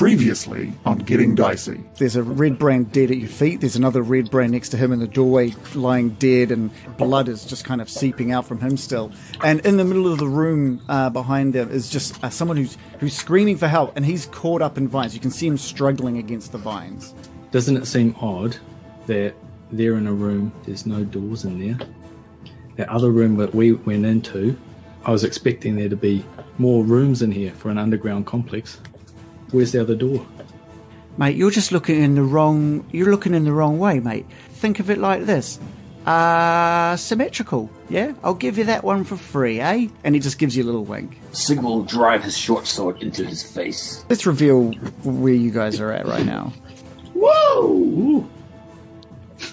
Previously on Getting Dicey. There's a Redbrand dead at your feet. There's another Redbrand next to him in the doorway, lying dead, and blood is just kind of seeping out from him still. And in the middle of the room uh, behind him is just uh, someone who's who's screaming for help, and he's caught up in vines. You can see him struggling against the vines. Doesn't it seem odd that they're in a room, there's no doors in there? That other room that we went into, I was expecting there to be more rooms in here for an underground complex. Where's the other door? Mate, you're just looking in the wrong. You're looking in the wrong way, mate. Think of it like this. Uh, symmetrical. Yeah, I'll give you that one for free, eh? And he just gives you a little wink. Sigma will drive his short sword into his face. Let's reveal where you guys are at right now. Whoa!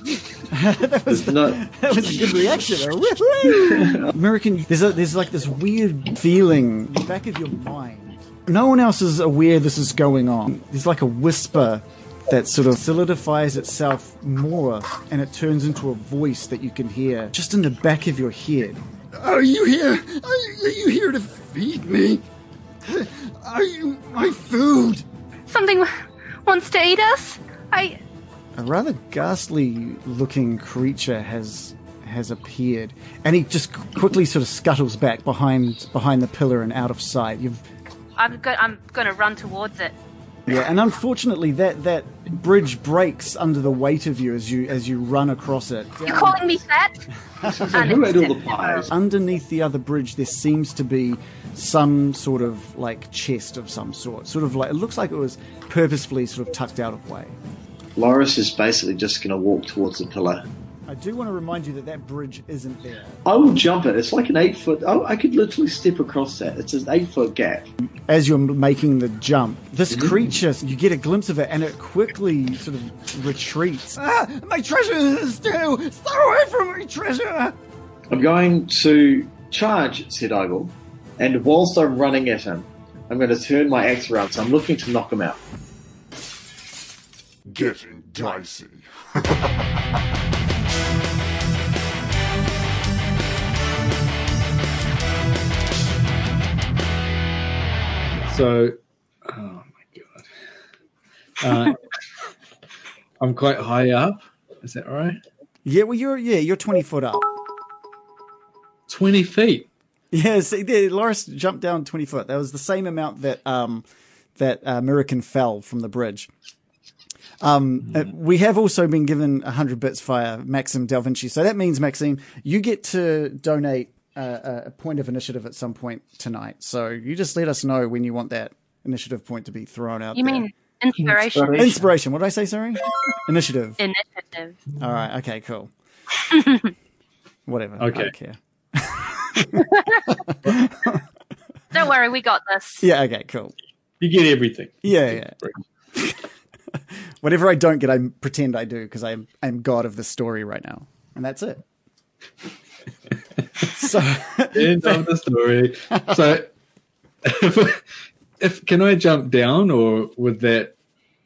that was not... that was a good reaction. A! American, there's a, there's like this weird feeling in the back of your mind. No one else is aware this is going on. There's like a whisper that sort of solidifies itself more, and it turns into a voice that you can hear just in the back of your head. Are you here? Are you, are you here to feed me? Are you my food? Something wants to eat us? I. A rather ghastly looking creature has has appeared, and he just quickly sort of scuttles back behind behind the pillar and out of sight. You've I'm, go- I'm going to run towards it. yeah, and unfortunately that that bridge breaks under the weight of you as you as you run across it. You're calling me fat? Who ate all the pies? Underneath the other bridge, there seems to be some sort of like chest of some sort. Sort of like it looks like it was purposefully sort of tucked out of way. Loris is basically just going to walk towards the pillar. I do want to remind you that that bridge isn't there. I will jump it. It's like an eight foot. Oh, I could literally step across that. It's an eight foot gap. As you're making the jump, this creature, you get a glimpse of it, and it quickly sort of retreats. Ah, my treasure is still. Stay away from me, treasure. I'm going to charge, said Ogle, and whilst I'm running at him, I'm going to turn my axe around. So I'm looking to knock him out. Getting Dicey. So, oh my god, uh, I'm quite high up. Is that right? Yeah, well, you're yeah, you're 20 foot up. Twenty feet. Yeah, see, there, Loris jumped down 20 foot. That was the same amount that um, that uh, American fell from the bridge. Um, uh, we have also been given 100 bits via Maxim Del Vinci. So that means, Maxim, you get to donate uh, a point of initiative at some point tonight. So you just let us know when you want that initiative point to be thrown out You there. mean inspiration? Inspiration. What did I say, sorry? Initiative. Initiative. All right. Okay, cool. Whatever. I Okay. don't care. Don't worry, we got this. Yeah, okay, cool. You get everything. Yeah, yeah. Whatever I don't get, I pretend I do because I'm I'm god of the story right now, and that's it. So End of the story. So, if, if can I jump down, or with that,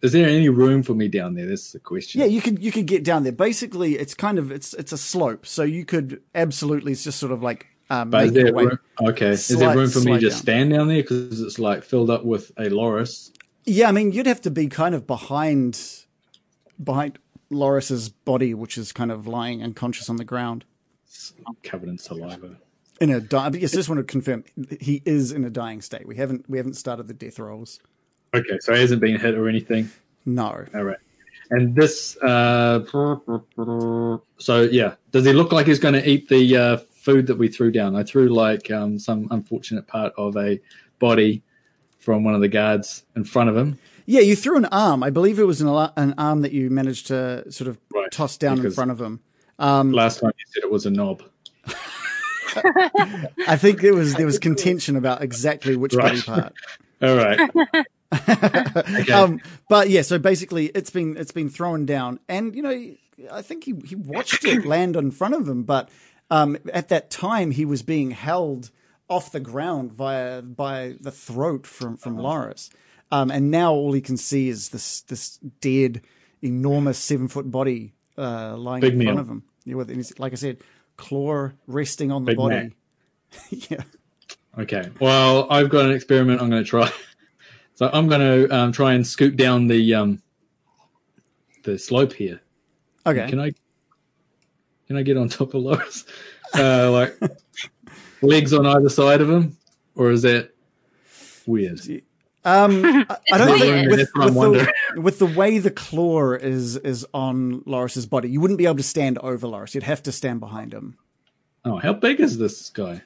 is there any room for me down there? That's the question. yeah, you could you could get down there. Basically, it's kind of it's it's a slope, so you could absolutely it's just sort of like um, But is there room, okay? is there room for me to just down. stand down there because it's like filled up with a loris? Yeah, I mean, you'd have to be kind of behind behind Loris's body, which is kind of lying unconscious on the ground. Covered in saliva. In a di- yes, I just want to confirm he is in a dying state. We haven't we haven't started the death rolls. Okay, so he hasn't been hit or anything. No. All right. And this, uh, so yeah, does he look like he's going to eat the uh, food that we threw down? I threw like um, some unfortunate part of a body from one of the guards in front of him. Yeah, you threw an arm. I believe it was an, an arm that you managed to sort of Right, toss down in front of him. Last time you said it was a knob. I think there was there was contention about exactly which Right. body part. All right. Um, but yeah, so basically, it's been it's been thrown down, and you know, I think he he watched it land in front of him, but um, at that time he was being held off the ground via by the throat from from Loris, um, and now all he can see is this this dead, enormous seven foot body uh, lying Big in front meal. of him. Yeah, with like I said, claw resting on the Big body. Yeah. Okay. Well, I've got an experiment I'm going to try. So I'm going to um, try and scoop down the um, the slope here. Okay. Can I can I get on top of Loris? Uh, like legs on either side of him, or is that weird? Um, I, I don't think with, That's what I'm with, the, with the way the claw is is on Loris's body, you wouldn't be able to stand over Loris. You'd have to stand behind him. Oh, how big is this guy?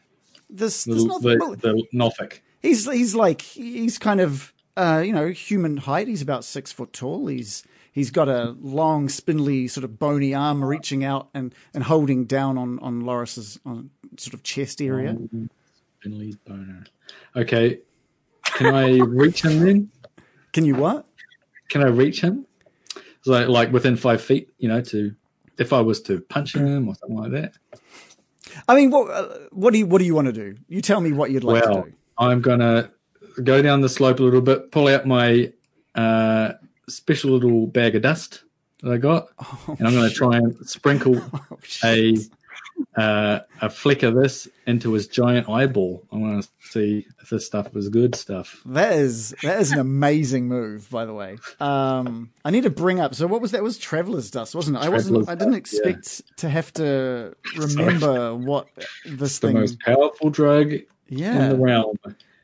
This, The, there's not, the, well, the Nothic. he's he's like he's kind of uh, you know human height. He's about six foot tall. He's he's got a long, spindly, sort of bony arm reaching out and, and holding down on on Loris's on sort of chest area. Finley boner. Okay, can I reach him then? Can you what? Can I reach him? So like within five feet, you know, to if I was to punch him or something like that. I mean, what uh, what do you what do you want to do? You tell me what you'd like well, to do. I'm gonna go down the slope a little bit, pull out my uh, special little bag of dust that I got, and I'm gonna try and sprinkle Oh, a shit. Uh, a flick of this into his giant eyeball. I want to see if this stuff was good stuff. That is that is an amazing move, by the way. Um, I need to bring up. So what was that? It was Traveler's Dust, wasn't it? I wasn't. I didn't Dust, yeah. expect to have to remember what this The thing. most powerful drug in the realm,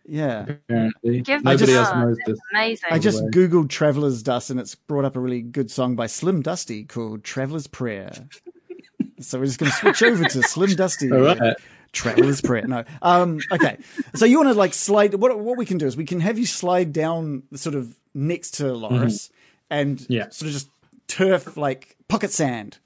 yeah. apparently. Give Nobody else knows this. Amazing. I just googled Traveler's Dust and it's brought up a really good song by Slim Dusty called Traveler's Prayer. So we're just going to switch over to Slim Dusty. All right. Traveler's Prayer. No. Um, okay. So you want to like slide, what, what we can do is we can have you slide down sort of next to Loris and Mm-hmm. Yeah. sort of just turf like pocket sand.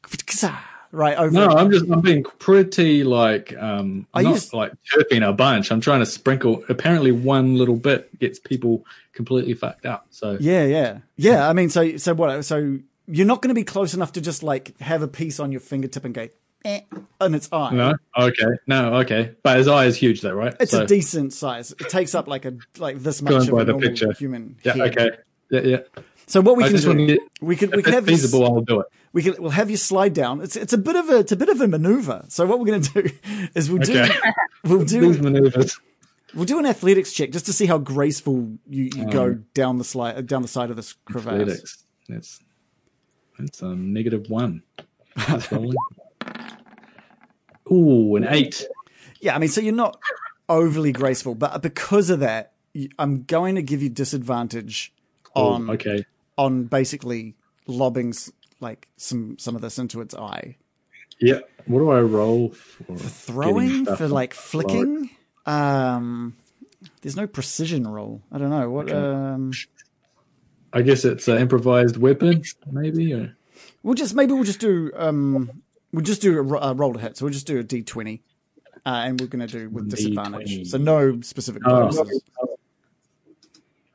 Right over. No, I'm just I'm being pretty like um Are not like chirping a bunch. I'm trying to sprinkle. Apparently, one little bit gets people completely fucked up. So Yeah, yeah, yeah. I mean, so so what? So you're not going to be close enough to just like have a piece on your fingertip and go eh, on its eye. no, okay, no, okay. But his eye is huge, though, right? It's so, a decent size. It takes up like a like this much of a normal picture. human. Yeah, head. okay, yeah, yeah. So what we I can do, get we can we can it's have you, feasible. I'll do it. we can we'll have you slide down. It's it's a bit of a it's a bit of a maneuver. So what we're going to do is we'll do Okay. we'll do These maneuvers. we'll do an athletics check just to see how graceful you, you go Um, down the slide down the side of this crevasse. Athletics. That's that's a negative one. Ooh, an eight. Yeah, I mean, so you're not overly graceful, but because of that, I'm going to give you disadvantage Oh, on okay. on basically lobbing like some some of this into its eye. Yeah. What do I roll for? getting Throwing for like flicking. Um, there's no precision roll. I don't know what. Okay. Um, I guess it's an improvised weapon, maybe. Or... we'll just maybe we'll just do um we'll just do a, ro- a roll to hit. So we'll just do a d20, uh, and we're going to do with disadvantage. D20. So no specific Oh. bonuses.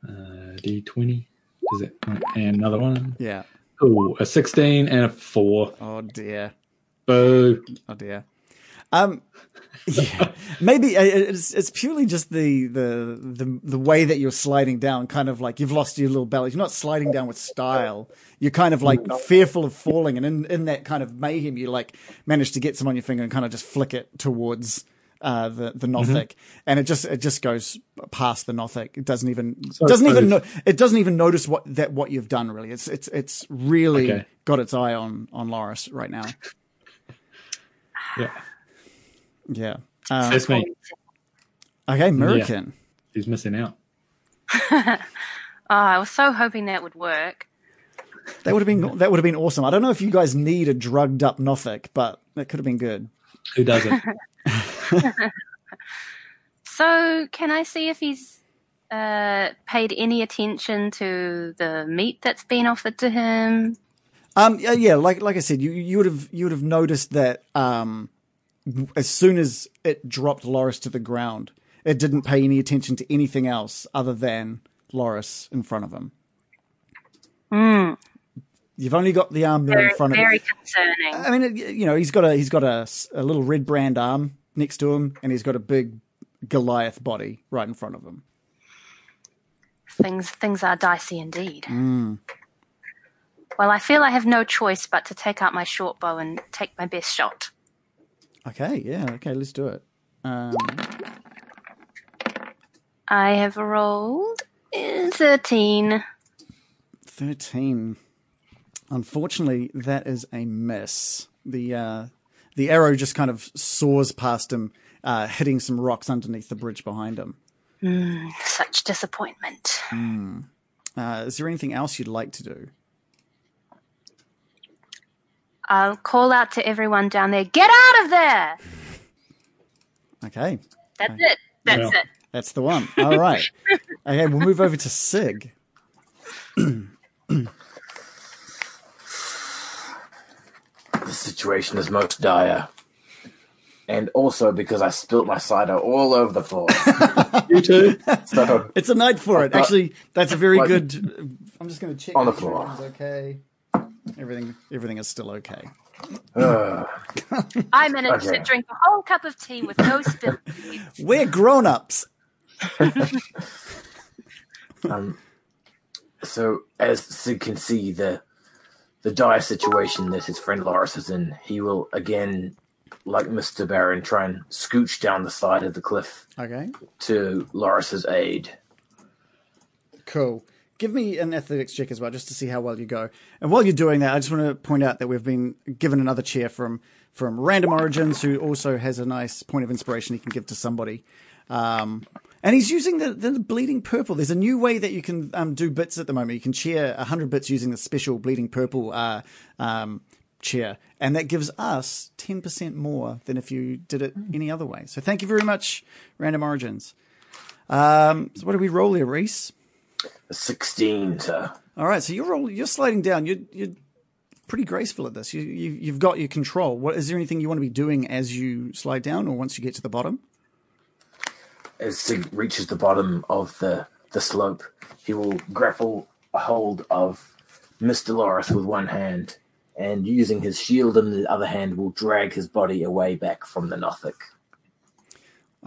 Uh, D twenty. Is it? And another one. Yeah. Oh, a sixteen and a four. Oh dear. Boo. Oh dear. Um, yeah, maybe uh, it's it's purely just the, the the the way that you're sliding down. Kind of like you've lost your little balance. You're not sliding down with style. You're kind of like fearful of falling, and in in that kind of mayhem, you like manage to get some on your finger and kind of just flick it towards. Uh, the the Nothic, and it just it just goes past the Nothic. It doesn't even So doesn't even know it doesn't even notice what that what you've done. Really, it's it's it's really Okay. got its eye on on Loris right now. Yeah. Yeah. Um, That's me. Okay, American. He's missing out. Oh, I was so hoping that would work. That would have been that would have been awesome. I don't know if you guys need a drugged up Nothic, but that could have been good. Who doesn't? So, can I see if he's uh, paid any attention to the meat that's been offered to him? Um, yeah, yeah, like like I said, you you would have you would have noticed that um, as soon as it dropped Loris to the ground, it didn't pay any attention to anything else other than Loris in front of him. Hmm. You've only got the arm there Very, in front of very concerning. I mean, you know, he's got a he's got a, a little Redbrand arm next to him, and he's got a big Goliath body right in front of him. Things things are dicey indeed. Mm. Well, I feel I have no choice but to take out my short bow and take my best shot. Okay, yeah, okay, let's do it. Um, I have rolled Eh, Thirteen. 13. Unfortunately, that is a miss. The uh, the arrow just kind of soars past him, uh, hitting some rocks underneath the bridge behind him. Such disappointment. Uh, is there anything else you'd like to do? I'll call out to everyone down there. Get out of there! Okay, That's it. That's Yeah. it. that's the one. All right. Okay, we'll move over to Sig. The situation is most dire. And also because I spilt my cider all over the floor. You too. so It's a night for it. Actually, that's a very Like- good. I'm just going to check On the if floor. Okay. Everything, everything is still okay. uh, I managed Okay. to drink a whole cup of tea with no spill. We're grown-ups. um, so as Sid can see the the dire situation that his friend Loris is in, he will again, like Mr. Baron, try and scooch down the side of the cliff Okay. to Loris's aid. Cool. Give me an athletics check as well, just to see how well you go. And while you're doing that, I just want to point out that we've been given another chair from from Random Origins, who also has a nice point of inspiration he can give to somebody. Um, and he's using the, the bleeding purple. There's a new way that you can um, do bits at the moment. You can cheer 100 bits using the special bleeding purple uh, um, chair, and that gives us 10% more than if you did it any other way. So thank you very much, Random Origins. Um, so what do we roll here, Reese? A Sixteen, sir. All right, so you're roll, you're sliding down. You're you're pretty graceful at this. You, you you've got your control. What is there anything you want to be doing as you slide down, or once you get to the bottom? As Sig reaches the bottom of the, the slope, he will grapple a hold of Mr. Loris with one hand, and using his shield in the other hand, will drag his body away back from the Nothic.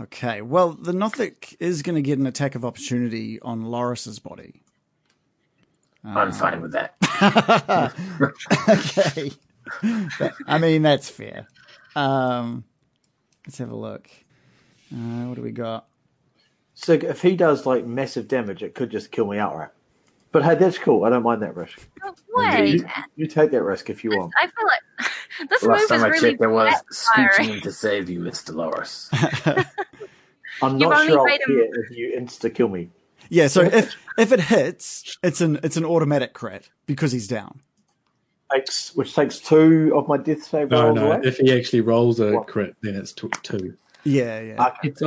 Okay. Well, the Nothic is going to get an attack of opportunity on Loris's body. I'm fine with that. okay. That- I mean, that's fair. Um, let's have a look. Uh, what do we got? So if he does like massive damage, it could just kill me outright. But hey, that's cool. I don't mind that risk. Wait, You, you take that risk if you want. I feel like this Last move time is I really checked, I was backfiring. scooching to save you, Mr. Loris. I'm You've not sure I'll made him- care if you insta kill me. Yeah. So if if it hits, it's an it's an automatic crit because he's down. Takes, which takes two of my death save No, rolls no. away. If he actually rolls a What? crit, then it's two. Yeah. Yeah. Okay. It's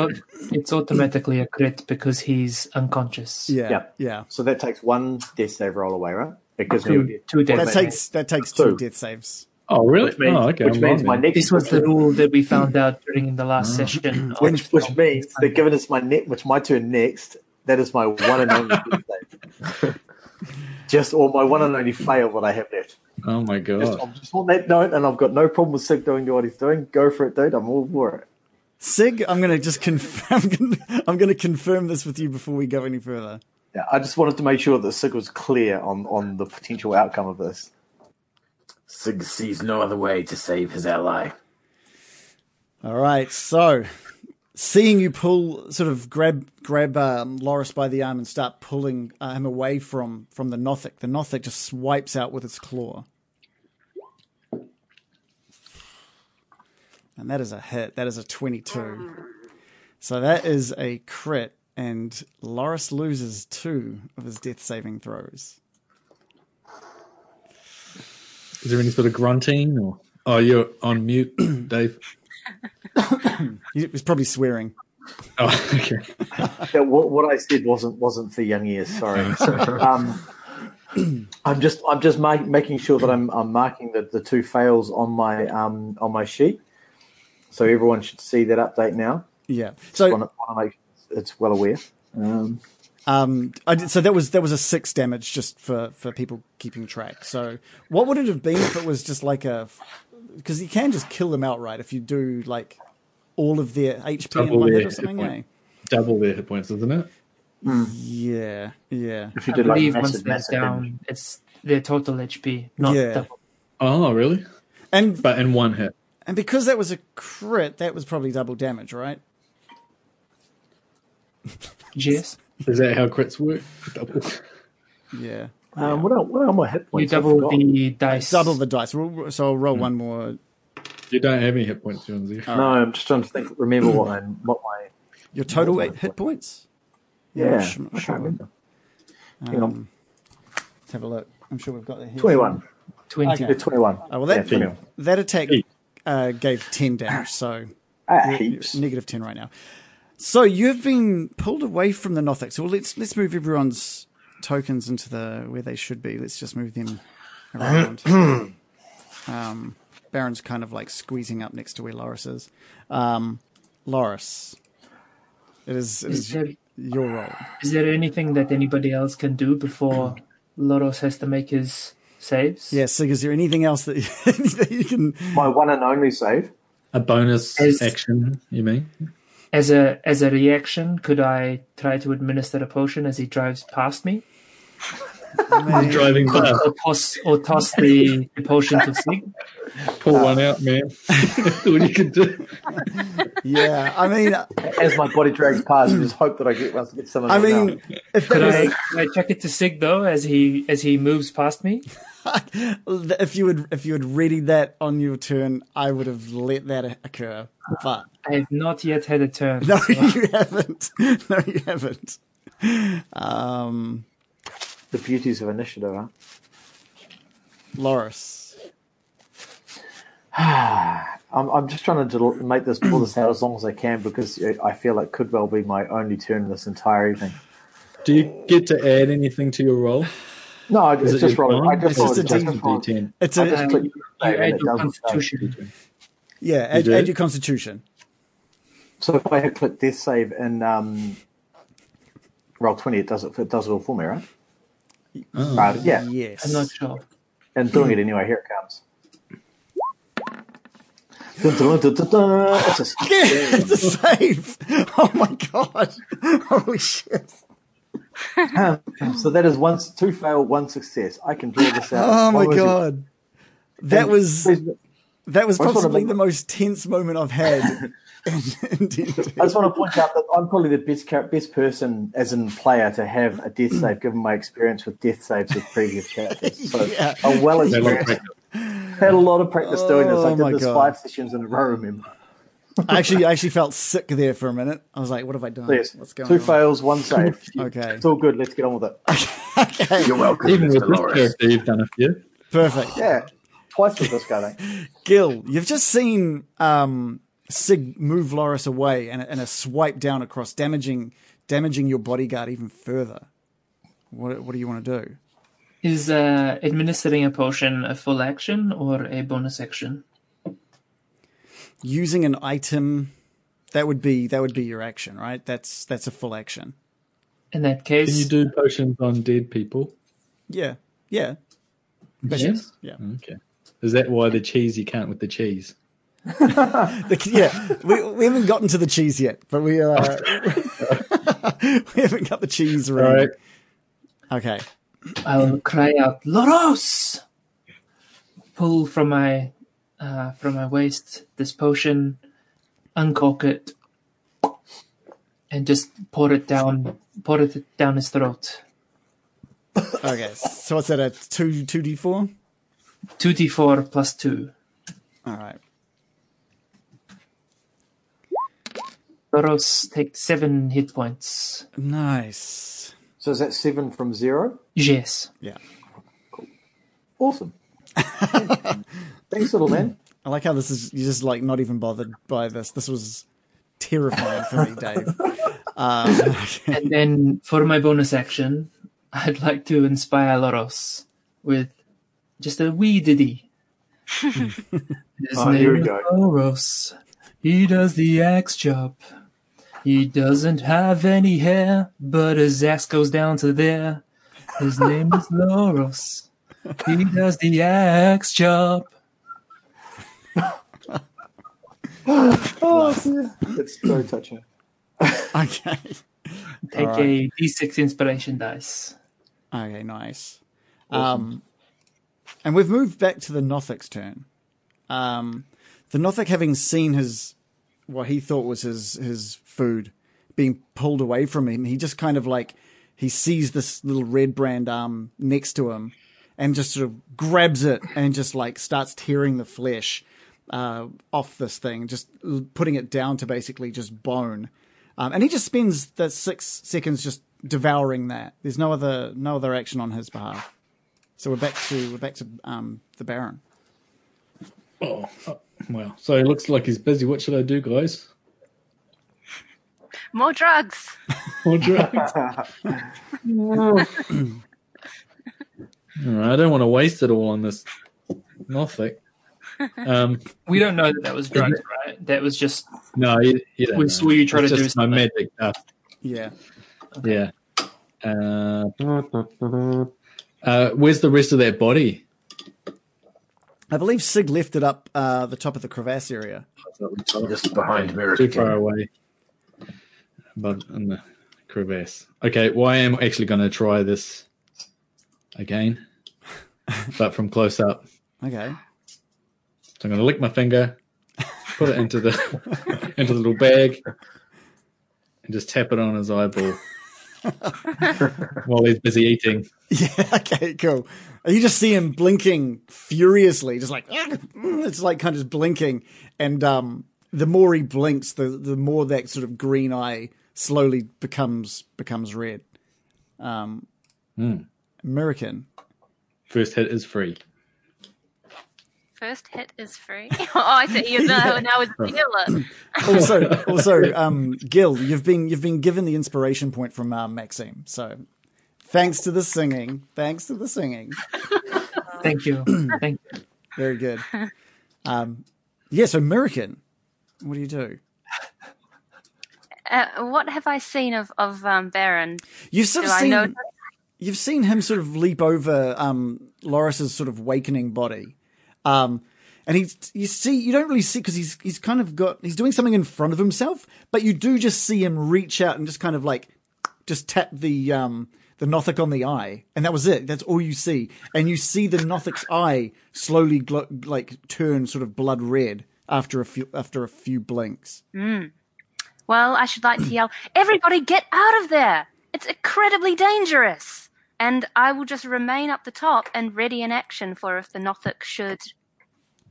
it's automatically a crit because he's unconscious. Yeah. Yeah. Yeah. So that takes one death save roll away, right? It gives Two, me two death That That saves. takes that takes two Two. death saves. Oh, really? which means, oh, okay. which means my next This was the rule that we found out during the last Ah. session. of- which, which means that given it's my net, which my turn next, that is my one and only death save. Just or my one and only fail that I have left. Oh my Just, god. I'm just on that note, and I've got no problem with Sig doing what he's doing. Go for it, dude. I'm all for it. Sig, I'm going to just confirm. I'm gonna- I'm going to confirm this with you before we go any further. Yeah, I just wanted to make sure that Sig was clear on on the potential outcome of this. Sig sees no other way to save his ally. All right. So, seeing you pull, sort of grab grab um, Loris by the arm and start pulling uh, him away from from the Nothic, the Nothic just swipes out with its claw, and that is a hit. That is a twenty-two. So that is a crit, and Loris loses two of his death saving throws. Is there any sort of grunting or? Oh, you're on mute, Dave. He was probably swearing. Oh, okay. Yeah, what, what I said wasn't wasn't for young ears. Sorry. um, I'm just I'm just ma- making sure that I'm I'm marking the, the two fails on my um on my sheet, so everyone should see that update now. Yeah. So So want to make it's well aware. Um, Um, I did, so that was that was a six damage just for for people keeping track. So what would it have been if it was just like a because you can just kill them outright if you do like all of their HP in Double one their hit or something. point. Eh? Double their hit points, isn't it? Yeah, yeah, if you I did like believe once massive, they're down, damage. it's their total HP, not Yeah. double. Oh, really? and But in one hit. And because that was a crit, that was probably double damage, right? Yes. Is that how crits work? Double. Yeah. Um, what, are, what are my hit You points? I double the dice. Double the dice. So I'll roll one more. You don't have any hit points, Jonesy. No, I'm just trying to think. Remember what my what my Your total eight hit points? yeah. sh- I can't sure. remember. Hang on. Um, let's have a look. I'm sure we've got that here. Twenty-one. 20. Yeah, twenty-one. Oh, well, that, yeah, that attack Eight. Uh, gave 10 damage, so you're- you're heaps. negative 10 right now. So you've been pulled away from the Nothic. So let's let's move everyone's tokens into the where they should be. Let's just move them around. um, Baron's kind of like squeezing up next to where Loris is. Um, Loris, it is, it Is is there, your role. is there anything that anybody else can do before Loros has to make his saves? Yeah, Sig, is there anything else that, that you can? My one and only save. A bonus Is- action, you mean? As a as a reaction, could I try to administer a potion as he drives past me? He's driving Or, past. or toss or toss the, the potion to Sig? Pull one out, man. All you can do. Yeah, I mean, As my body drags past, I just hope that I get, once I get some of I mean, out. if that Could was, I, could I check it to Sig though as he as he moves past me? if you would if you had readied that on your turn, I would have let that occur. But I have not yet had a turn. no, so- you haven't. No, you haven't. Um, the beauties of initiative. Huh? Loris. I'm, I'm just trying to del- make this pull this out as long as I can because I feel it could well be my only turn this entire evening. Do you get to add anything to your roll? No, it's Is just, it just your. I just It's just a just D- roll. D10. It's I a just click you add your constitution. yeah. Add, do? add your Constitution. So if I hit click death save and um, roll twenty, it does it. It does it all for me, right? Oh. Right, yeah. Yes. I'm not sure. And doing it anyway. Here it comes. Dun, dun, dun, dun, dun. It's a Yeah, it's a save. Oh my god! Holy shit! so that is one two fail, one success. I can draw this out. Oh my What was god! That was Please, that was I just wanna possibly the most tense moment I've had. in, in I just want to point out that I'm probably the best char- best person, as in player, to have a death save, given my experience with death saves with previous characters. So Yeah. I'm well They look experienced. Had a lot of practice doing this. Oh I my did this God. five sessions in a row. Remember? I actually, I actually felt sick there for a minute. I was like, "What have I done? Yes. What's going Two on?" fails, one save. Okay. It's all good. Let's get on with it. okay, You're welcome, Even with Mr. this Loris. character, you've done a few. perfect. Yeah, twice with this guy. Mate. Gil, you've just seen um, Sig move Loris away and, and a swipe down across, damaging damaging your bodyguard even further. What what do you want to do? Is uh, administering a potion a full action or a bonus action? Using an item that would be that would be your action, right? That's that's a full action. In that case, Can you do potions on dead people? Yeah, yeah, yes. yeah. Okay. Is that why the cheese you can't with the cheese? The, yeah, we, we haven't gotten to the cheese yet, but we uh, we haven't got the cheese All right. Okay. I'll cry out, Loros! Pull from my uh, from my waist this potion, uncork it, and just pour it down, pour it down his throat. Okay. So what's that? A two two d four. Two d four plus two. All right. Loros takes seven hit points. Nice. So is that seven from zero? Yes. Yeah. Cool. Awesome. Thanks, little man. I like how this is. You're just like not even bothered by this. This was terrifying for me, Dave. Um, okay. And then for my bonus action, I'd like to inspire Loros with just a wee ditty. His Oh, here we name is go. Loros. He does the axe job. He doesn't have any hair, but his axe goes down to there. His name is Loros. He does the axe job. Oh, dear. It's so touching. okay. Take Alright. a d6 inspiration dice. Okay. Nice. Um, and we've moved back to the Nothic's turn. Um, the Nothic, having seen his what he thought was his his food being pulled away from him, he just kind of like he sees this little Redbrand arm next to him and just sort of grabs it and just like starts tearing the flesh uh, off this thing, just putting it down to basically just bone. Um, and he just spends the six seconds just devouring that. There's no other no other action on his behalf. So we're back to we're back to um, the Baron. Oh, oh, well, so it looks like he's busy. What should I do, guys? More drugs. More drugs. All right, I don't want to waste it all on this nothing. Um, We don't know that that was drugs, right? That was just no, you, you don't We saw you try It's to do just my something. magic stuff. Yeah. Yeah. Uh, uh, where's the rest of that body? I believe Sig left it up uh, the top of the crevasse area. Just behind Too far away. But in the crevasse. Okay, well, I am actually going to try this again, but from close up. Okay. So I'm going to lick my finger, put it into the into the little bag, and just tap it on his eyeball while he's busy eating. Yeah. Okay. Cool. You just see him blinking furiously, just like it's like kind of just blinking, and um, the more he blinks, the the more that sort of green eye slowly becomes becomes red. Um, Hmm. American. First hit is free. First hit is free. oh, I see. You know, now it's dealer. Also, also, um, Gil, you've been you've been given the inspiration point from uh, Maxime. So, thanks to the singing, thanks to the singing. thank you, thank you. Very good. Um, yeah, so American, what do you do? Uh, what have I seen of of um, Baron? You've sort Do of seen know? you've seen him sort of leap over um, Loris's sort of wakening body, um, and he's you see you don't really see because he's he's kind of got he's doing something in front of himself, but you do just see him reach out and just kind of like just tap the um, the Nothic on the eye, and that was it. That's all you see, and you see the Nothic's eye slowly glo- like turn sort of blood red after a few after a few blinks. Well, I should like to yell, "Everybody, get out of there! It's incredibly dangerous!" And I will just remain up the top and ready in action for if the Nothic should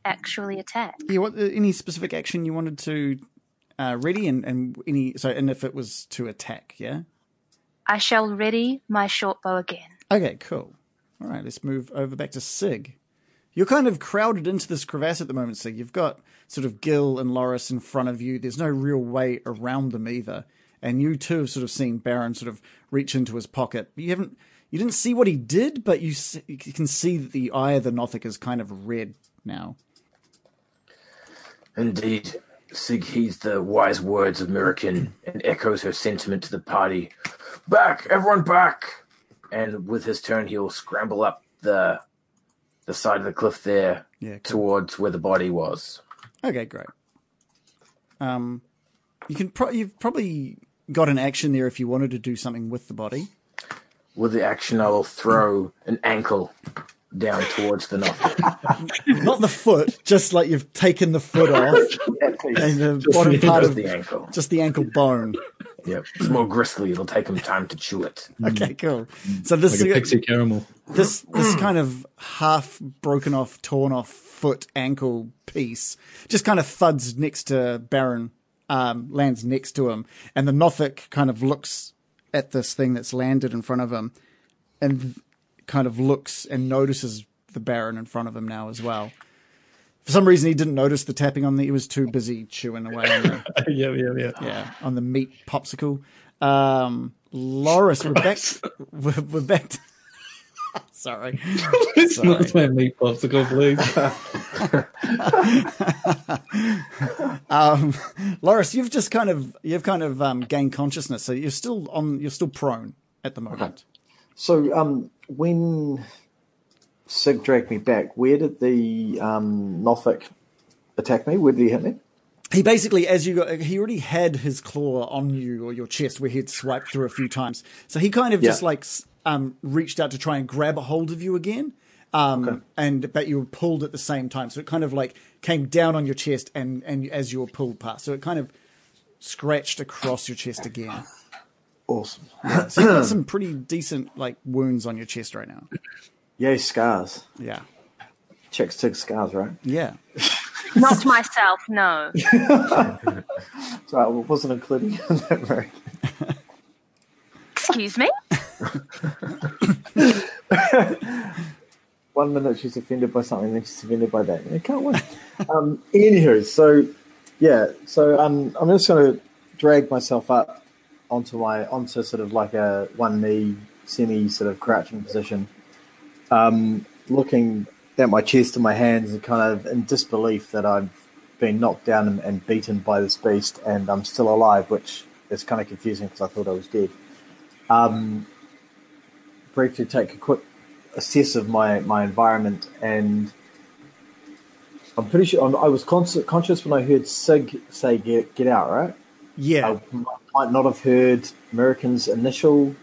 actually attack. Yeah, what, uh, any specific action you wanted to uh, ready, and, and any so, and if it was to attack, yeah. I shall ready my short bow again. Okay, cool. All right, let's move over back to Sig. You're kind of crowded into this crevasse at the moment, Sig. You've got sort of Gil and Loris in front of you. There's no real way around them either. And you too have sort of seen Baron sort of reach into his pocket. You haven't, you didn't see what he did, but you, s- you can see that the eye of the Nothic is kind of red now. Indeed, Sig heeds the wise words of Mirakin and echoes her sentiment to the party. Back, everyone back! And with his turn, he'll scramble up the the side of the cliff there Yeah, cool. towards where the body was. Okay, great. Um, you can pro- you've probably got an action there if you wanted to do something with the body. With the action, I will throw an ankle down towards the Nothic. Not the foot, just like you've taken the foot off That piece. and the bottom part Just of the ankle. just the ankle bone. Yep. It's more gristly. It'll take him time to chew it. Okay, cool. So this Like a pixie caramel. this this kind of half broken off, torn off foot ankle piece just kind of thuds next to Baron, um, lands next to him, and the Nothic kind of looks at this thing that's landed in front of him, and kind of looks and notices the Baron in front of him now as well. For some reason, he didn't notice the tapping on the. He was too busy chewing away on the yeah, yeah, yeah. yeah, on the meat popsicle. Um, Loris, we're back. We're, we're back. To, sorry, It's Sorry. not my meat popsicle, please. um, Loris, you've just kind of you've kind of um, gained consciousness, so you're still on. You're still prone at the moment. So, um, when Sig dragged me back, where did the um, Nothic attack me? Where did he hit me? He basically, as you got, he already had his claw on you or your chest, where he'd swiped through a few times. So he kind of just like um, reached out to try and grab a hold of you again. Um, and but you were pulled at the same time, so it kind of like came down on your chest and and as you were pulled past. So it kind of scratched across your chest again. Awesome. Yeah, So you've got some pretty decent like wounds on your chest right now. Yay, scars. Yeah. Chicks take scars, right? Yeah. Not myself, no. So I wasn't including in that very. Excuse me? One minute she's offended by something, then she's offended by that. I can't win. um, anywho, so yeah, so um, I'm just going to drag myself up onto my onto sort of like a one knee semi sort of crouching position, um, looking at my chest and my hands and kind of in disbelief that I've been knocked down and, and beaten by this beast and I'm still alive, which is kind of confusing because I thought I was dead. Um, briefly take a quick assess of my, my environment and I'm pretty sure I'm, I was con- conscious when I heard Sig say get, get out, right? Yeah. I might not have heard American's initial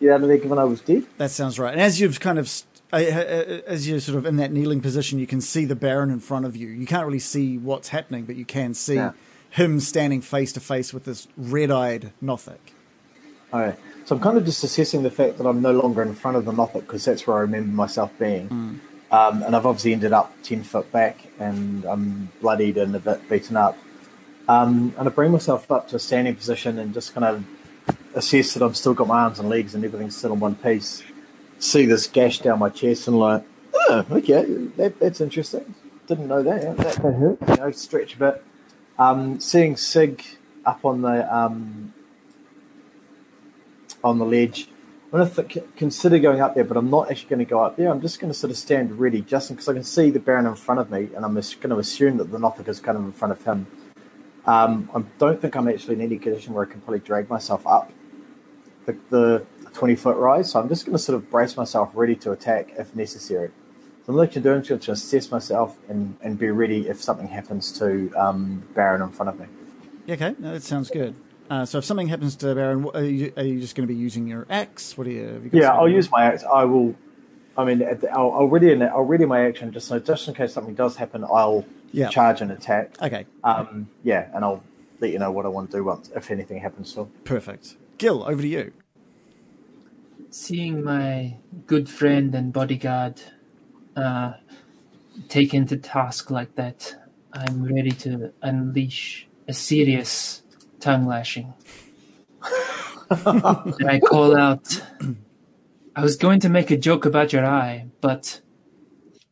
get out of there given I was dead. That sounds right. And as you've kind of, st- uh, uh, as you're sort of in that kneeling position, you can see the Baron in front of you. You can't really see what's happening, but you can see Yeah. him standing face to face with this red-eyed Nothic. All right. So I'm kind of just assessing the fact that I'm no longer in front of the Nothic because that's where I remember myself being. Um, and I've obviously ended up 10 foot back and I'm bloodied and a bit beaten up. Um, and I bring myself up to a standing position and just kind of assess that I've still got my arms and legs and everything's still in one piece. See this gash down my chest and like, oh, okay, that, that's interesting. Didn't know that. That, that hurt. You know, stretch a bit. Um, seeing Sig up on the um, on the ledge. I'm going to th- consider going up there, but I'm not actually going to go up there. I'm just going to sort of stand ready, just because I can see the Baron in front of me, and I'm going to assume that the Nothic is kind of in front of him. Um, I don't think I'm actually in any condition where I can probably drag myself up the, the 20 foot rise, so I'm just going to sort of brace myself ready to attack if necessary. So I'm literally doing to to assess myself and, and be ready if something happens to um, Baron in front of me. Yeah, Okay, no, that sounds good. Uh, so if something happens to Baron, are you, are you just going to be using your axe? What do you? have you Yeah, I'll use my axe. I will. I mean, at the, I'll, I'll ready an, I'll ready my action just so just in case something does happen. I'll Yeah. charge and attack. Okay, Um, yeah, and I'll let you know what I want to do once if anything happens. So perfect. Gil, over to you. Seeing my good friend and bodyguard uh, taken to task like that, I'm ready to unleash a serious tongue lashing. and I call out, I was going to make a joke about your eye, but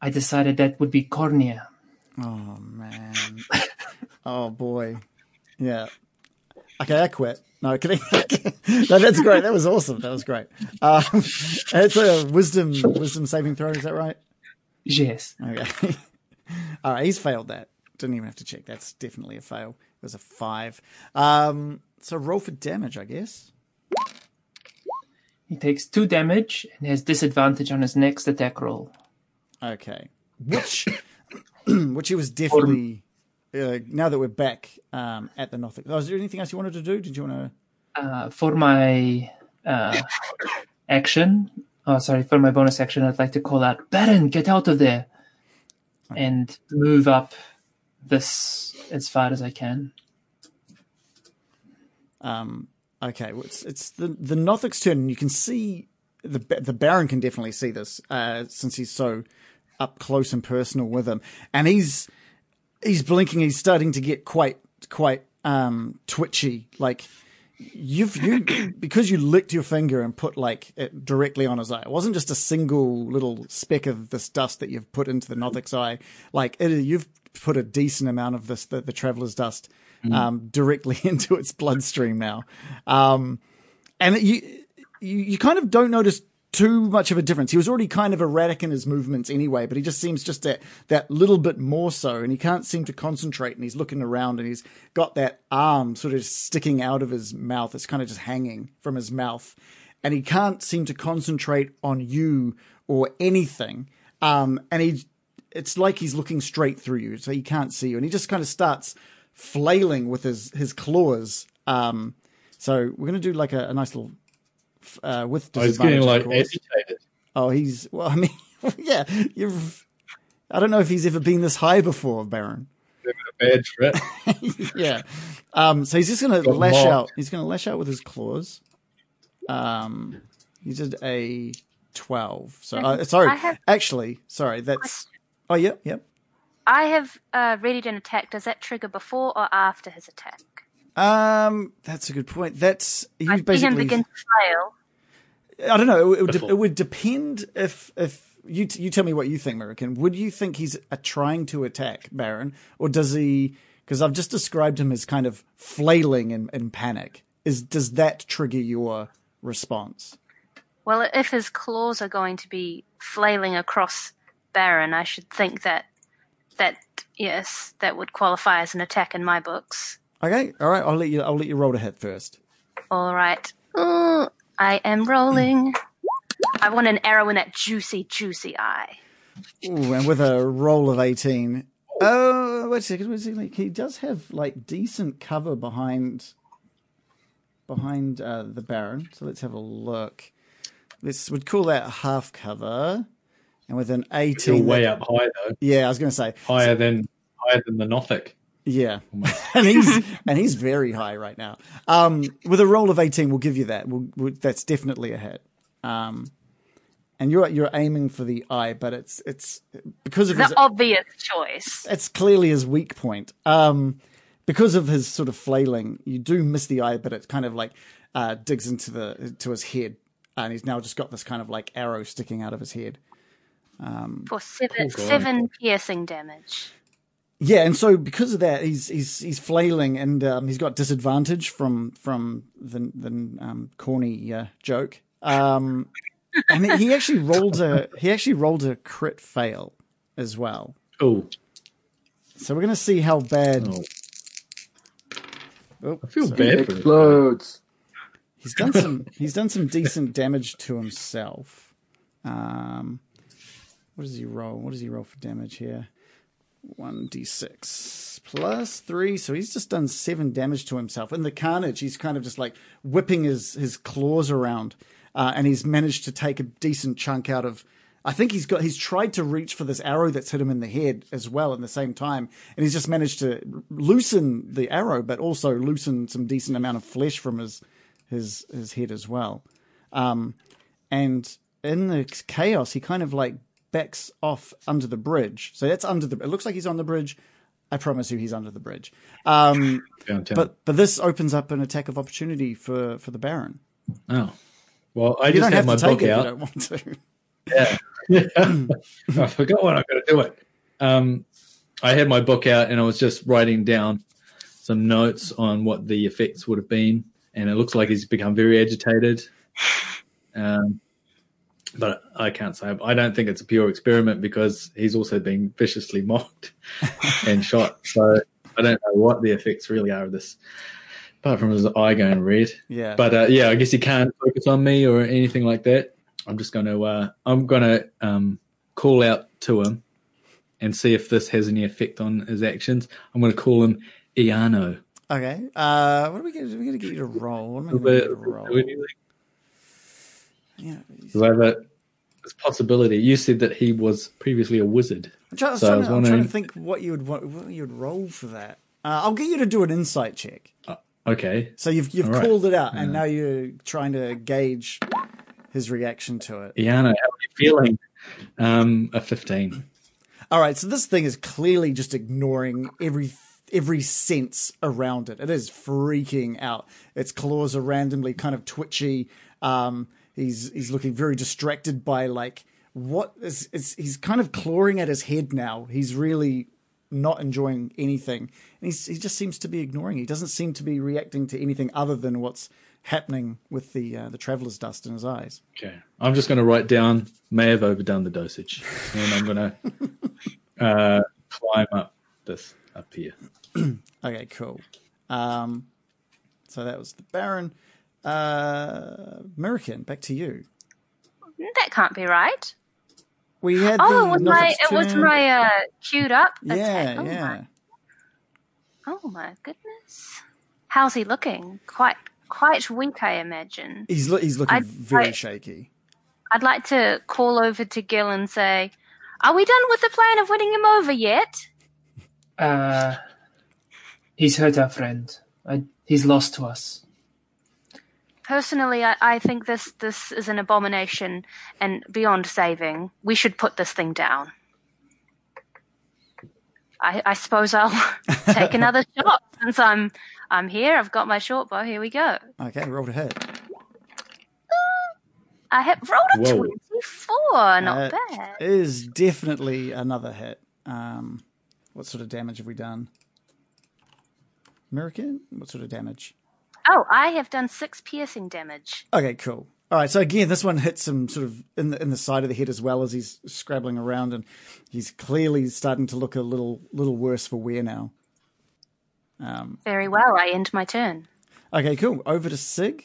I decided that would be cornea. Oh man. oh boy. Yeah. Okay, I quit. No, I? no, that's great. That was awesome. That was great. Um, it's a wisdom wisdom saving throw. Is that right? Yes. Okay. All right, he's failed that. Didn't even have to check. That's definitely a fail. It was a five. Um, so roll for damage, I guess. He takes two damage and has disadvantage on his next attack roll. Okay. Which, which he was definitely. Uh, now that we're back um, at the Nothic, oh, is there anything else you wanted to do? Did you want to? Uh, for my uh, action, oh sorry, for my bonus action, I'd like to call out Baron, get out of there, and move up this as far as I can. Um, okay, well, it's it's the the Nothic's turn, and you can see the the Baron can definitely see this uh, since he's so up close and personal with him, and he's he's blinking. He's starting to get quite quite um, twitchy, like. You've you because you licked your finger and put like it directly on his eye. It wasn't just a single little speck of this dust that you've put into the Nothic's eye. Like it, you've put a decent amount of this the, the traveler's dust um, directly into its bloodstream now, um, and you, you you kind of don't notice too much of a difference. He was already kind of erratic in his movements anyway, but he just seems just that that little bit more so, and he can't seem to concentrate. And he's looking around, and he's got that arm sort of sticking out of his mouth. It's kind of just hanging from his mouth, and he can't seem to concentrate on you or anything. Um, and he, it's like he's looking straight through you, so he can't see you, and he just kind of starts flailing with his his claws. Um, so we're gonna do like a, a nice little uh, with I was disadvantage. getting like agitated. Oh, he's well. I mean, yeah. You've. I don't know if he's ever been this high before, Baron. A bad trip. yeah. Um, so he's just going to Got lash mocked. out. He's going to lash out with his claws. Um, he did a twelve. So uh, sorry, I have- actually, sorry. That's oh yep yep. I have uh, readied an attack. Does that trigger before or after his attack? Um, that's a good point. That's I you see him basically. begin to flail. I don't know. It would, de- it would depend if if you t- you tell me what you think, American. Would you think he's uh, trying to attack Baron, or does he? Because I've just described him as kind of flailing in, in panic. Is does that trigger your response? Well, if his claws are going to be flailing across Baron, I should think that that yes, that would qualify as an attack in my books. Okay, all right. I'll let you. I'll let you roll to hit first. All right. Uh, I am rolling. I want an arrow in that juicy, juicy eye. Ooh, and with a roll of eighteen. Oh, wait a second. Wait a second. He does have like decent cover behind behind uh, the Baron. So let's have a look. Let's would call that half cover. And with an eighteen, Still eighteen, way that- up high though, Yeah, I was going to say. higher than higher than the Nothic. Yeah, and he's and he's very high right now. Um, with a roll of eighteen, we'll give you that. We'll, we'll, that's definitely a hit. Um, and you're you're aiming for the eye, but it's it's because of his The obvious choice. it's clearly his weak point. Um, because of his sort of flailing, you do miss the eye, but it kind of like uh, digs into the to his head, and he's now just got this kind of like arrow sticking out of his head. Um, For seven, seven piercing damage. Yeah, and so because of that, he's he's he's flailing, and um, he's got disadvantage from from the the um, corny uh, joke. Um, and he actually rolled a he actually rolled a crit fail as well. Oh, So we're gonna see how bad. Oh. Oh, I feel so- bad for. Explodes. He's done some. he's done some decent damage to himself. Um, what does he roll? What does he roll for damage here? One d six plus three, so he's just done seven damage to himself. In the carnage, he's kind of just like whipping his his claws around, uh, and he's managed to take a decent chunk out of. I think he's got. He's tried to reach for this arrow that's hit him in the head as well in the same time, and he's just managed to loosen the arrow, but also loosen some decent amount of flesh from his his his head as well. Um, and in the chaos, he kind of like backs off under the bridge. So that's under the. It looks like he's on the bridge. I promise you, he's under the bridge. Um, but but this opens up an attack of opportunity for for the Baron. oh, well, I You just don't have have my to take book it if you out. don't want to. Yeah. I forgot when I got to do it. Um, I had my book out and I was just writing down some notes on what the effects would have been, and it looks like he's become very agitated. Um, but I can't say. I don't think it's a pure experiment because he's also been viciously mocked and shot. So I don't know what the effects really are of this, apart from his eye going red. Yeah. But uh, yeah, I guess he can't focus on me or anything like that. I'm just going to uh, I'm going to um, call out to him and see if this has any effect on his actions. I'm going to call him Iano. okay. Uh, what are we going to? We're going to get you to roll. What am I going get you to roll? Yeah. Because I have a this possibility. You said that he was previously a wizard. I'm trying, So I trying was to, I'm trying to think what you would what you would roll for that. Uh, I'll get you to do an insight check. Okay. So you've you've All right. called it out, and now you're trying to gauge his reaction to it. Iano, how are you feeling? Um, a 15. All right, so this thing is clearly just ignoring every every sense around it. It is freaking out. Its claws are randomly kind of twitchy. Um, he's he's looking very distracted by like what is, is he's kind of clawing at his head now. He's really not enjoying anything, and he's, he just seems to be ignoring. He doesn't seem to be reacting to anything other than what's happening with the uh, the traveler's dust in his eyes. Okay. I'm just going to write down, may have overdone the dosage. And I'm going to uh, climb up this, up here. Okay, cool. Um, so that was the Baron. Uh, American, back to you. That can't be right. We had Oh, the it was my Nothics it was my uh, queued up yeah. Oh yeah. My, oh my goodness. How's he looking? Quite quite weak, I imagine. He's lo- he's looking I- very I- shaky. I'd like to call over to Gil and say, "Are we done with the plan of winning him over yet?" Uh, He's hurt our friend. I, he's lost to us. Personally, I, I think this this is an abomination and beyond saving. We should put this thing down. I, I suppose I'll take another shot since I'm I'm here. I've got my short bow. Here we go. Okay, roll to hit. I have rolled a Whoa. twenty-four. Not Uh, bad. Is definitely another hit. Um, what sort of damage have we done? American? What sort of damage? Oh, I have done six piercing damage. Okay, cool. All right, so again, this one hits him sort of in the in the side of the head as well as he's scrabbling around, and he's clearly starting to look a little little worse for wear now. Um, Very well. I end my turn. okay, cool. Over to Sig,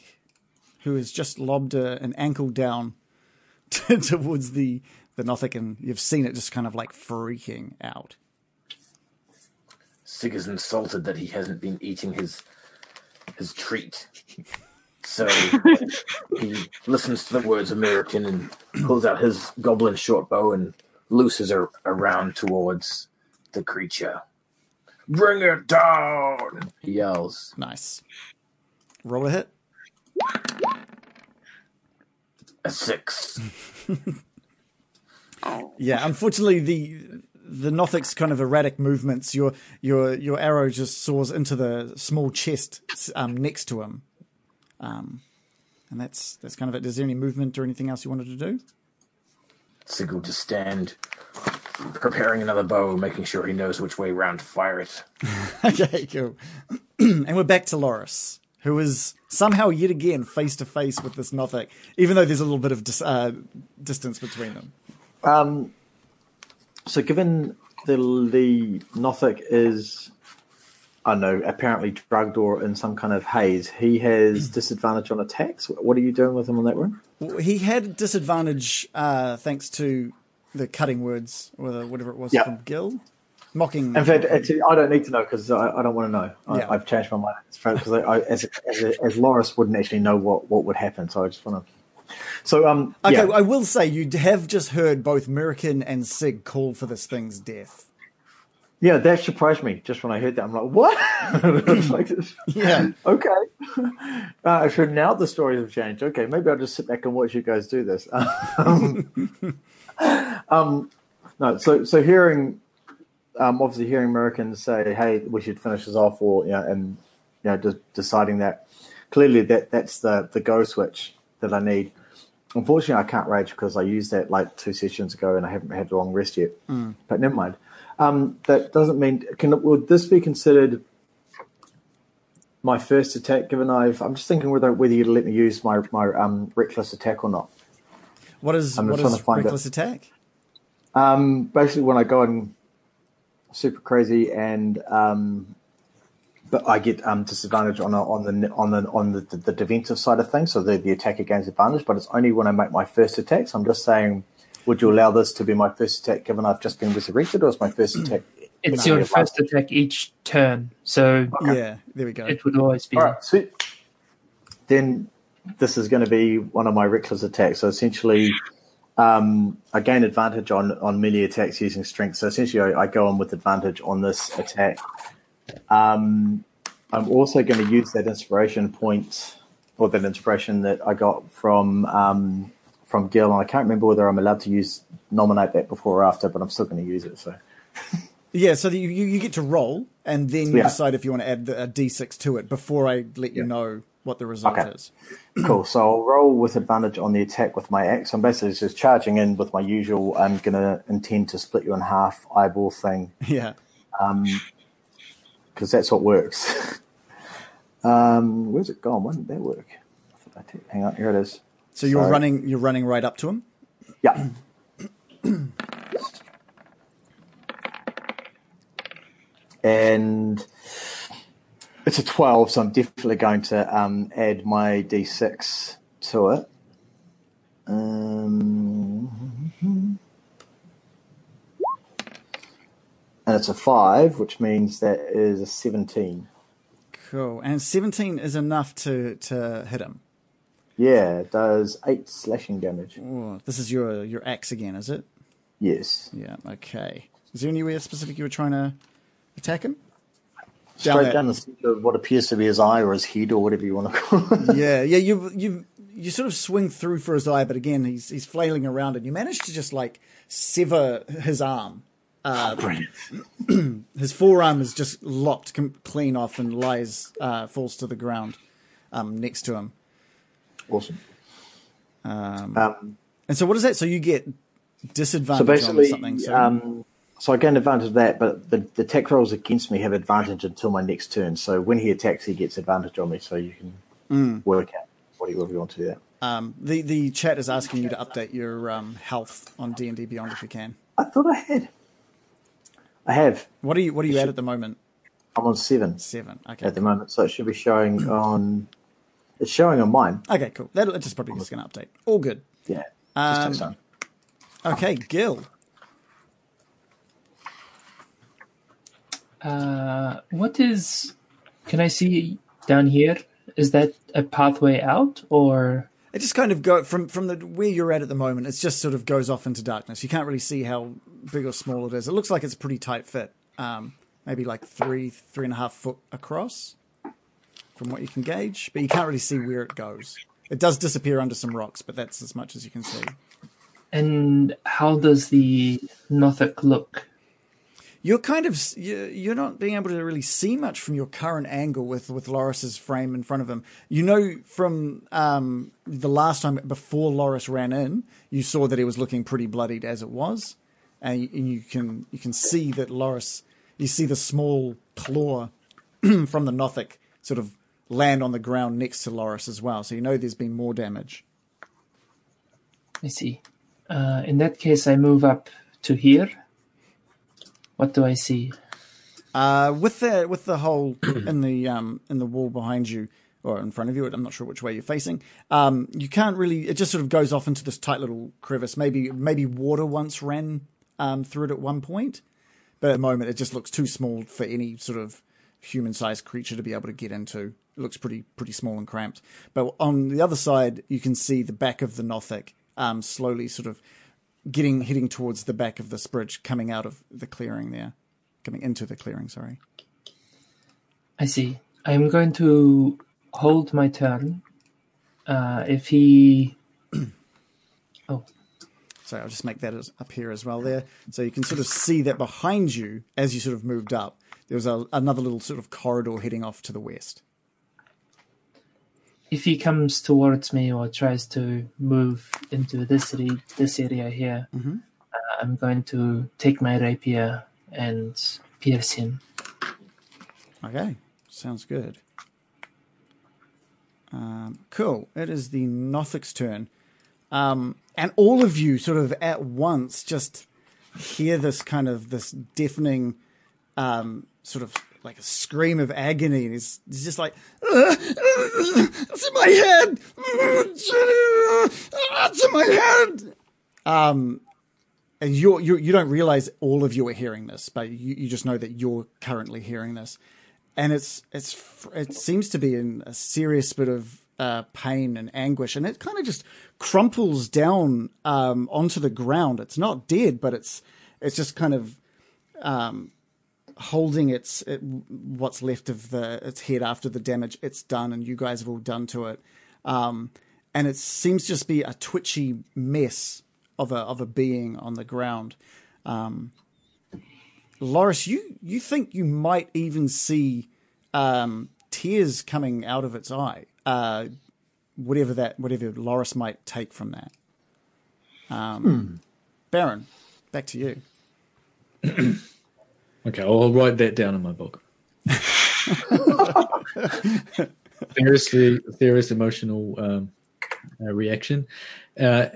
who has just lobbed a, an ankle down towards the the Nothic, and you've seen it just kind of like freaking out. Sig is insulted that he hasn't been eating his his treat. So he listens to the words American and pulls out his goblin short bow and looses her around towards the creature. Bring it down! He yells. Nice. Roll a hit. A six. Yeah, unfortunately, the the Nothic's kind of erratic movements. Your your your arrow just soars into the small chest um, next to him, um, and that's that's kind of it. Is there any movement or anything else you wanted to do? Sig to stand, preparing another bow, making sure he knows which way round to fire it. okay, cool. and we're back to Loris, who is somehow yet again face to face with this Nothic, even though there's a little bit of dis- uh, distance between them. Um, so given the the Nothic is, I don't know, apparently drugged or in some kind of haze, he has disadvantage on attacks. What are you doing with him on that one? Well, He had disadvantage uh, thanks to the cutting words, or the, whatever it was Yeah. from Gil. Mocking. In fact, actually, I don't need to know because I, I don't want to know. I, Yeah. I've changed my mind because I, I, as, as, as Loris wouldn't actually know what, what would happen, so I just want to. So um, Okay, yeah. I will say you have just heard both American and Sig call for this thing's death. Yeah, that surprised me just when I heard that. I'm like, what? Like Yeah. Okay. Uh, so now the stories have changed. Okay, maybe I'll just sit back and watch you guys do this. Um, um, no, so so hearing, um, obviously hearing Americans say, "Hey, we should finish this off," or you know, and you know, de- deciding that clearly that that's the the go switch that I need. Unfortunately, I can't rage because I used that like two sessions ago and I haven't had a long rest yet. But never mind. Um, that doesn't mean can would this be considered my first attack? Given I've, I'm just thinking whether whether you'd let me use my my um, reckless attack or not. What is I'm what is to find reckless attack? Um, basically, when I go in super crazy and um, but I get um, disadvantage on a, on the on the on the, the, the defensive side of things, so the, the attack against advantage. But it's only when I make my first attack. So I'm just saying, would you allow this to be my first attack, given I've just been resurrected, or is my first attack? It's you know, your first attack each turn, so Yeah, there we go. it would always be. All right, sweet. Then this is going to be one of my reckless attacks. So essentially, um, I gain advantage on, on melee attacks using strength. So essentially, I, I go on with advantage on this attack. Um, I'm also going to use that inspiration point or that inspiration that I got from um, from Gil, and I can't remember whether I'm allowed to use nominate that before or after, but I'm still going to use it. So. Yeah, so you, you get to roll, and then you Yeah. decide if you want to add the, a d6 to it before I let you Yeah. know what the result Okay. is. Cool. So I'll roll with advantage on the attack with my axe. I'm basically just charging in with my usual. I'm gonna intend to split you in half eyeball thing Yeah. Because that's what works. um, where's it gone? Why didn't that work? I thought I did- Hang on, here it is. So you're Sorry. running you're running right up to him. Yeah. and it's a 12, so I'm definitely going to um, add my d6 to it. Um, and it's a 5, which means that is a 17. Cool. And 17 is enough to to hit him. Yeah, it does 8 slashing damage. Oh, this is your your axe again, is it? Yes. Yeah. Okay. Is there anywhere specific you were trying to attack him? straight that- down the center of what appears to be his eye or his head or whatever you want to call it. yeah, yeah. You you you sort of swing through for his eye, but again, he's he's flailing around, and you manage to just like sever his arm. Uh, Brilliant. his forearm is just lopped com- clean off and lies uh, falls to the ground um, next to him. Awesome. Um, Um, and so, what is that? So you get disadvantage so basically, on something. So um, so I gain advantage of that, but the, the attack rolls against me have advantage until my next turn. So when he attacks, he gets advantage on me. So you can Mm. work out what you, you want to do that. um, the the chat is asking you to update your um, health on D and D Beyond if you can. I thought I had. I have. What are you What are you at at the moment? I'm on seven Seven. Okay. at the moment, so it should be showing on. It's showing on mine. Okay. Cool. That it's just probably just going to update. All good. Yeah. Um, Just touchdown. Okay, Gil. Uh, what is? Can I see down here? Is that a pathway out, or It just kind of go from from the where you're at at the moment. It just sort of goes off into darkness. You can't really see how big or small it is. It looks like it's a pretty tight fit. Um, maybe like three three and a half foot across, from what you can gauge. But you can't really see where it goes. It does disappear under some rocks, but that's as much as you can see. and how does the Nothic look? You're kind of you- you're not being able to really see much from your current angle with with Loris's frame in front of him. You know from um, the last time before Loris ran in, you saw that he was looking pretty bloodied as it was, and you, can you can see that Loris. You see the small claw from the Nothic sort of land on the ground next to Loris as well. So you know there's been more damage. I see. Uh, in that case, I move up to here. What do I see? Uh, with the with the hole in the um in the wall behind you or in front of you, I'm not sure which way you're facing. Um, you can't really. It just sort of goes off into this tight little crevice. Maybe maybe water once ran um, through it at one point, but at the moment it just looks too small for any sort of human-sized creature to be able to get into. It looks pretty pretty small and cramped. But on the other side, you can see the back of the Nothic um, slowly sort of getting heading towards the back of this bridge, coming out of the clearing there, coming into the clearing. Sorry. I see. I'm going to hold my turn. Uh, if he, oh, sorry, I'll just make that as, up here as well there. So you can sort of see that behind you, as you sort of moved up, there was a, another little sort of corridor heading off to the west. If he comes towards me or tries to move into this re- this area here, Mhm. uh, I'm going to take my rapier and pierce him. Okay, sounds good. Um, cool. It is the Nothic's turn. Um, and all of you sort of at once just hear this kind of this deafening um, sort of like a scream of agony. And he's, he's just like, "Uh, it's in my head. It's in my head. Um, and you're, you're, you don't realize all of you are hearing this, but you, you just know that you're currently hearing this and it's it's it seems to be in a serious bit of uh, pain and anguish, and it kind of just crumples down um, onto the ground. It's not dead, but it's it's just kind of um, holding its it, what's left of the its head after the damage it's done, and you guys have all done to it. Um, and it seems to just be a twitchy mess of a of a being on the ground. Um, Loris, you you think you might even see um, tears coming out of its eye, uh, whatever that whatever Loris might take from that. Um, Baron, back to you. Okay, I'll write that down in my book. Seriously, serious emotional um, uh, reaction. Uh,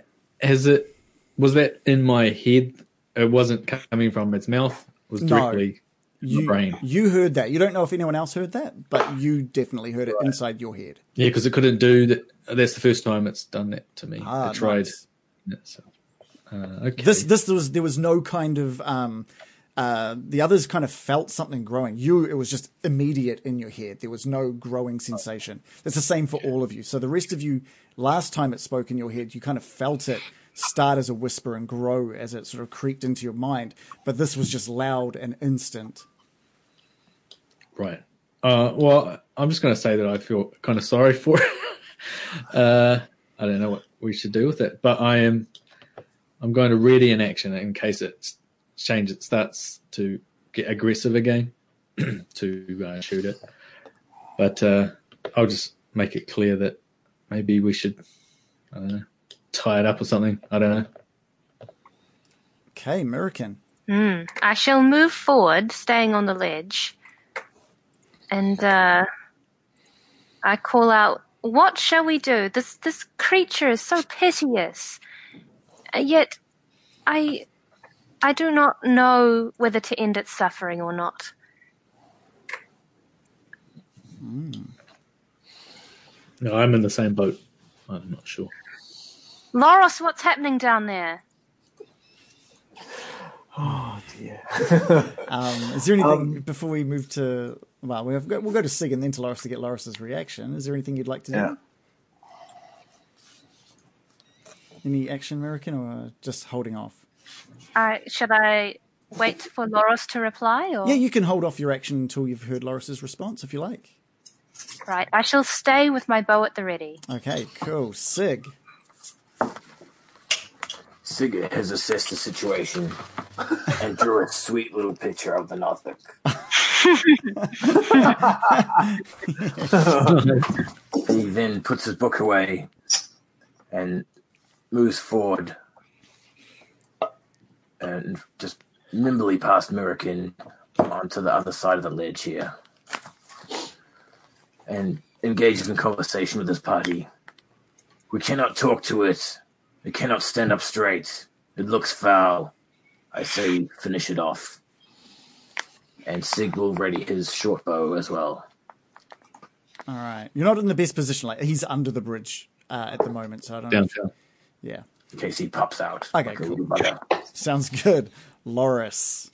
has it? Was that in my head? It wasn't coming from its mouth. It was No. directly You, brain. you heard that. You don't know if anyone else heard that, but you definitely heard it inside your head. yeah, because it couldn't do that. That's the first time it's done that to me. Ah, I tried. nice. So, uh, okay. This this was there was no kind of um uh the others kind of felt something growing. You it was just immediate in your head. There was no growing sensation. It's the same for all of you. So the rest of you last time it spoke in your head, you kind of felt it start as a whisper and grow as it sort of creaked into your mind. But this was just loud and instant. right. Uh, well, I'm just going to say that I feel kind of sorry for it. uh, I don't know what we should do with it, but I am. I'm going to ready in action in case it change it starts to get aggressive again to uh, shoot it. But uh, I'll just make it clear that maybe we should, I don't know, tie it up or something. I don't know. Okay, American. Hmm. I shall move forward, staying on the ledge, and uh, I call out, "What shall we do? This this creature is so piteous, yet I I do not know whether to end its suffering or not." No, I'm in the same boat. I'm not sure. Loris, what's happening down there? Oh dear. Um, is there anything before we move to? Well, we've got, we'll go to Sig and then to Loris to get Loris's reaction. Is there anything you'd like to do? Yeah. Any action, American, or just holding off? Uh, should I wait for Loris to reply, or Yeah, you can hold off your action until you've heard Loris's response, if you like. right? I shall stay with my bow at the ready. Okay, cool. Sig. Sigurd has assessed the situation and drew a sweet little picture of the Norfolk. he then puts his book away and moves forward and just nimbly past Mirakin onto the other side of the ledge here and engages in conversation with his party. We cannot talk to it. It cannot stand up straight. It looks foul. I say finish it off. And Sig will ready his short bow as well. All right. You're not in the best position. Like he's under the bridge uh, at the moment, so I don't know. if- yeah, In case he pops out. Okay, like cool. little sounds good. Loris.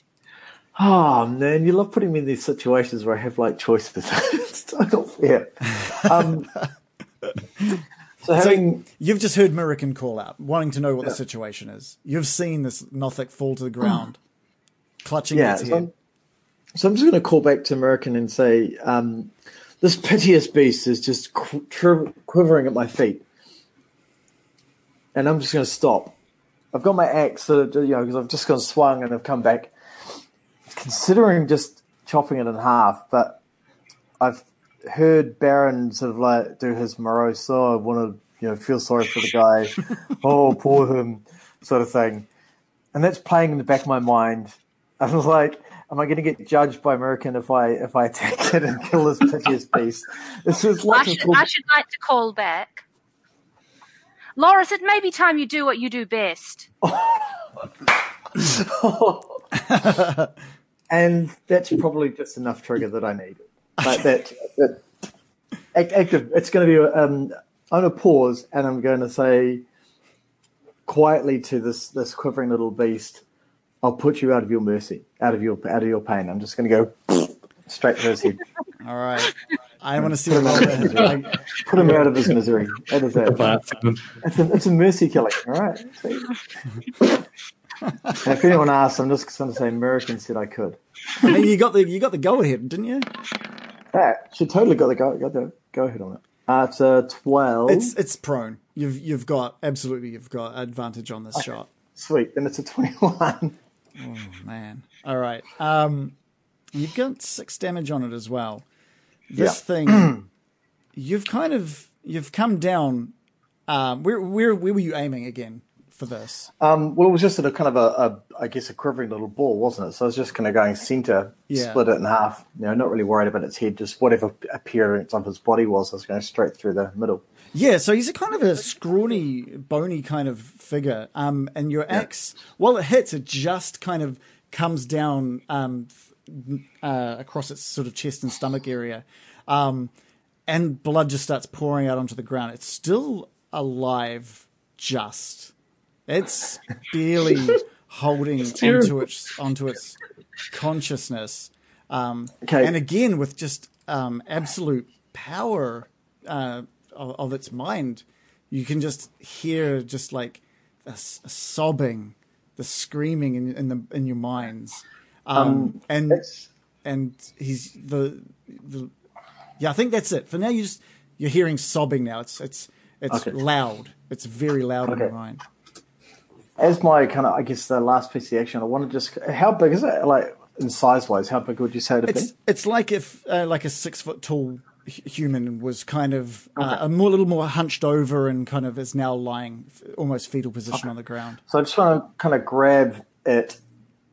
Oh man, you love putting me in these situations where I have like choices. it's not fair. Um, so having You've just heard Mirakin call out, wanting to know what the situation is. You've seen this Nothic fall to the ground, clutching yeah, its so head. I'm, so I'm just going to call back to American and say, um, this piteous beast is just qu- tri- quivering at my feet, and I'm just going to stop. I've got my axe, so that, you know, because I've just gone swung and I've come back, considering just chopping it in half, but I've heard Baron sort of like do his morose, oh, I want to, you know, feel sorry for the guy, oh, poor him, sort of thing, and that's playing in the back of my mind. I was like, am I going to get judged by American if I if I attack it and kill this piteous beast? This is I should, I should like to call back. Loris, it may be time you do what you do best. and that's probably just enough trigger that I need. But that, that act- active. It's going to be. Um, I'm going to pause and I'm going to say quietly to this this quivering little beast, "I'll put you out of your mercy, out of your out of your pain." I'm just going to go straight to his head, All right. I want to see what like, put him out of his misery. That is it. It's a, it's a mercy killing. All right. If anyone asks, I'm just going to say American said I could. You got the you got the go ahead, didn't you? Yeah, she totally got the go, got the go ahead on it. Uh, it's a twelve. It's it's prone. You've you've got absolutely you've got advantage on this shot. Sweet, then it's a twenty-one. Oh Man. All right. Um you've got six damage on it as well. This thing you've kind of you've come down um where where where were you aiming again for this? Um, well, it was just at a kind of a, a, I guess, a quivering little ball, wasn't it? So I was just kind of going centre, Yeah. split it in half. You know, not really worried about its head, just whatever appearance of his body was, I was going straight through the middle. Yeah, so he's a kind of a scrawny, bony kind of figure. Um, and your axe, while it hits, it just kind of comes down um, uh, across its sort of chest and stomach area, um, and blood just starts pouring out onto the ground. It's still alive, just. It's barely holding onto its onto its consciousness. Um, Okay. and again with just um, absolute power uh, of, of its mind, you can just hear just like a, a sobbing, the screaming in, in the in your minds, um, and It's, and he's the the Yeah, I think that's it. For now, you just you're hearing sobbing now. It's it's it's Okay. loud. It's very loud in your mind. As my kind of, I guess, the last piece of the action, I want to just. How big is it? Like in size wise, how big would you say it'd It's be? it's like if uh, like a six foot tall human was kind of uh, a more, little more hunched over and kind of is now lying almost fetal position on the ground. So I just want to kind of grab it,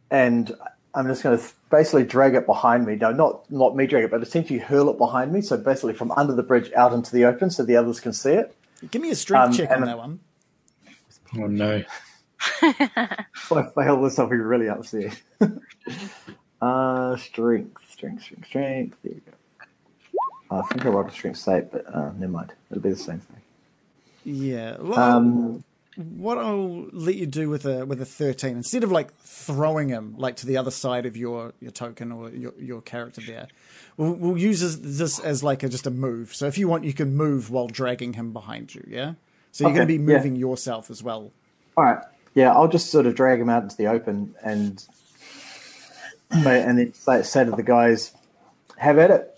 and I'm just going to basically drag it behind me. No, not not me drag it, but essentially hurl it behind me. So basically from under the bridge out into the open, so the others can see it. Give me a strength Um, check on that one. Oh no. If I fail this, I'll be really upset. uh, strength, strength, strength, strength. There we go. I think I rolled a strength save, but uh, never mind. It'll be the same thing. Yeah. Well, Um, what I'll let you do with a with a thirteen, instead of like throwing him like to the other side of your, your token or your, your character there, we'll, we'll use this, this as like a, just a move. So if you want, you can move while dragging him behind you. Yeah. So you're going to Okay, be yeah. moving yourself as well. all right. Yeah, I'll just sort of drag him out into the open and and then say, say to the guys, "Have at it."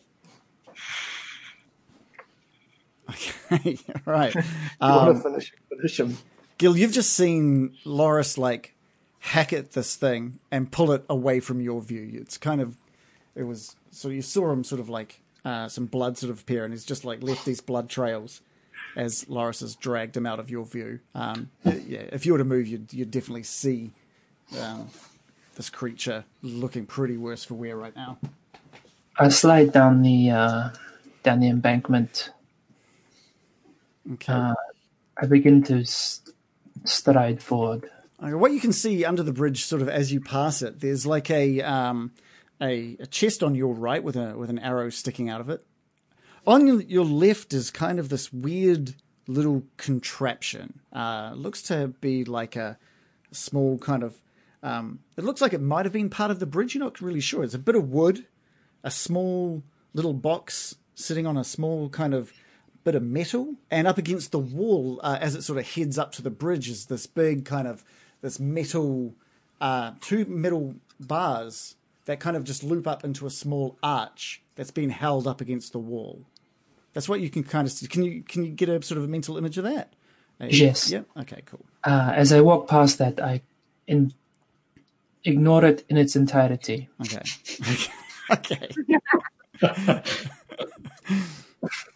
Okay. right. You Um, want to finish finish him? Gil, you've just seen Loris like hack at this thing and pull it away from your view. It's kind of, it was so you saw him sort of like uh, some blood sort of appear, and he's just like left these blood trails as Loris has dragged him out of your view. Um, yeah, if you were to move, you'd you'd definitely see um, this creature looking pretty worse for wear right now. I slide down the uh, down the embankment. Okay. Uh, I begin to s- stride forward. What you can see under the bridge, sort of as you pass it, there's like a um, a, a chest on your right with a with an arrow sticking out of it. On your, your left is kind of this weird little contraption. Uh, looks to be like a, small kind of. Um, it looks like it might have been part of the bridge. You're not really sure. It's a bit of wood, a small little box sitting on a small kind of bit of metal, and up against the wall, uh, as it sort of heads up to the bridge, is this big kind of this metal, uh, two metal bars that kind of just loop up into a small arch that's been held up against the wall. That's what you can kind of see. Can you can you get a sort of a mental image of that? Uh, Yes. Yeah. Okay. Cool. Uh, as I walk past that, I in- ignore it in its entirety. Okay. okay.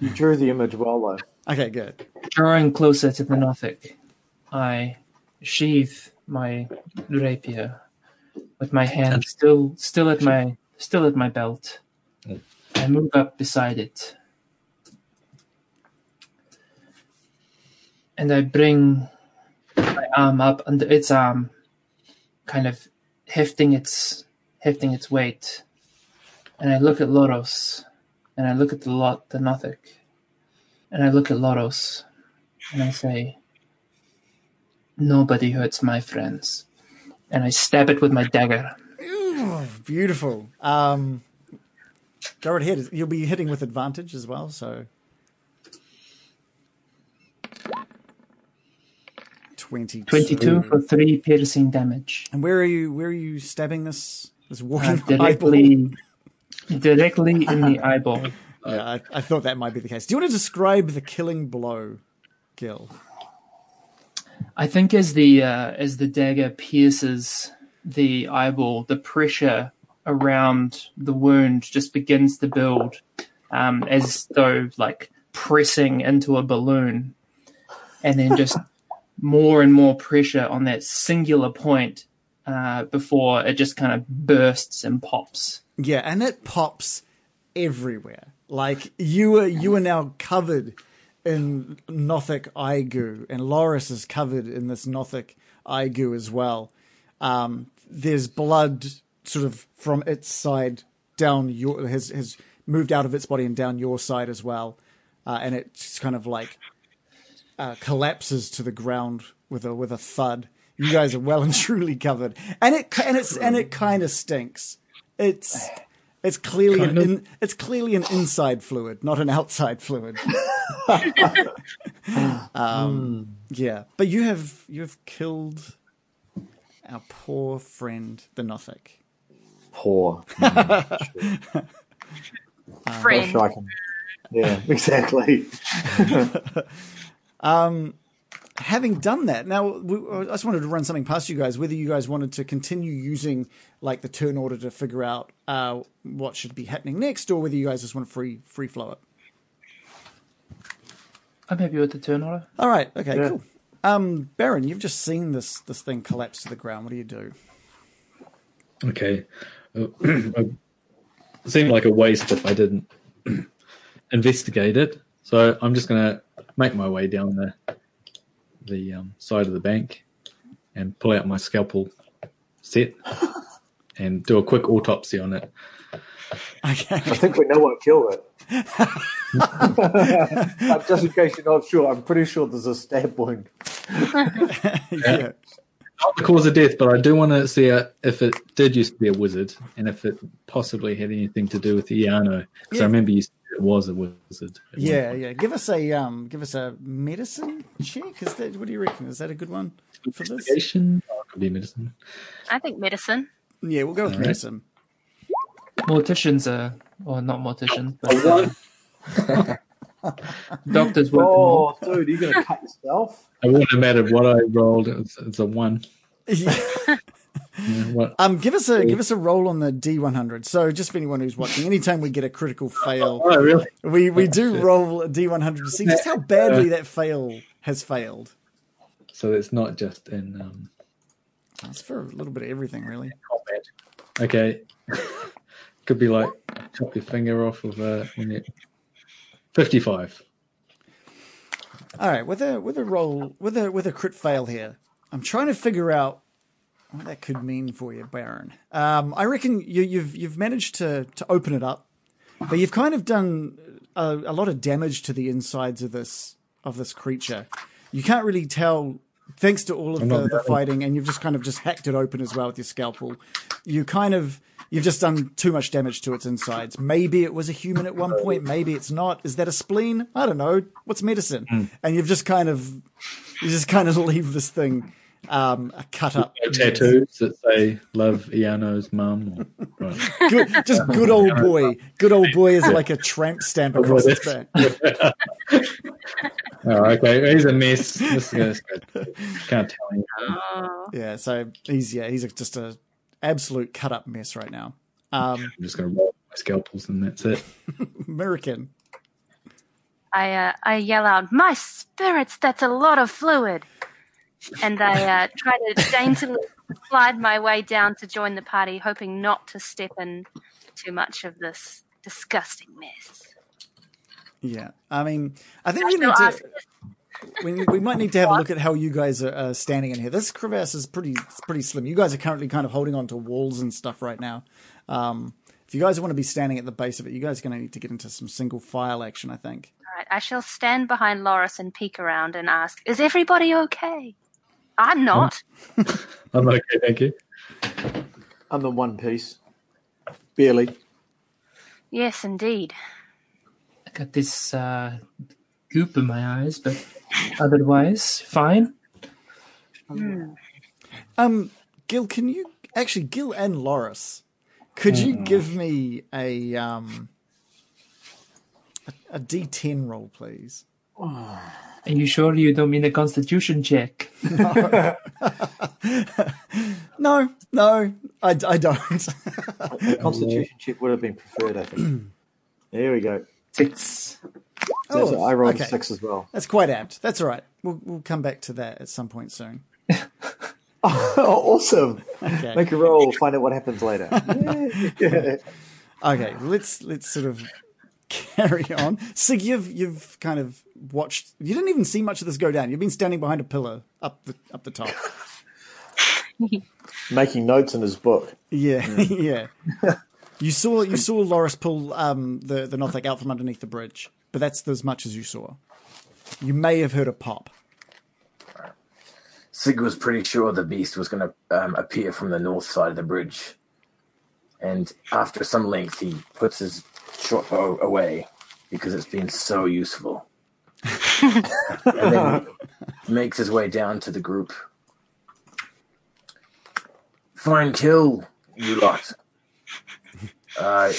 You drew the image well, though. Okay. Good. Drawing closer to the Nothic, I sheathe my rapier with my hand still still at my still at my belt. Mm. I move up beside it. And I bring my arm up under its arm, kind of hefting its hefting its weight. And I look at Loris, and I look at the lot the Nothic, and I look at Loris, and I say, Nobody hurts my friends. And I stab it with my dagger. Ooh, beautiful. Um, go right ahead. You'll be hitting with advantage as well. So. 22. 22 for 3 piercing damage. And where are you? Where are you stabbing this? This Uh, walking eyeball? Directly, in the eyeball. Yeah, I, I thought that might be the case. Do you want to describe the killing blow, Gil? I think as the uh, as the dagger pierces the eyeball, the pressure around the wound just begins to build, um, as though like pressing into a balloon, and then just more and more pressure on that singular point uh, before it just kind of bursts and pops. Yeah, and it pops everywhere. Like you are you are now covered in Nothic eye goo, and Loris is covered in this Nothic eye goo as well. Um, there's blood sort of from its side down your has has moved out of its body and down your side as well, uh, and it just kind of like uh, collapses to the ground with a with a thud. You guys are well and truly covered, and it and it's and it kind of stinks. It's it's clearly an in, it's clearly an inside fluid, not an outside fluid. um, yeah, but you have you have killed our poor friend the Nothic. Poor. Friend. Shy can- Yeah, exactly. Um, having done that, now we, I just wanted to run something past you guys. Whether you guys wanted to continue using like the turn order to figure out uh, what should be happening next, or whether you guys just want to free free flow it. I'm happy with the turn order. All right. Okay. Yeah. Cool. Um, Baron, you've just seen this this thing collapse to the ground. What do you do? Okay. Uh, it seemed like a waste if I didn't investigate it. So I'm just going to make my way down the the um, side of the bank and pull out my scalpel set and do a quick autopsy on it. Okay. I think we know what killed it. Just in case you're not sure, I'm pretty sure there's a stab wound. yeah. Not the cause of death, but I do want to see uh, if it did used to be a wizard and if it possibly had anything to do with the Iano. Because Yeah. I remember you said it was a wizard. at Yeah, point. yeah. Give us a um, give us a medicine check. Is that what do you reckon? Is that a good one for this? Investigation? Oh, it could be medicine. I think medicine. Yeah, we'll go with All right. medicine. Morticians are, or not morticians, but A one. doctors work. Oh, dude, you're gonna cut yourself? It wouldn't have mattered what I rolled. It's, it's a one. Yeah. Yeah. Um, give us a give us a roll on the D one hundred. So, just for anyone who's watching, anytime we get a critical fail, Oh, really? we we do shit. roll a D one hundred to see just how badly that fail has failed. So it's not just in um, It's for a little bit of everything, really. Okay. Could be like chop your finger off of uh, when you. Fifty-five. All right, with a with a roll with a with a crit fail here, I'm trying to figure out what that could mean for you, Baron. Um, I reckon you, you've you've managed to to open it up, but you've kind of done a, a lot of damage to the insides of this of this creature. You can't really tell, thanks to all of I'm the, the fighting, and you've just kind of just hacked it open as well with your scalpel. You kind of you've just done too much damage to its insides. Maybe it was a human at one point. Maybe it's not. Is that a spleen? I don't know. What's medicine? And you've just kind of you just kind of leave this thing um, a cut up. Tattoos that say "Love Iano's mum." Or, right. Good, just good old boy. Good old boy is like a tramp stamp across his back. oh, okay. He's a mess. This is can't tell him. Oh. Yeah, so he's yeah he's just a absolute cut up mess right now. Um, I'm just going to roll my scalpels and that's it. American. I uh, I yell out, "My spirits! That's a lot of fluid!" And I uh, try to daintily slide my way down to join the party, hoping not to step in too much of this disgusting mess. Yeah, I mean, I think I we need to. We, we might need to have a look at how you guys are uh, standing in here. This crevasse is pretty pretty slim. You guys are currently kind of holding on to walls and stuff right now. Um, if you guys want to be standing at the base of it, you guys are going to need to get into some single file action. I think. All right, I shall stand behind Loris and peek around and ask, "Is everybody okay?" I'm not. I'm okay, thank you. I'm in one piece. Barely. Yes, indeed. I got this uh, goop in my eyes, but otherwise fine. Hmm. Um, Gil, can you actually Gil and Loris? Could you give me a um a, a D10 roll, please? Are you sure you don't mean a constitution check? No, no, I, I don't. The Constitution check would have been preferred, I think. there we go. Six. That's Oh, I rolled okay. six as well. That's quite apt. That's all right. We'll we'll come back to that at some point soon. Oh, awesome! Okay. Make a roll, find out what happens later. Yeah. Okay, let's let's sort of carry on. Sig, you've you've kind of watched. You didn't even see much of this go down. You've been standing behind a pillar up the up the top. Making notes in his book. Yeah, yeah. You saw you saw Loris pull um, the the Nothic out from underneath the bridge, but that's as much as you saw. You may have heard a pop. Sig was pretty sure the beast was going to um, appear from the north side of the bridge. And after some length, he puts his short bow away because it's been so useful. and then he makes his way down to the group. Fine kill, you lot. Uh,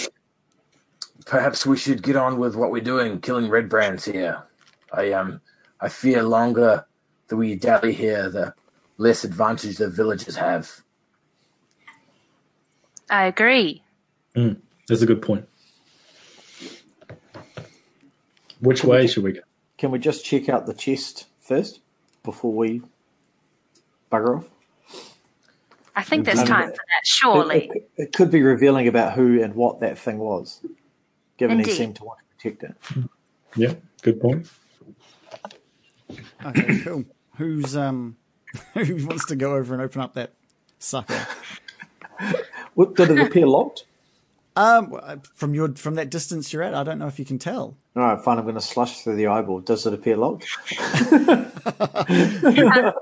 perhaps we should get on with what we're doing, killing Redbrands here. I um I fear longer that we dally here, the less advantage the villagers have. I agree. That's a good point. Which way should we go? Can we just check out the chest first before we bugger off? I think there's Um, time for that, It, surely. it- it could be revealing about who and what that thing was, given Indeed. he seemed to want to protect it. Yeah, good point. Okay, cool. Who's um who wants to go over and open up that sucker? What, did it appear locked? Um, from your from that distance you're at, I don't know if you can tell. All right, fine. I'm going to slush through the eyeball. Does it appear locked?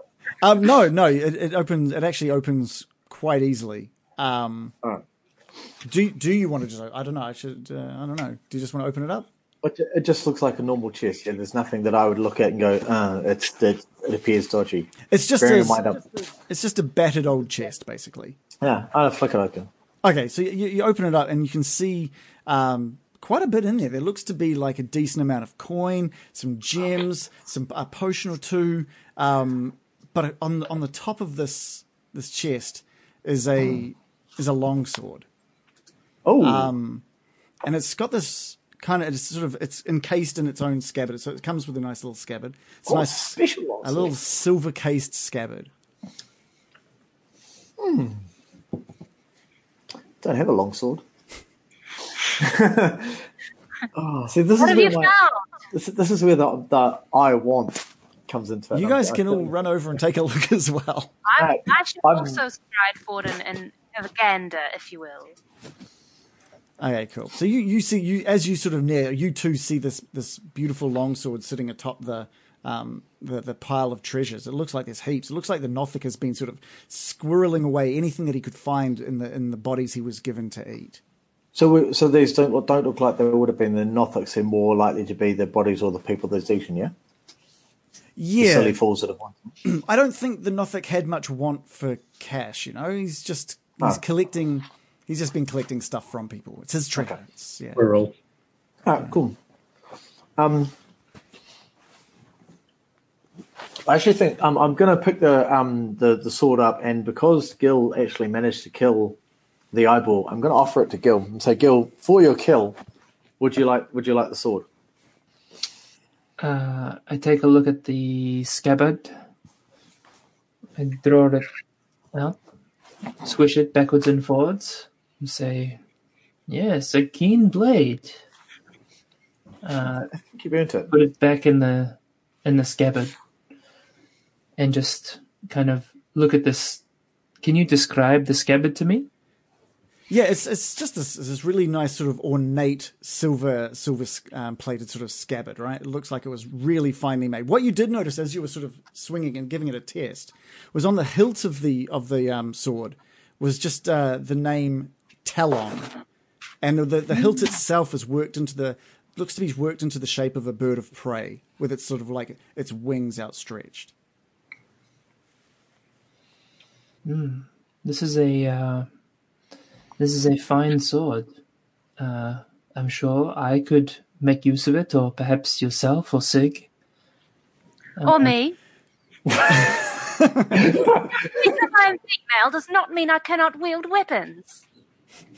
Um, no, no, it, it opens. It actually opens quite easily. Um, Alright. do do you want to just? I don't know. I should. Uh, I don't know. Do you just want to open it up? It, just looks like a normal chest. Yeah, there's nothing that I would look at and go, uh, it's it, it appears dodgy. It's just a, in mind, I'm- it's just a battered old chest, basically. yeah, I'll flick it open. Okay, so you, you open it up and you can see um, quite a bit in there. There looks to be like a decent amount of coin, some gems, some a potion or two. Um, but on on the top of this this chest is a is a longsword, Oh, um, and it's got this kind of it's sort of it's encased in its own scabbard. So it comes with a nice little scabbard. It's a oh, nice special a little silver cased scabbard. Don't have a longsword. oh, see, this What is have where you my, found? this, this is where the, the I want comes into it. You I'm- guys I can all run over and take a look as well. I, Right. I should I'm- also stride forward and, and have a gander, if you will. Okay, cool. So you, you see you as you sort of near you two see this this beautiful longsword sitting atop the um the, the pile of treasures. It looks like there's heaps. It looks like the Nothic has been sort of squirreling away anything that he could find in the in the bodies he was given to eat. So, we, so these don't look- don't look like they would have been the Nothics. They're more likely to be the bodies or the people that's eaten. Yeah, The Yeah, silly fools that have won. I don't think the Nothic had much want for cash. You know, he's just he's Oh. collecting. He's just been collecting stuff from people. It's his treasure. It's, yeah. We're all. Ah, cool. Um, I actually think um, I'm going to pick the, um, the the sword up, and because Gil actually managed to kill the eyeball, I'm going to offer it to Gil and say, Gil, for your kill, would you like would you like the sword? Uh, I take a look at the scabbard. I draw it out, swish it backwards and forwards, and say, "Yes, a keen blade." Uh, I think you've earned it. put it back in the in the scabbard, and just kind of look at this. Can you describe the scabbard to me? Yeah, it's it's just this, this really nice sort of ornate silver silver um, plated sort of scabbard, right? It looks like it was really finely made. What you did notice as you were sort of swinging and giving it a test was on the hilt of the of the um, sword was just uh, the name Talon, and the the hilt itself is worked into the looks to be worked into the shape of a bird of prey with its sort of like its wings outstretched. This is a uh, this is a fine sword. Uh, I'm sure I could make use of it, or perhaps yourself or Sigg. Or me. because I am female does not mean I cannot wield weapons.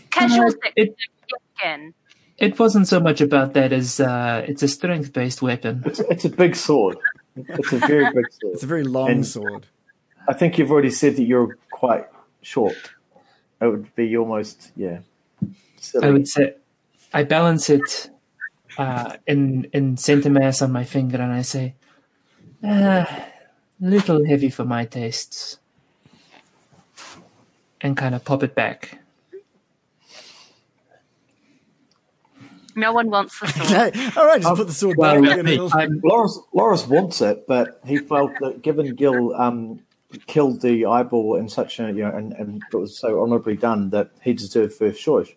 Casual Uh, sex it- again. It wasn't so much about that as uh, it's a strength based weapon. It's, it's a big sword. It's a very big sword. It's a very long And- sword. I think you've already said that you're quite short. It would be almost yeah. Silly. I would say I balance it uh, in in center mass on my finger, and I say, uh, "Little heavy for my tastes," and kind of pop it back. No one wants the sword. Okay, all right, just put the sword well, back. and it'll- I'm, Loris, Loris wants it, but he felt that given Gil um, killed the eyeball in such a you know, and, and it was so honourably done that he deserved first choice.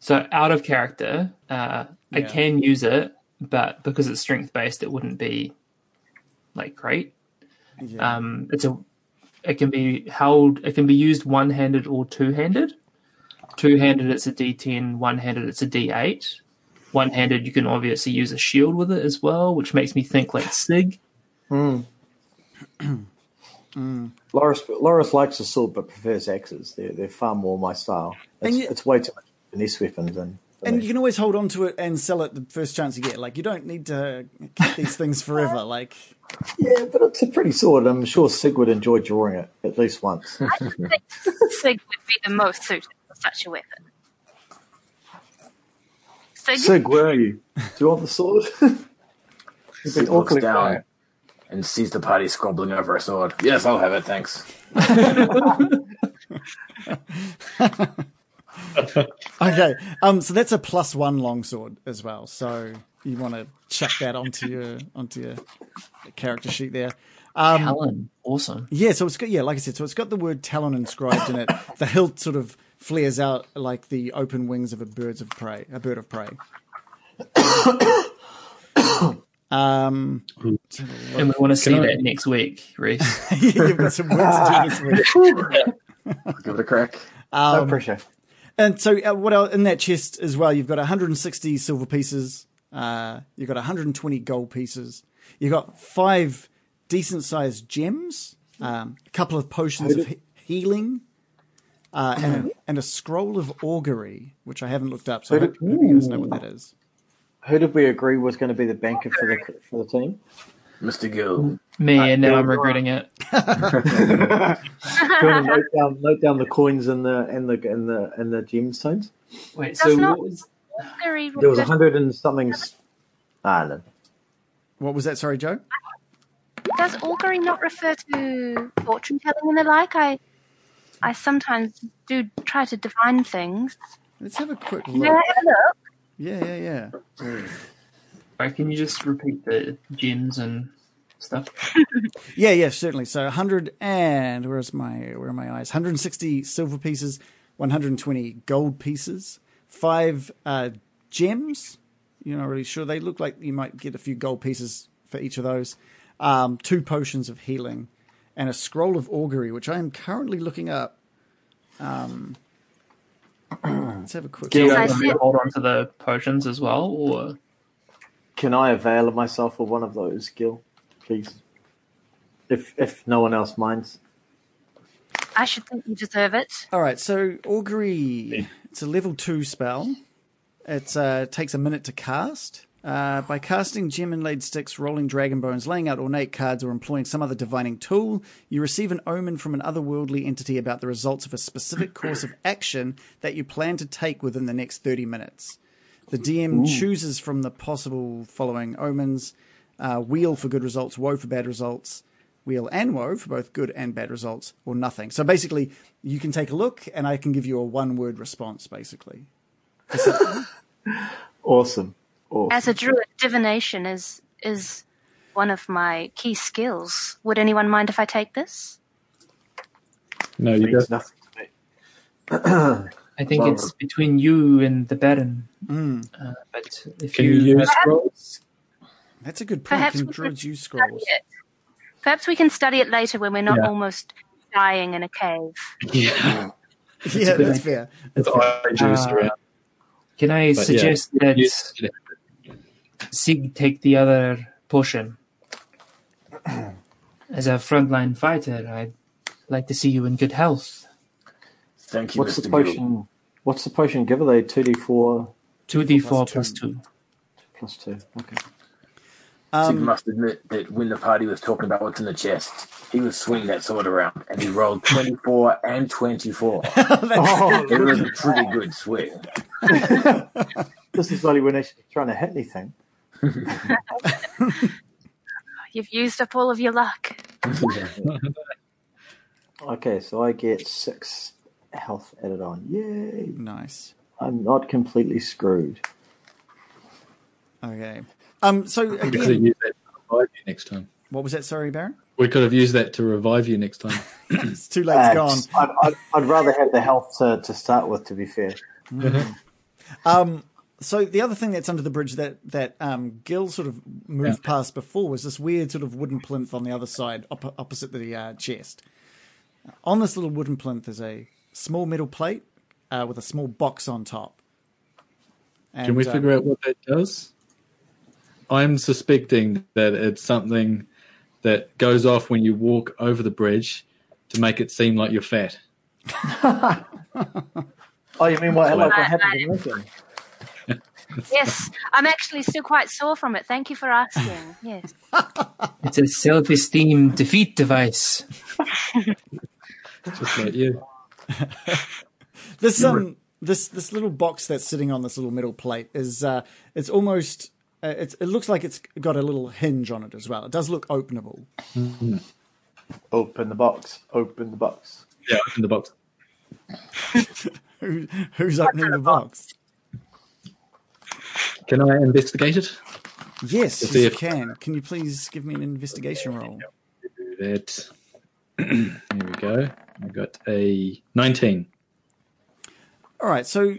so out of character, uh, I can use it, but because it's strength based, it wouldn't be like great. Yeah. Um, it's a it can be held it can be used one handed or two handed. Two handed it's a D10. One handed, it's a D eight. one handed, you can obviously use a shield with it as well, which makes me think like Sigg. Mm. Loris, Loris likes a sword but prefers axes. They're, they're far more my style. It's, And you- it's way too much finesse weapons. And, And you can always hold on to it and sell it the first chance you get. Like you don't need to keep these things forever. Like yeah, but it's a pretty sword. I'm sure Sigg would enjoy drawing it at least once. Sigg would be the most suited for such a weapon. Sigg, Sigg, where are you? Do you want the sword? You've been Sigg looks awkwardly down quiet. And sees the party squabbling over a sword. Yes, I'll have it, thanks. okay, um, so that's a plus one longsword as well. So you want to chuck that onto your onto your character sheet there. Um, Helen, awesome. Yeah, so it's got yeah, like I said, so it's got the word talon inscribed in it. The hilt sort of flares out like the open wings of a birds of prey, a bird of prey. um, let's have a look. And we want to see I- that next week, Reese. you've got some work to do this week. Give it a crack. No Um, pressure. and so, uh, what else in that chest as well? You've got 160 silver pieces. Uh, you've got 120 gold pieces. You've got five decent sized gems. Um, a couple of potions of he- healing. Uh, and, a, and a scroll of augury, which I haven't looked up, so I hope, hope you guys know what that is. Who did we agree was going to be the banker for the for the team? Mr. Gil. Me, and now I'm regretting it. Do you want to note down, note down the coins and the and the and the and the gemstones? Wait, Does so what was, There was a hundred and something. s- Ah, no. What was that? Sorry, Joe. Does augury not refer to fortune telling and the like? I, I sometimes do try to divine things. Let's have a quick May I have a look? Yeah, yeah, yeah. Right, can you just repeat the gems and stuff? Yeah, yeah, certainly. So 100 and where's my where are my eyes? 160 silver pieces, 120 gold pieces, five uh, gems. You're not really sure. They look like you might get a few gold pieces for each of those. Um, two potions of healing, and a scroll of augury, which I am currently looking up. Um, let's have a quick. Do you As I guys want me to said- hold on to the potions as well, or Can I avail of myself of one of those, Gil, please? If if no one else minds. I should think you deserve it. All right, so augury. It's a level two spell. It uh, takes a minute to cast. Uh, by casting gem and inlaid sticks, rolling dragon bones, laying out ornate cards, or employing some other divining tool, you receive an omen from an otherworldly entity about the results of a specific course of action that you plan to take within the next 30 minutes. The DM chooses from the possible following omens uh, wheel for good results, woe for bad results, wheel and woe for both good and bad results, or nothing. So basically, you can take a look and I can give you a one word response, basically. Awesome. Awesome. As a druid, divination is is one of my key skills. Would anyone mind if I take this? No, you means don't. nothing to me. I think Well- it's between you and the Baron. Mm, Uh, but if Can you you, use scrolls? that's a good point. Perhaps Can we druids use study scrolls? it. Perhaps we can study it later when we're not Yeah. almost dying in a cave. Yeah, Yeah, that's fair. it's eye juice Uh, can I But yeah, suggest that Yes, Sigg take the other potion? As a frontline fighter, I'd like to see you in good health. Thank you, What's the Mr. Gil. potion? What's the potion give? Are they two d four Two d four Plus plus two. two. plus two? Okay. Sigg Um, must admit that when the party was talking about what's in the chest, he was swinging that sword around and he rolled 24 and 24. Oh, It was a pretty good swing. this is only when actually trying to hit anything. You've used up all of your luck. Okay, so I get six health added on. Yay! nice. I'm not completely screwed. Okay. Um. So we could again, use that to revive you next time. what was that? Sorry, Baron. We could have used that to revive you next time. It's too late. It's gone. Uh, I'd, I'd, I'd rather have the health to, to start with, to be fair. Um, so the other thing that's under the bridge that that um, Gil sort of moved past before was this weird sort of wooden plinth on the other side, op- opposite the uh, chest. On this little wooden plinth is a small metal plate uh, with a small box on top. And, Can we um, figure out what that does? I'm suspecting that it's something that goes off when you walk over the bridge to make it seem like you're fat. Oh, you mean what, like what happened in Lincoln? Yes, I'm actually still quite sore from it. Thank you for asking. Yes. It's a self-esteem defeat device. Just like you. This um this this little box that's sitting on this little metal plate is uh it's almost uh, it's it looks like it's got a little hinge on it as well. It does look openable. Open the box. Open the box. Yeah, open the box. Who, who's opening the box? Can I investigate it? Yes, yes, you can. Can you please give me an investigation roll? Do that. Here we go. I got a 19. All right, so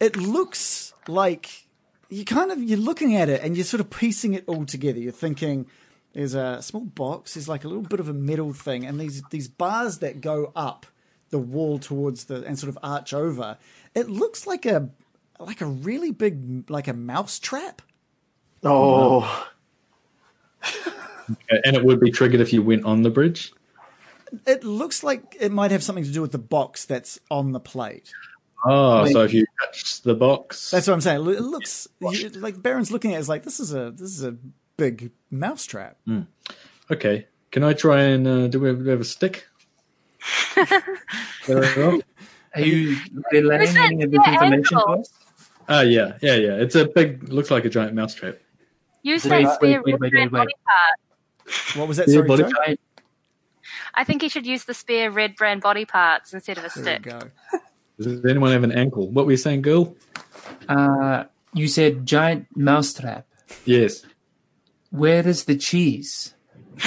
it looks like you kind of you're looking at it and you're sort of piecing it all together. You're thinking there's a small box, there's like a little bit of a metal thing, and these these bars that go up the wall towards the and sort of arch over. It looks like a like a really big like a mouse trap. Oh, And it would be triggered if you went on the bridge. It looks like it might have something to do with the box that's on the plate. Oh, so if you touch the box. That's what I'm saying. It looks you- like Baron's looking at it as like this is a this is a big mouse trap. Okay. Can I try and uh, do we have, do we have a stick? Are you relaying Listen, any of this yeah, information to Angel. Us? Ah, yeah, yeah, yeah. It's a big, looks like a giant mousetrap. Use Wait, spear wait, wait, wait, red wait. body part. What was that? Yeah, Sorry, body Joe? I, I think he should use the spear Redbrand body parts instead of a There stick. go. Does anyone have an ankle? What were you saying, girl? uh, you said giant mousetrap. Yes. Where is the cheese?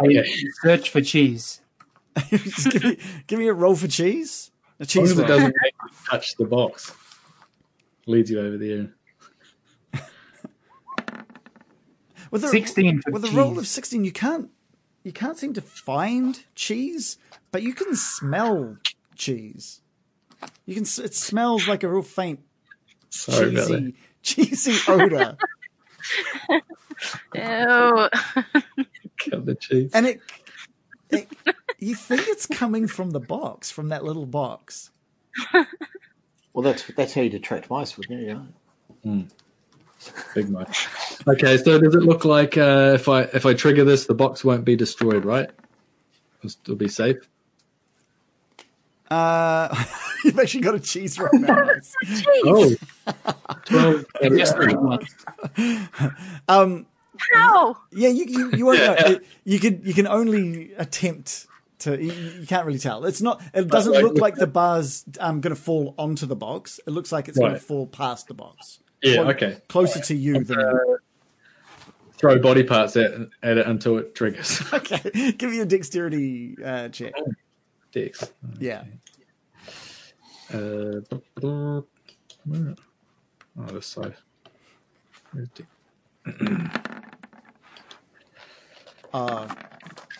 I search for cheese. Just give me, give me a roll for cheese. A As long cheese as it doesn't make you touch the box. Leads you over there. With a, 16 for with a roll of sixteen, you can't you can't seem to find cheese, but you can smell cheese. You can. It smells like a real faint Sorry about that. cheesy cheesy odor, Ew. Cut the cheese. and it, it. You think it's coming from the box, from that little box. well, that's that's how you detract mice, wouldn't you? Yeah. Big mice. Okay, so does it look like uh, if I if I trigger this, the box won't be destroyed, right? It'll still be safe. Uh, you've actually got a cheese right now. Nice. Oh, 12, I just ate. Um, How? Yeah, you you, you won't know. You can you can only attempt to. You, you can't really tell. It's not. It doesn't like- look like the bar's um, going to fall onto the box. It looks like it's going to fall past the box. yeah, okay. Closer to you than. Throw body parts at, at it until it triggers. Okay, give me a dexterity uh, check. Dex. Yeah. Uh? Oh, this side. Uh,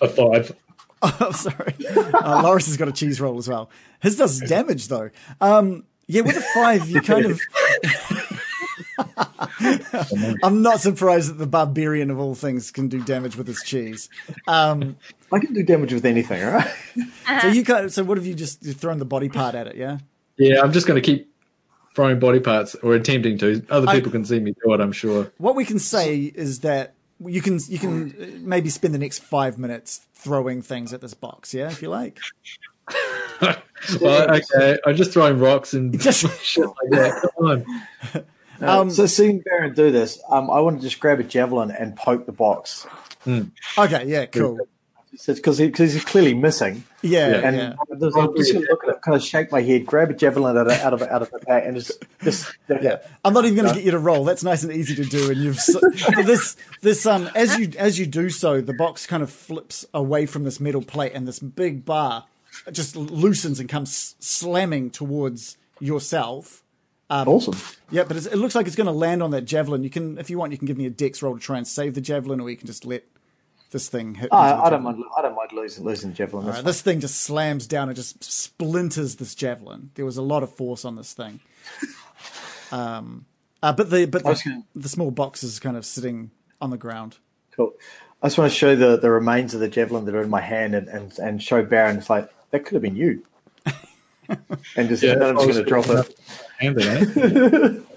A five. Oh, sorry. Uh, Loris has got a cheese roll as well. His does damage though. Um, yeah, with a five, you kind of. I'm not surprised that the barbarian of all things can do damage with his cheese. Um, I can do damage with anything, all right? So you kind of, so what have you just you've thrown the body part at it? Yeah. Yeah, I'm just going to keep throwing body parts or attempting to. Other I- people can see me do it, I'm sure. What we can say is that you can you can uh, maybe spend the next five minutes throwing things at this box. Yeah, if you like. well, okay, I'm just throwing rocks and Just- shit like that. Come on. Um, so seeing Baron do this, um, I want to just grab a javelin and poke the box. Okay. Yeah. Cool. Because he, he's clearly missing. Yeah. Yeah. And yeah. I'm just I'm just gonna look at it, kind of shake my head, grab a javelin out of out of, out of the pack, and just just Yeah, I'm not even going to get you to roll. That's nice and easy to do. And you've s- this this um as you as you do so, the box kind of flips away from this metal plate, and this big bar just loosens and comes slamming towards yourself. awesome. Yeah, but it's, it looks like it's going to land on that javelin. You can, if you want, you can give me a dex roll to try and save the javelin, or you can just let this thing hit. Oh, I, I don't mind. I don't mind losing losing javelin. Right, this thing just slams down and just splinters this javelin. There was a lot of force on this thing. Um, uh, but the but the, gonna- the small box is kind of sitting on the ground. Cool. I just want to show the, the remains of the javelin that are in my hand and, and, and show Baron. It's like that could have been you. and just Yeah, I'm just going to drop it. Hand it, eh?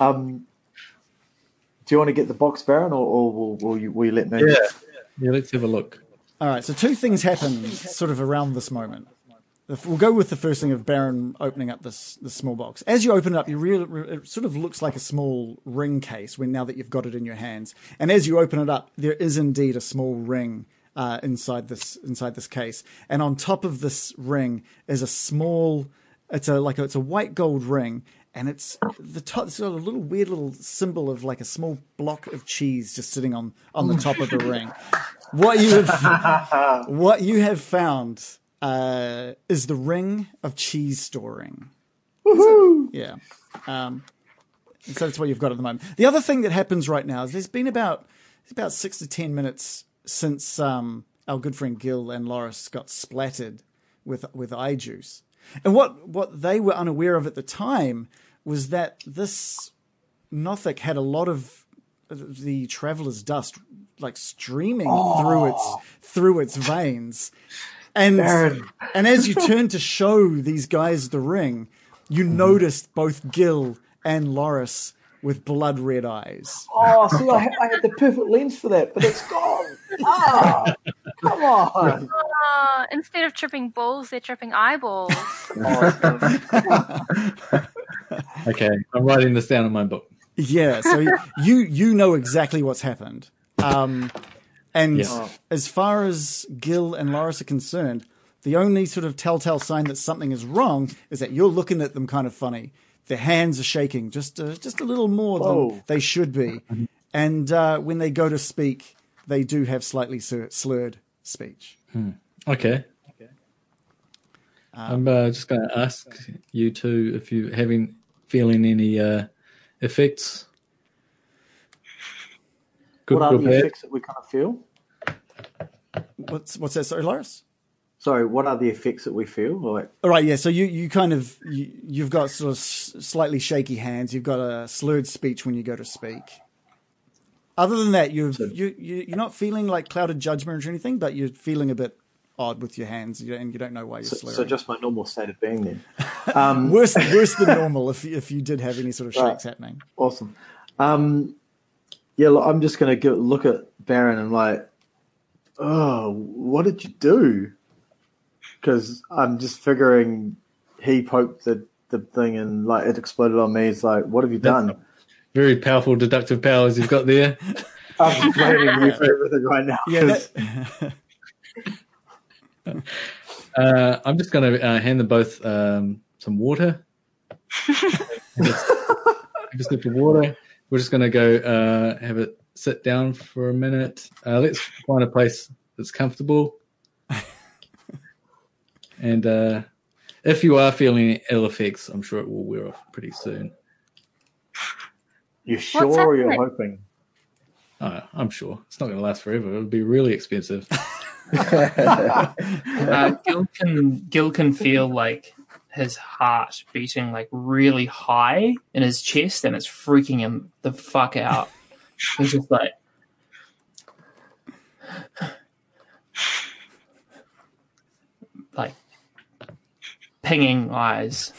Um, do you want to get the box, Baron, or, or will, will you will you let me? Yeah. Yeah, let's have a look. All right, so two things happen sort of around this moment. We'll go with the first thing of Baron opening up this this small box. As you open it up, you real it sort of looks like a small ring case. When now that you've got it in your hands, and as you open it up, there is indeed a small ring uh, inside this inside this case, and on top of this ring is a small. It's a like a, it's a white gold ring, and it's the top. It's got a little weird little symbol of like a small block of cheese just sitting on on the top of the ring. What you have what you have found uh, is the ring of cheese storing. Yeah. Um, so that's what you've got at the moment. The other thing that happens right now is there's been about it's about six to ten minutes since um, our good friend Gil and Loris got splattered with with eye juice, and what what they were unaware of at the time was that this Nothic had a lot of the traveler's dust like streaming through its through its veins. And and as you turn to show these guys the ring, you noticed both Gil and Loris with blood red eyes. Oh, see, I, had- I had the perfect lens for that, but it's gone. Ah, come on. Uh, instead of tripping balls, they're tripping eyeballs. Okay, I'm writing this down in my book. Yeah, so you you know exactly what's happened. Um, and Yeah. as far as Gil and Loris are concerned, the only sort of telltale sign that something is wrong is that you're looking at them kind of funny. Their hands are shaking just uh, just a little more Whoa. than they should be, and uh, when they go to speak, they do have slightly slur- slurred speech. Okay. I'm uh, just going to ask you two if you're having feeling any uh, effects. Good What are the bad? effects that we kind of feel? What's what's that? Sorry, Loris. Sorry, what are the effects that we feel? Like, All right, yeah. So you, you kind of you, you've got sort of s- slightly shaky hands. You've got a slurred speech when you go to speak. Other than that, you've, you you you're not feeling like clouded judgment or anything, but you're feeling a bit odd with your hands, and you don't know why you're so, slurring. so just my normal state of being then. Um, worse worse than normal if if you did have any sort of Right. shakes happening. Awesome. Um, yeah, look, I'm just going to look at Baron and like, oh, what did you do? Because I'm just figuring he poked the, the thing and like it exploded on me. It's like, what have you done? Very powerful deductive powers you've got there. I'm just blaming you for everything right now. Yeah, 'cause- that, Uh, I'm just going to uh, hand them both um, some water. just, have a sip of water. We're just going to go uh, have it sit down for a minute. Uh, let's find a place that's comfortable. and uh, if you are feeling ill effects, I'm sure it will wear off pretty soon. you sure or you're hoping? Uh, I'm sure it's not going to last forever. It'll be really expensive. Uh, Gil can Gil can feel like his heart beating like really high in his chest, and it's freaking him the fuck out. He's just like, like pinging eyes,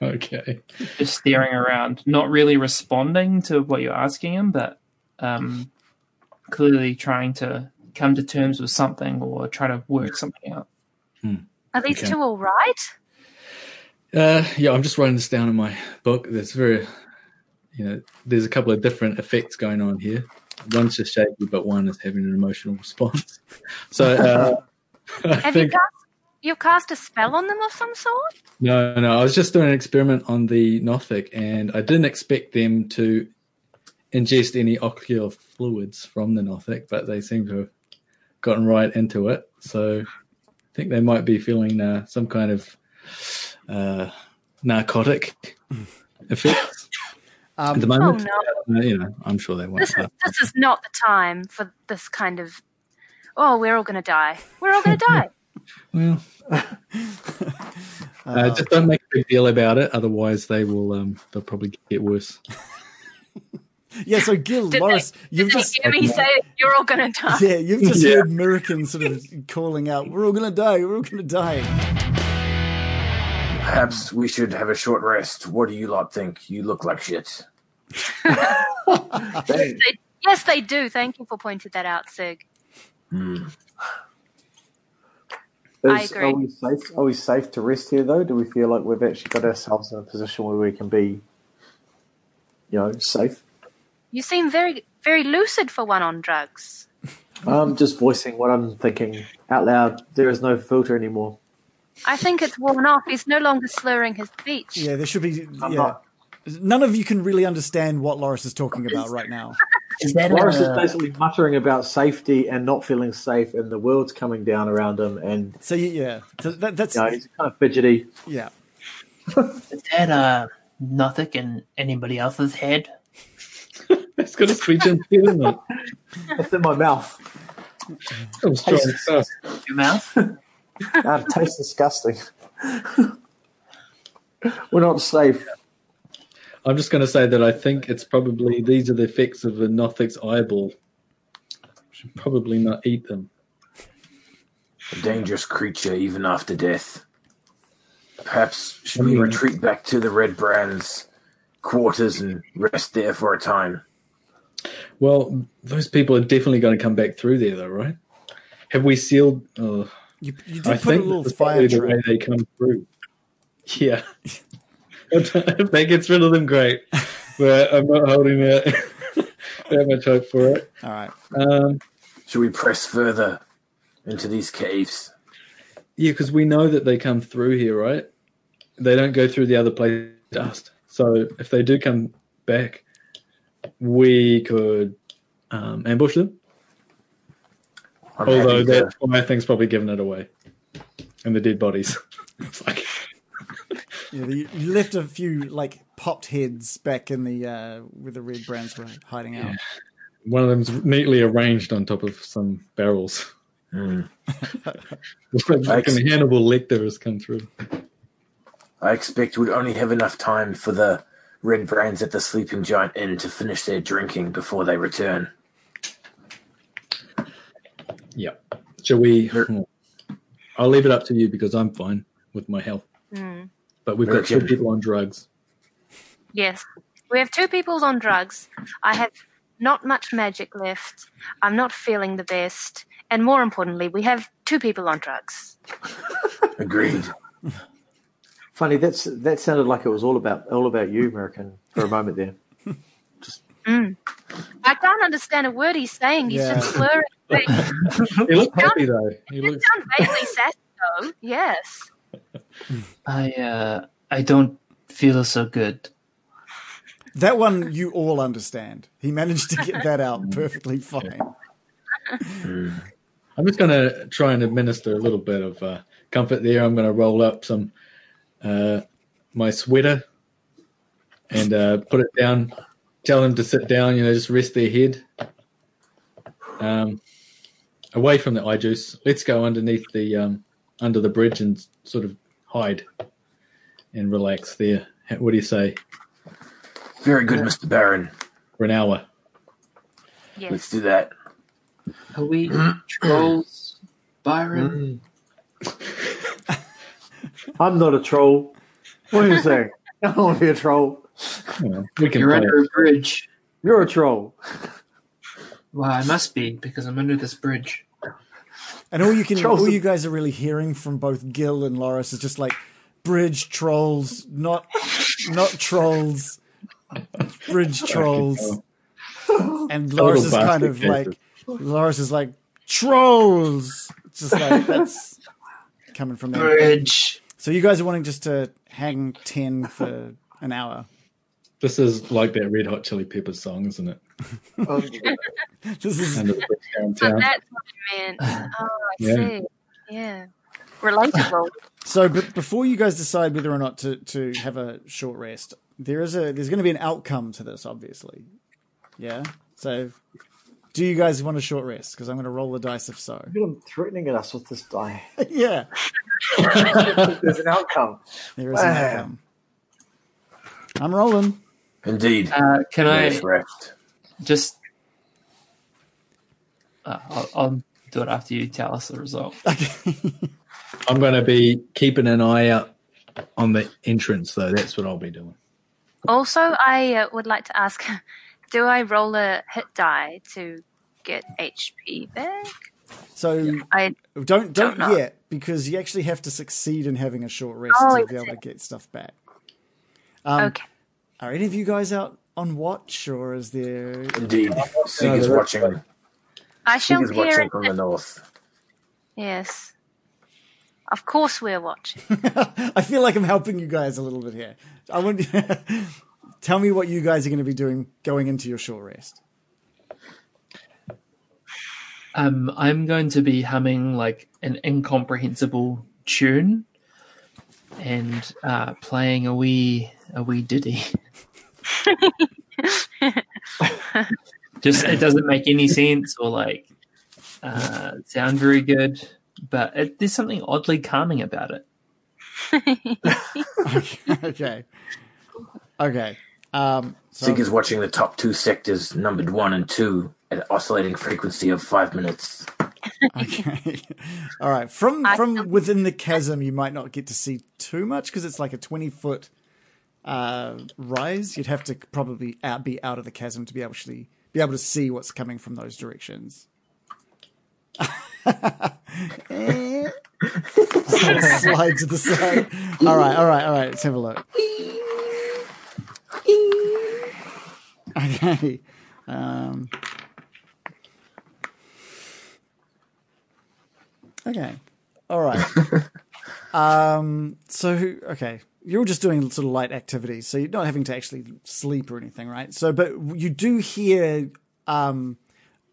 okay. just staring around, not really responding to what you're asking him, but um, clearly trying to come to terms with something or try to work something out. Are these Okay. two all right? Uh, yeah, I'm just writing this down in my book. There's very, you know, there's a couple of different effects going on here. One's just shaky, but one is having an emotional response. So uh, I Have you cast you've cast a spell on them of some sort? no, no. I was just doing an experiment on the Nothic, and I didn't expect them to ingest any ocular fluids from the Nothic, but they seem to have gotten right into it. So I think they might be feeling uh, some kind of uh, narcotic effects. At the Oh moment, no, uh, you know, I'm sure they won't. this is this is not the time for this kind of. Oh, we're all gonna die. We're all gonna die. Well, uh, just don't make a big deal about it, otherwise they will. Um, they'll probably get worse. Yeah, so Gil, Did Loris, they, you've just hear me say you're all gonna die? yeah, you've just Yeah. heard American sort of calling out, "We're all gonna die. We're all gonna die." Perhaps we should have a short rest. What do you lot think? You look like shit. They, yes, they do. Thank you for pointing that out, Sigg. Hmm. I Is- agree. Are we safe? Are we safe to rest here though? Do we feel like we've actually got ourselves in a position where we can be, you know, safe? You seem very very lucid for one on drugs. I'm just voicing what I'm thinking out loud. There is no filter anymore. I think it's worn off. He's no longer slurring his speech. Yeah, there should be. I'm yeah, not- none of you can really understand what Loris is talking about right now. Is that Loris is basically muttering about safety and not feeling safe, and the world's coming down around him, and So yeah, so that, that's you know, he's kind of fidgety. yeah. is that uh Nothic in anybody else's head? It's got a speech and feeling it. It's in my mouth. Oh, strong stuff. Your mouth? Ah, it tastes disgusting. We're not safe. I'm just going to say that I think it's probably these are the effects of a Nothic's eyeball. Should probably not eat them. A dangerous creature even after death. Perhaps should we retreat back to the Redbrand's quarters and rest there for a time? Well, those people are definitely going to come back through there, though, right? Have we sealed? Oh, You, you did I put a think little fire probably the way they come through. Yeah. if that gets rid of them, great. But I'm not holding that, that much hope for it. All right. Um, Should we press further into these caves? yeah, because we know that they come through here, right? They don't go through the other place dust. So if they do come back, we could um, ambush them. I'm Although happy to- that fire thing's probably given it away, and the dead bodies. it's like Yeah, you, you left a few like popped heads back in the uh, where the Redbrands were hiding out. one of them's neatly arranged on top of some barrels. It's like fucking Hannibal Lecter has come through. I expect we'd only have enough time for the Redbrands at the Sleeping Giant Inn to finish their drinking before they return. Yeah. Shall we? I'll leave it up to you because I'm fine with my health. Hmm. But we've got two people on drugs. Yes. We have two people on drugs. I have not much magic left. I'm not feeling the best. And more importantly, we have two people on drugs. Agreed. Funny, that's that sounded like it was all about all about you, American, for a moment there. Mm. I can't understand a word he's saying. He's Yeah. just slurring. He He looks happy though. He looks. sounds vaguely sassy, though. Yes. I uh I don't feel so good. That one you all understand. He managed to get that out perfectly fine. I'm just going to try and administer a little bit of uh, comfort there. I'm going to roll up some uh, my sweater and uh, put it down. Tell them to sit down. You know, just rest their head um, away from the eye juice. Let's go underneath the um, under the bridge and sort of hide and relax there. What do you say Very good, Mr. Baron. for an hour? Yes. Let's do that. Are we trolls, Byron? I'm not a troll. What are you saying? I don't want to be a troll. You know, we can You're under it. a bridge. You're a troll. Well, I must be because I'm under this bridge. And all you can, Trolls all you guys are really hearing from both Gil and Loris is just like bridge trolls, not, not trolls, bridge trolls. And Loris is kind bastard of like, Loris is like trolls. It's just like that's coming from there. Bridge. So you guys are wanting just to hang ten for an hour. This is like that Red Hot Chili Peppers song, isn't it? Oh, this is Under the bridge So downtown. Oh, that's what you meant. Oh, I Yeah. see. Yeah. Relatable. So, but before you guys decide whether or not to, to have a short rest, there is a there's going to be an outcome to this, obviously. Yeah. So, do you guys want a short rest? Because I'm going to roll the dice if so. Look at him threatening at us with this die. yeah, There's an outcome. there is an Wow. outcome. I'm rolling. Indeed. Uh, can Yes, I rest. just? Uh, I'll, I'll do it after you tell us the result. I'm going to be keeping an eye out on the entrance, though. That's what I'll be doing. Also, I uh, would like to ask: Do I roll a hit die to get HP back? So I don't don't, Don't know. yet because you actually have to succeed in having a short rest Oh, to be able to get stuff back. Um, okay. Are any of you guys out on watch, or is there? Indeed. Sigg is watching. I Sigg shall is hear watching from the north. Yes. Of course, we're watching. I feel like I'm helping you guys a little bit here. I want tell me what you guys are going to be doing going into your short rest. Um, I'm going to be humming like an incomprehensible tune and uh, playing a wee a wee ditty. Just it doesn't make any sense or like uh, sound very good, but it, there's something oddly calming about it. okay. Okay. Um, so, Sigg is watching the top two sectors, numbered one and two, at an oscillating frequency of five minutes. okay. All right. From from within the chasm, you might not get to see too much because it's like a twenty foot uh, rise. You'd have to probably out, be out of the chasm to be able to be able to see what's coming from those directions. Slide to the side. All right. All right. All right. Let's have a look. Okay. Um, okay. All right. um, so, okay. You're just doing sort of light activities, so you're not having to actually sleep or anything, right? So, but you do hear um,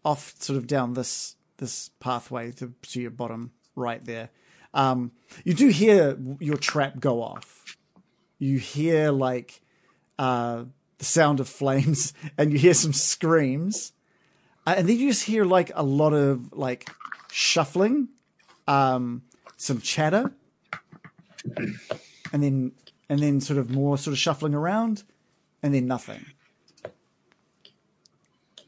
off sort of down this this pathway to, to your bottom right there. Um, you do hear your trap go off. You hear like uh, the sound of flames, and you hear some screams, uh, and then you just hear like a lot of like shuffling, um, some chatter, and then and then sort of more sort of shuffling around, and then nothing.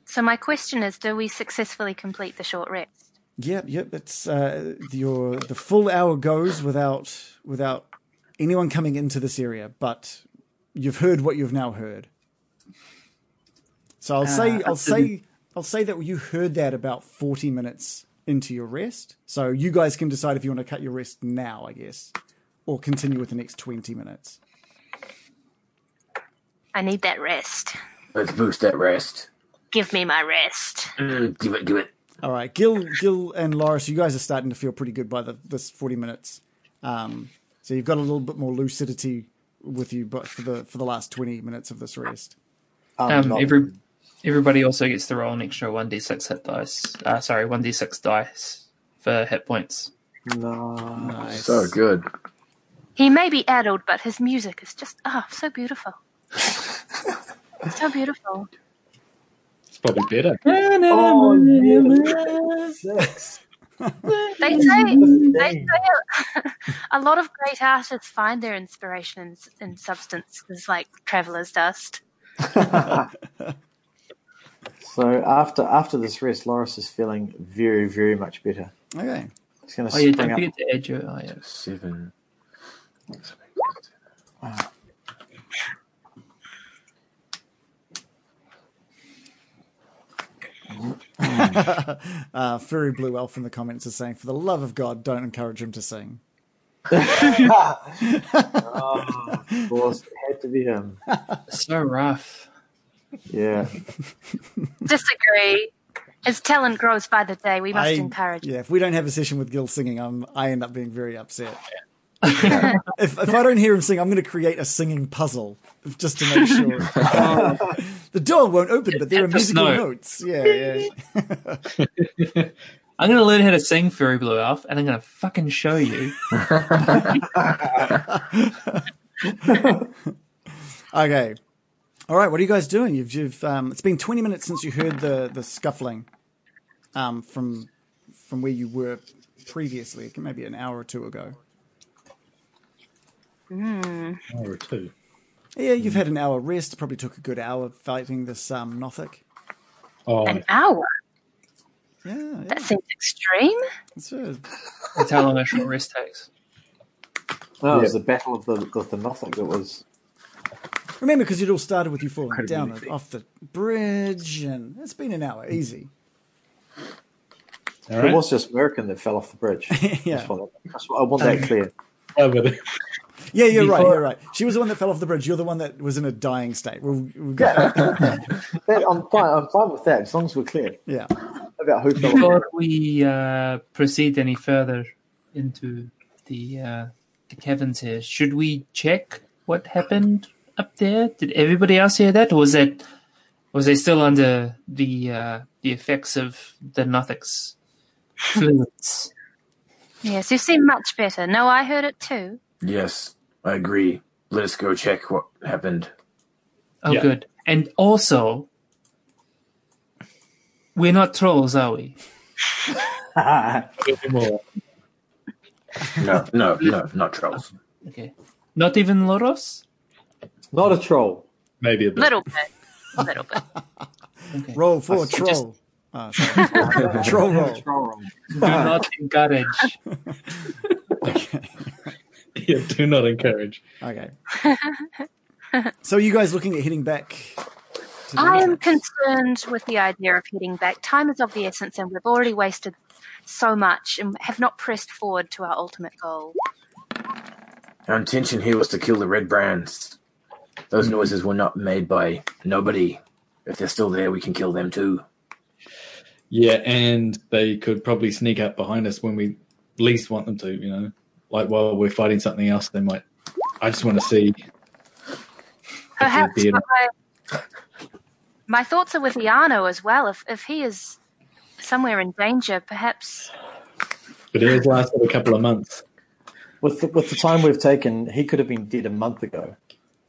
So my question is: Do we successfully complete the short rest? Yep, yep. It's uh, your the full hour goes without without anyone coming into this area, but you've heard what you've now heard. So I'll say Uh, I'll say I'll say that you heard that about forty minutes into your rest. So you guys can decide if you want to cut your rest now, I guess, or continue with the next twenty minutes. I need that rest. Let's boost that rest. Give me my rest. Mm, give it, give it. All right, Gil, Gil, and Loris, you guys are starting to feel pretty good by the this forty minutes. Um, so you've got a little bit more lucidity with you, but for the for the last twenty minutes of this rest. I'm Um, every everybody also gets to roll an extra one d six hit dice. Uh, sorry, one d six dice for hit points. no. Nice. So good. He may be addled, but his music is just ah so beautiful. so beautiful. It's probably better. Oh, yeah. Six. They say they say a, a lot of great artists find their inspiration in, in substances like traveler's dust. So after after this rest, Loris is feeling very very much better. Okay. He's going to Oh yeah, don't up. forget to add your. Oh, yeah. Seven. Uh, Furry Blue Elf in the comments is saying, "For the love of God, don't encourage him to sing." oh, of course, it had to be him. So rough. Yeah. Disagree. His talent grows by the day. We must I- encourage. Yeah, if we don't have a session with Gil singing, I'm, I end up being very upset. if if I don't hear him sing, I'm going to create a singing puzzle just to make sure. The door won't open, but there are musical snow. notes. Yeah, yeah. I'm gonna learn how to sing Fairy Blue Elf, and I'm gonna fucking show you. Okay. All right. What are you guys doing? You've, you've um, it's been 20 minutes since you heard the, the scuffling um, from from where you were previously, maybe an hour or two ago. Hour or two. Yeah, you've had an hour rest. Probably took a good hour fighting this um, Nothic. Oh, An hour? Yeah, yeah. That seems extreme. It's a, That's how long a short rest takes. No, it was the battle of the of the Nothic that was. remember, because it all started with you falling Incredibly down easy. off the bridge, and it's been an hour, easy. all It right. was just American that fell off the bridge. Yeah. That's what, that's what I want that clear. But- Yeah, you're right. You're right. She was the one that fell off the bridge. You're the one that was in a dying state. We'll, we'll go. That, I'm fine. I'm fine with that as long as we're clear Yeah. about who fell off. Before we uh, proceed any further into the uh, the caverns here, should we check what happened up there? Did everybody else hear that, or was that was they still under the uh, the effects of the Nothic's fluids? Yes, you seem much better. No, I heard it too. Yes, I agree. Let us go check what happened. Oh, Yeah. good. And also, we're not trolls, are we? No, no, no, not trolls. Okay. Not even Loris? Not a troll. Maybe a bit. Little bit. A little bit. Okay. Roll for I troll. Ah, just- Oh, troll roll. Troll roll. Do not encourage. Yeah, do not encourage. Okay. so, are you guys looking at heading back? I am concerned with the idea of heading back. Time is of the essence, and we've already wasted so much and have not pressed forward to our ultimate goal. Our intention here was to kill the Redbrands. Those noises were not made by nobody. If they're still there, we can kill them too. Yeah, and they could probably sneak up behind us when we least want them to, you know. Like while we're fighting something else, they might. I just want to see. Perhaps my, my thoughts are with Iarno as well. If if he is somewhere in danger, perhaps But it has lasted a couple of months. With the, with the time we've taken, he could have been dead a month ago,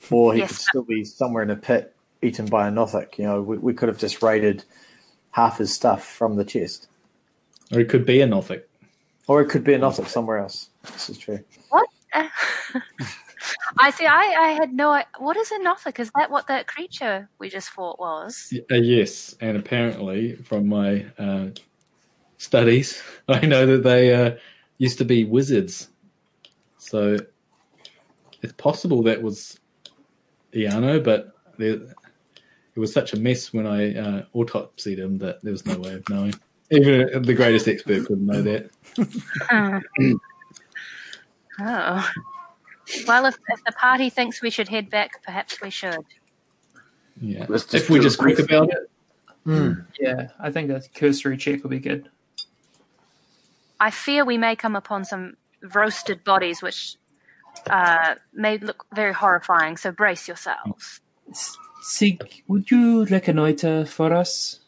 or he Yes. could still be somewhere in a pit, eaten by a Nothic. You know, we, we could have just raided half his stuff from the chest, Or it could be a Nothic. Or it could be a Nothic somewhere else. This is true. what? I see. I, I had no. What is a Nothic? Is that what that creature we just fought was? Uh, yes, and apparently from my uh, studies, I know that they uh, used to be wizards. So it's possible that was Iarno, but there, it was such a mess when I uh, autopsied him that there was no way of knowing. Even the greatest expert couldn't know that. Oh. Well, if, if the party thinks we should head back, perhaps we should. Yeah. Let's if we just quick about it, Yeah, I think a cursory check will be good. I fear we may come upon some roasted bodies, which uh, may look very horrifying. So brace yourselves. Sigg, would you reconnoiter for us?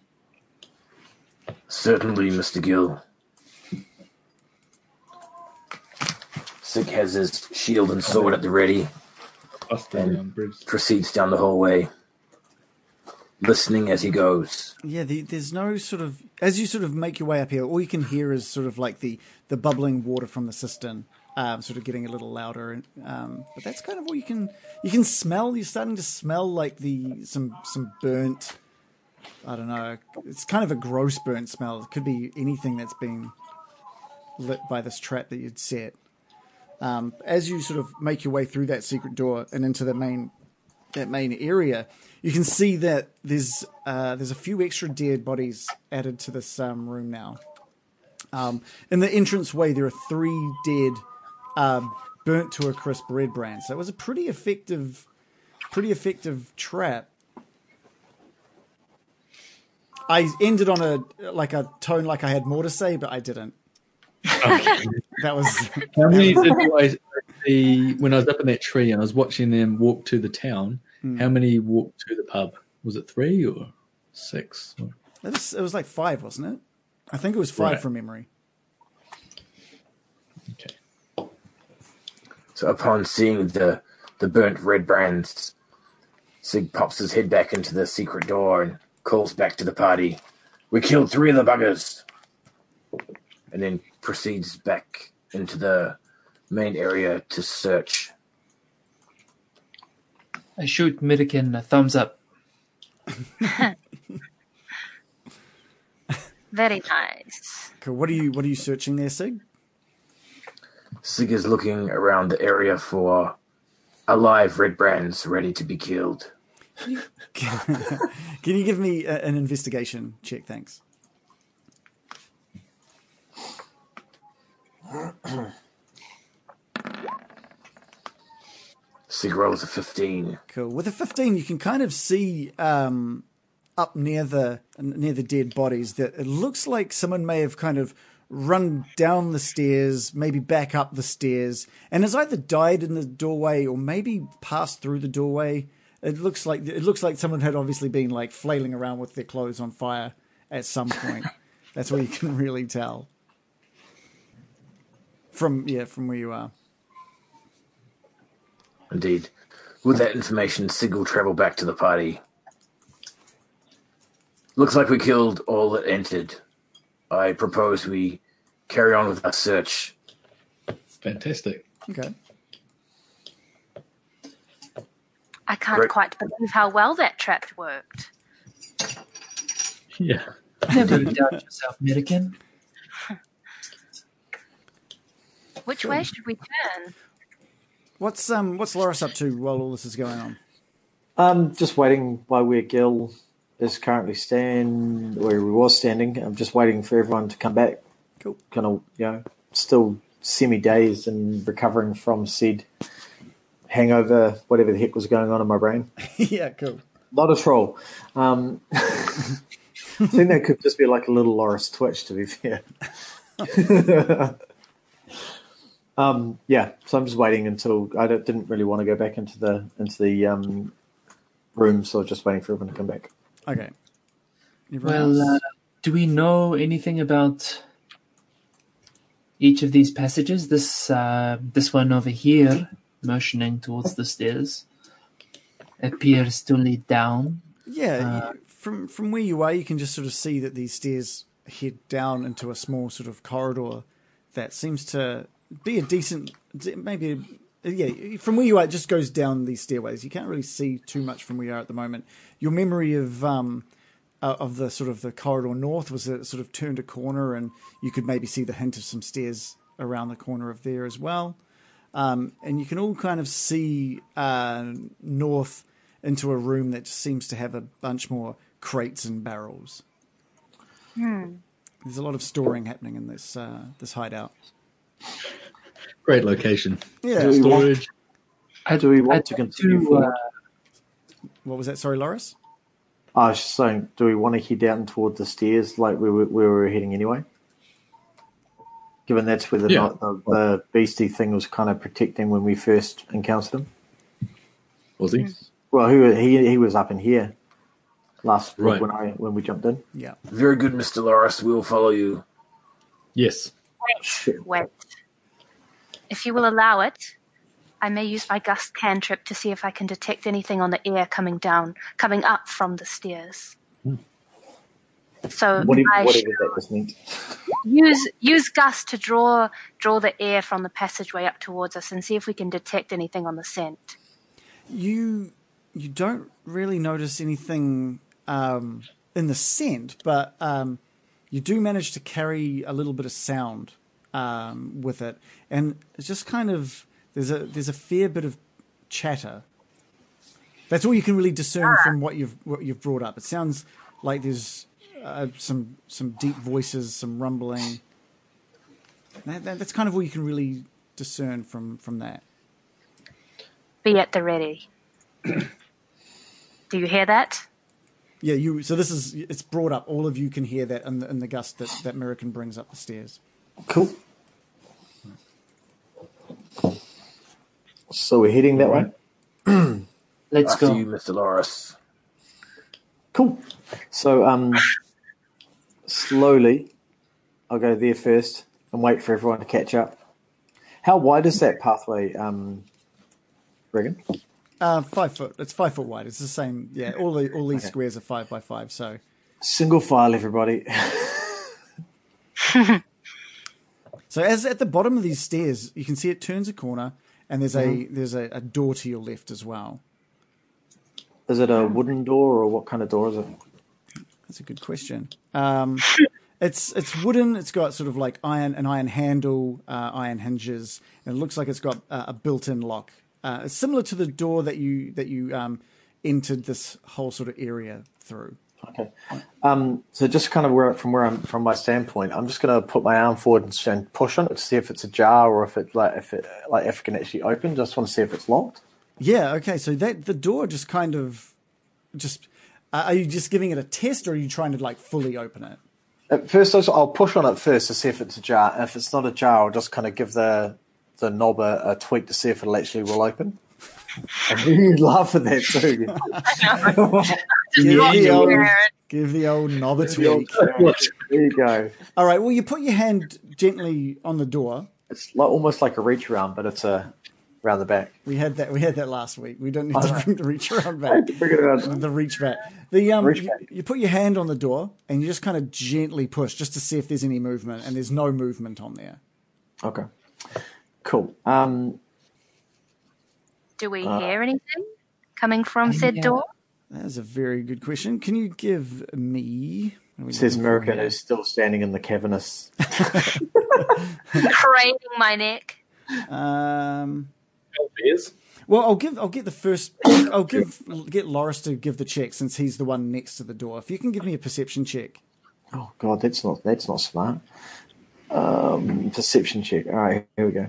Certainly, Mr. Gil. Sigg has his shield and sword at the ready, busting on Bruce. proceeds down the hallway, listening as he goes. Yeah, the, there's no sort of as you sort of make your way up here, all you can hear is sort of like the the bubbling water from the cistern, um, sort of getting a little louder. And, um, but that's kind of all you can you can smell. You're starting to smell like the some some burnt. I don't know. It's kind of a gross burnt smell. It could be anything that's been lit by this trap that you'd set. Um, as you sort of make your way through that secret door and into the main that main area, you can see that there's uh, there's a few extra dead bodies added to this um, room now. Um, in the entrance way, there are three dead, uh, burnt to a crisp Redbrands. So it was a pretty effective, pretty effective trap. I ended on a like a tone like I had more to say, but I didn't. Okay. that was How many did I see when I was up in that tree and I was watching them walk to the town? Hmm. How many walked to the pub? Was it three or six? it was, it was like five, wasn't it? I think it was five Right. from memory. Okay. So upon seeing the the burnt red brands, Sigg pops his head back into the secret door and calls back to the party. We killed three of the buggers. And then proceeds back into the main area to search. I shoot Middikin a thumbs up. Very nice. Cool. What are you What are you searching there, Sigg? Sigg is looking around the area for alive Redbrands ready to be killed. Can you give me a, an investigation check? Thanks. Sigg rolls a 15. Cool. With a fifteen, you can kind of see um, up near the near the dead bodies that it looks like someone may have kind of run down the stairs, maybe back up the stairs, and has either died in the doorway or maybe passed through the doorway. It looks like it looks like someone had obviously been like flailing around with their clothes on fire at some point. That's where you can really tell from yeah from where you are. Indeed. With that information, Sigg will travel back to the party. Looks like we killed all that entered. I propose we carry on with our search. Fantastic. Okay. I can't Right. quite believe how well that trap worked. Yeah. Never doubt yourself, Middikin. Which way should we turn? What's um what's Loris up to while all this is going on? Um, just waiting by where Gil is currently stand where he was standing. I'm just waiting for everyone to come back. Cool. Kind of, you know, still semi dazed and recovering from said hangover, whatever the heck was going on in my brain. yeah, cool. Not a troll. Um, I think that could just be like a little Loris twitch, to be fair. um, yeah, so I'm just waiting until I don't, didn't really want to go back into the into the um, room, so just waiting for everyone to come back. Okay. Everyone Well, uh, do we know anything about each of these passages? This uh, this one over here, motioning towards the stairs, appears to lead down. yeah, uh, from from where you are, you can just sort of see that these stairs head down into a small sort of corridor that seems to be a decent, maybe. Yeah, from where you are, it just goes down these stairways. You can't really see too much from where you are at the moment. Your memory of um, uh, of the sort of the corridor north was that it sort of turned a corner, and you could maybe see the hint of some stairs around the corner of there as well. Um, and you can all kind of see uh, north into a room that seems to have a bunch more crates and barrels. There's a lot of storing happening in this uh, this hideout. Great location. Yeah. Do we want, Storage. do we want I'd to continue to, uh, What was that? Sorry, Loris. I was just saying, do we want to head down toward the stairs like we were, we were heading anyway? Given that's where the, Yeah. the, the beastie thing was kind of protecting when we first encountered him. Was he? Hmm. Well, he he he was up in here last week Right. when I when we jumped in. Yeah. Very good, Mr. Loris. We will follow you. Yes. Shit. Wait. If you will allow it, I may use my gust cantrip to see if I can detect anything on the air coming down, coming up from the stairs. Hmm. So Whatever, I whatever should that just meant. use use gust to draw draw the air from the passageway up towards us and see if we can detect anything on the scent. You you don't really notice anything um, in the scent, but um, you do manage to carry a little bit of sound um, with it, and it's just kind of there's a there's a fair bit of chatter. That's all you can really discern from what you've what you've brought up. It sounds like there's uh, some some deep voices, some rumbling. That, that, that's kind of all you can really discern from from that. Be at the ready. Do you hear that? Yeah, you. So this is it's brought up. All of you can hear that in the, in the gust that that American brings up the stairs. Cool. So we're heading that way. let's After go. you, Mr. Loris. Cool. So um, slowly, I'll go there first and wait for everyone to catch up. How wide is that pathway, um, Regan? Uh, five foot. It's five foot wide. It's the same. Yeah, all the all these squares are five by five. So Single file, everybody. So as at the bottom of these stairs, you can see it turns a corner, and there's Mm-hmm. a there's a, a door to your left as well. is it a wooden door or what kind of door is it? That's a good question. Um, it's it's wooden. It's got sort of like iron an iron handle, uh, iron hinges, and it looks like it's got uh, a built-in lock. Uh, similar to the door that you that you um, entered this whole sort of area through. Okay. Um, so just kind of where from where I'm from my standpoint, I'm just going to put my arm forward and, and push on it to see if it's ajar or if it like if it like if it can actually open. Just want to see if it's locked. Yeah. Okay. So that the door just kind of just. Uh, are you just giving it a test, or are you trying to like fully open it? At first, I'll- I'll push on it first to see if it's ajar. If it's not a jar, I'll just kind of give the the knob a, a tweak to see if it'll actually will open. And you laugh at that too. Give the old, give the old knob a tweak. there you go. All right. Well, you put your hand gently on the door. It's like, almost like a reach around, but it's a around the back. We had that. We had that last week. We don't need to bring the reach around back. Bring it around. The reach back. The um, Reach you, back. you put your hand on the door and you just kind of gently push just to see if there's any movement, and there's no movement on there. Okay. Cool. Um, Do we Uh, hear anything coming from said Yeah. door? That is a very good question. Can you give me? what we says looking for American here? is still standing in the cavernous. Craning my neck. Um. Beers. Well, I'll give. I'll get the first. I'll give. Get Loris to give the check since he's the one next to the door. If you can give me a perception check. Oh God, that's not that's not smart. Um, perception check. All right, here we go.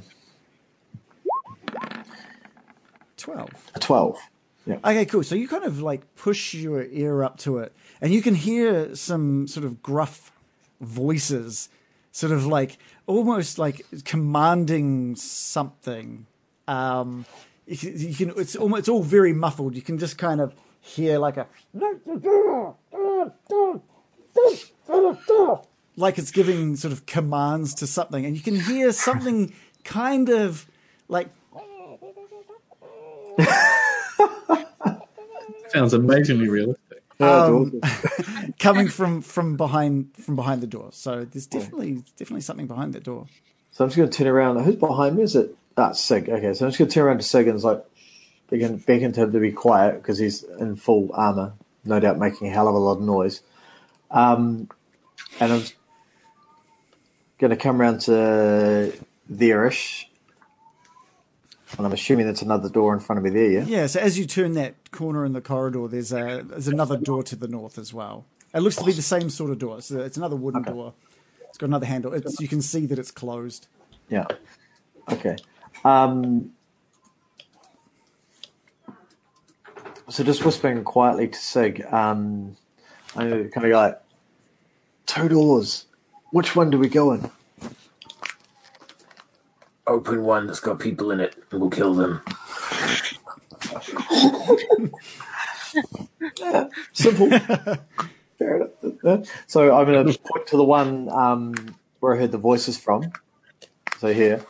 Twelve. A twelve. Yeah. Okay, cool. So you kind of like push your ear up to it, and you can hear some sort of gruff voices, sort of like almost like commanding something. Um, you can, you can it's almost it's all very muffled. You can just kind of hear like a like it's giving sort of commands to something, and you can hear something kind of like Sounds amazingly realistic. um, coming from from behind from behind the door. So there's definitely definitely something behind that door. So I'm just going to turn around. Who's behind me? Is it that's Sigg? Okay, so I'm just going to turn around to Sigg and it's like beckon, beckon to him to be quiet because he's in full armor, no doubt making a hell of a lot of noise. Um, and I'm going to come around to there-ish. And I'm assuming that's another door in front of me there, yeah? Yeah. So as you turn that corner in the corridor, there's a there's another door to the north as well. It looks to be the same sort of door. So it's another wooden door. It's got another handle. It's you can see that it's closed. Yeah. Okay. Um, so just whispering quietly to Sigg, um, I kind of go like, two doors. Which one do we go in? Open one that's got people in it, and we'll kill them. Simple. Fair enough. So I'm going to point to the one um, where I heard the voices from. So here.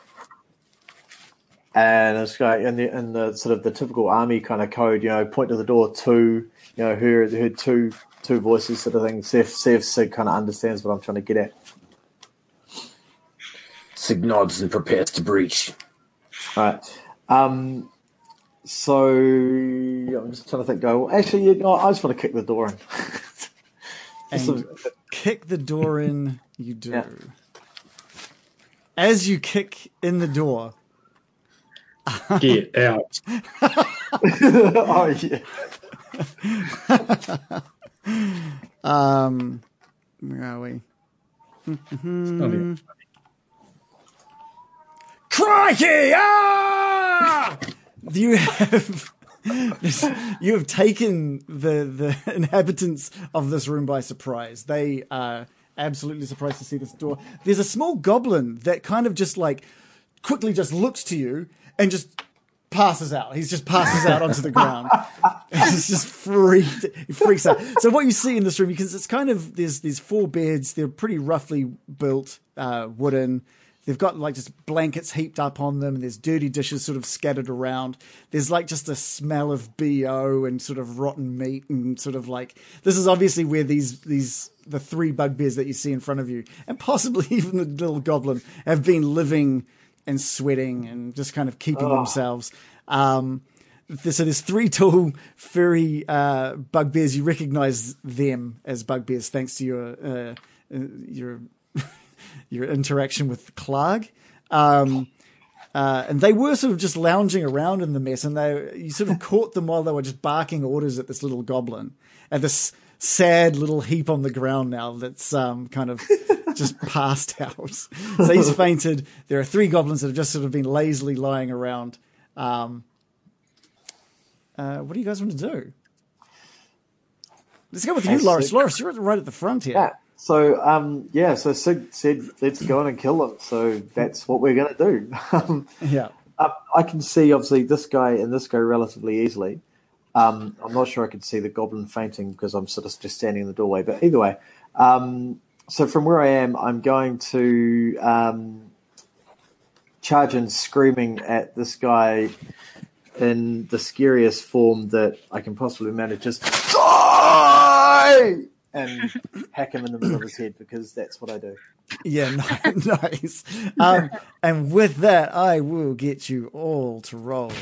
And it's got in the in the sort of the typical army kind of code, you know, point to the door two, you know, heard heard two two voices sort of thing. See if see if Sigg kind of understands what I'm trying to get at. Sigg nods and prepares to breach. All right. Um, so I'm just trying to think. Go. Well, actually, you know, I just want to kick the door in. And a- kick the door in. You do. Yeah. As you kick in the door, Get out. oh yeah. um, where are we? Even- Crikey! Ah! You have you have taken the the inhabitants of this room by surprise. They are absolutely surprised to see this door. There's a small goblin that kind of just like quickly just looks to you and just passes out. He's just passes out onto the ground. He's just freaked. He freaks out. So what you see in this room, because it's kind of there's there's four beds. They're pretty roughly built, uh, wooden. they've got like just blankets heaped up on them. And there's dirty dishes sort of scattered around. There's like just a smell of bo and sort of rotten meat and sort of like this is obviously where these these the three bugbears that you see in front of you and possibly even the little goblin have been living and sweating and just kind of keeping themselves. Um, so there's three tall furry uh, bugbears. You recognize them as bugbears thanks to your uh, uh, your your interaction with Klarg. Um, uh, and they were sort of just lounging around in the mess, and they you sort of caught them while they were just barking orders at this little goblin, at this sad little heap on the ground now that's um, kind of just passed out. so he's fainted. There are three goblins that have just sort of been lazily lying around. Um, uh, what do you guys want to do? Let's go with you, Loris. so- Loris, you're right at the front here. Yeah. So um, yeah, so Sigg said, "Let's go in and kill them." So that's what we're going to do. Um, Yeah. uh, I can see obviously this guy and this guy relatively easily. Um, I'm not sure I can see the goblin fainting because I'm sort of just standing in the doorway. But either way, um, so from where I am, I'm going to um, charge in screaming at this guy in the scariest form that I can possibly manage. Just die and hack him in the middle of his head because that's what I do. Yeah, nice. Um, and with that, I will get you all to roll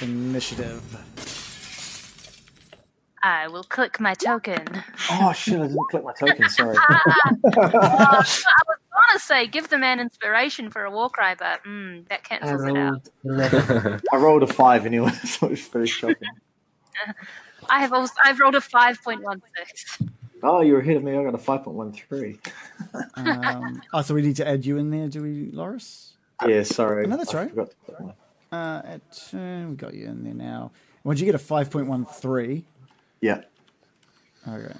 initiative. I will click my token. Oh shit! I didn't click my token. Sorry. I was gonna say give the man inspiration for a war cry, but mm, that cancels it out. 11. I rolled a five anyway, so it's very shocking. I have also I've rolled a five point one six. Oh, you're ahead of me. I got a five point one three. Um, oh, so we need to add you in there, do we, Loris? Yeah, sorry. No, that's I right. forgot to put my- Uh, at uh, we got you in there now. Would you get a five point one three? Yeah, Okay.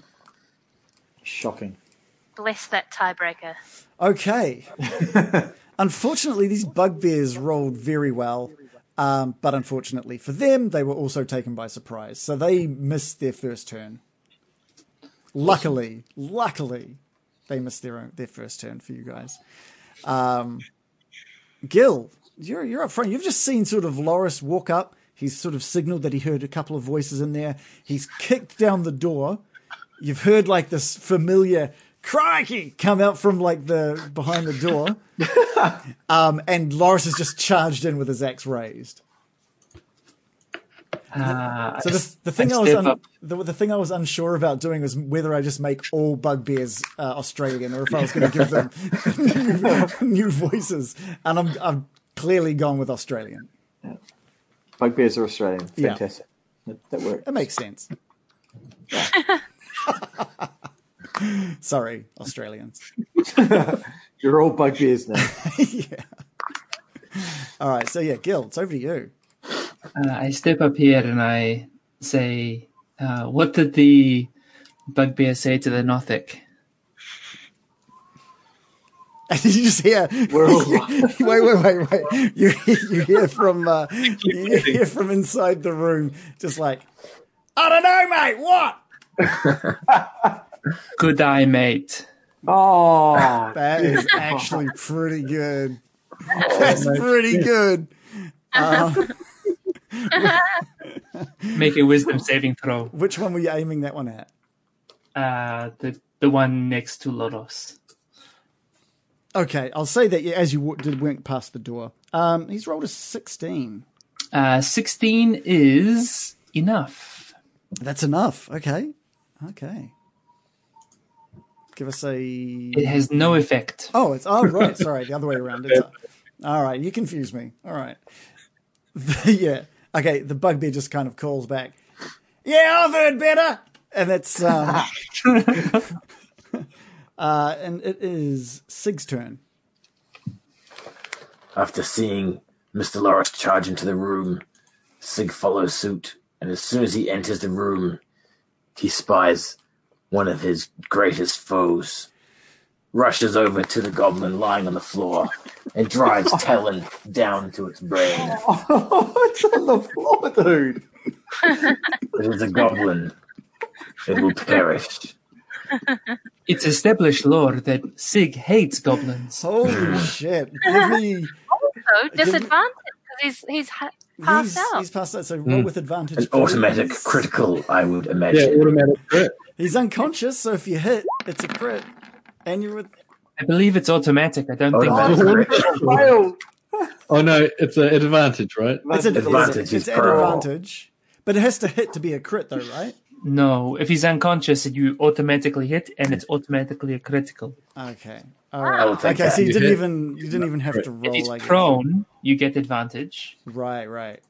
shocking. Bless that tiebreaker. Okay. unfortunately, these bugbears rolled very well, um, but unfortunately for them, they were also taken by surprise. So they missed their first turn. Luckily, luckily, they missed their own, their first turn for you guys. Um, Gil, you're you're up front. You've just seen sort of Loris walk up. He's sort of signaled that he heard a couple of voices in there. He's kicked down the door. You've heard like this familiar crikey come out from like the behind the door. um, and Loris has just charged in with his axe raised. Uh, So the, the thing I I, was un, the, the thing I was unsure about doing was whether I just make all bugbears uh, Australian or if I was going to give them new, new voices. And I'm I've clearly gone with Australian. Bugbears are Australian. Yeah. Fantastic. That, works. that makes sense. Sorry, Australians. You're all bugbears now. yeah. All right. So yeah, Gil, it's over to you. Uh, I step up here and I say, uh, "What did the bugbear say to the Nothic?" And did you just hear? We're all- wait, wait, wait, wait. You you hear from uh, you hear from inside the room, just like, I don't know, mate. What? Good eye, mate. Oh, That is actually pretty good. That's pretty good. Um, Make a wisdom saving throw. which one were you aiming that one at? Uh, the the one next to Loris. Okay, I'll say that as you did went past the door. Um, he's rolled a sixteen. Uh, Sixteen is enough. That's enough. Okay, okay. Give us a. It has no effect. Oh, it's oh right. Sorry, the other way around. It's, all right, you confuse me. All right. yeah. Okay. The bugbear just kind of calls back. Yeah, I've heard better. And that's um. uh, and it is Sigg's turn. After seeing Mr. Loris charge into the room, Sigg follows suit, and as soon as he enters the room, he spies one of his greatest foes, rushes over to the goblin lying on the floor, and drives Talon down to its brain. it's on the floor, dude. It is a goblin. It will perish. It's established lore that Sigg hates goblins. Holy shit! Give me. So disadvantage because he's he's ha- passed he's, out. he's passed out, so roll hmm. with advantage. An automatic please. critical, I would imagine. Yeah, imagine. automatic crit. He's unconscious, so if you hit, it's a crit. And you're with. I believe it's automatic. I don't think Automatic that's Oh no, it's an advantage, right? It's an Advantage it's, is it's an advantage, but it has to hit to be a crit, though, right? No. If he's unconscious, you automatically hit, and it's automatically a critical. Okay. All right. will take Okay, so you You didn't hit. even you didn't even have to roll. If he's I guess. prone, you get advantage. Right, right.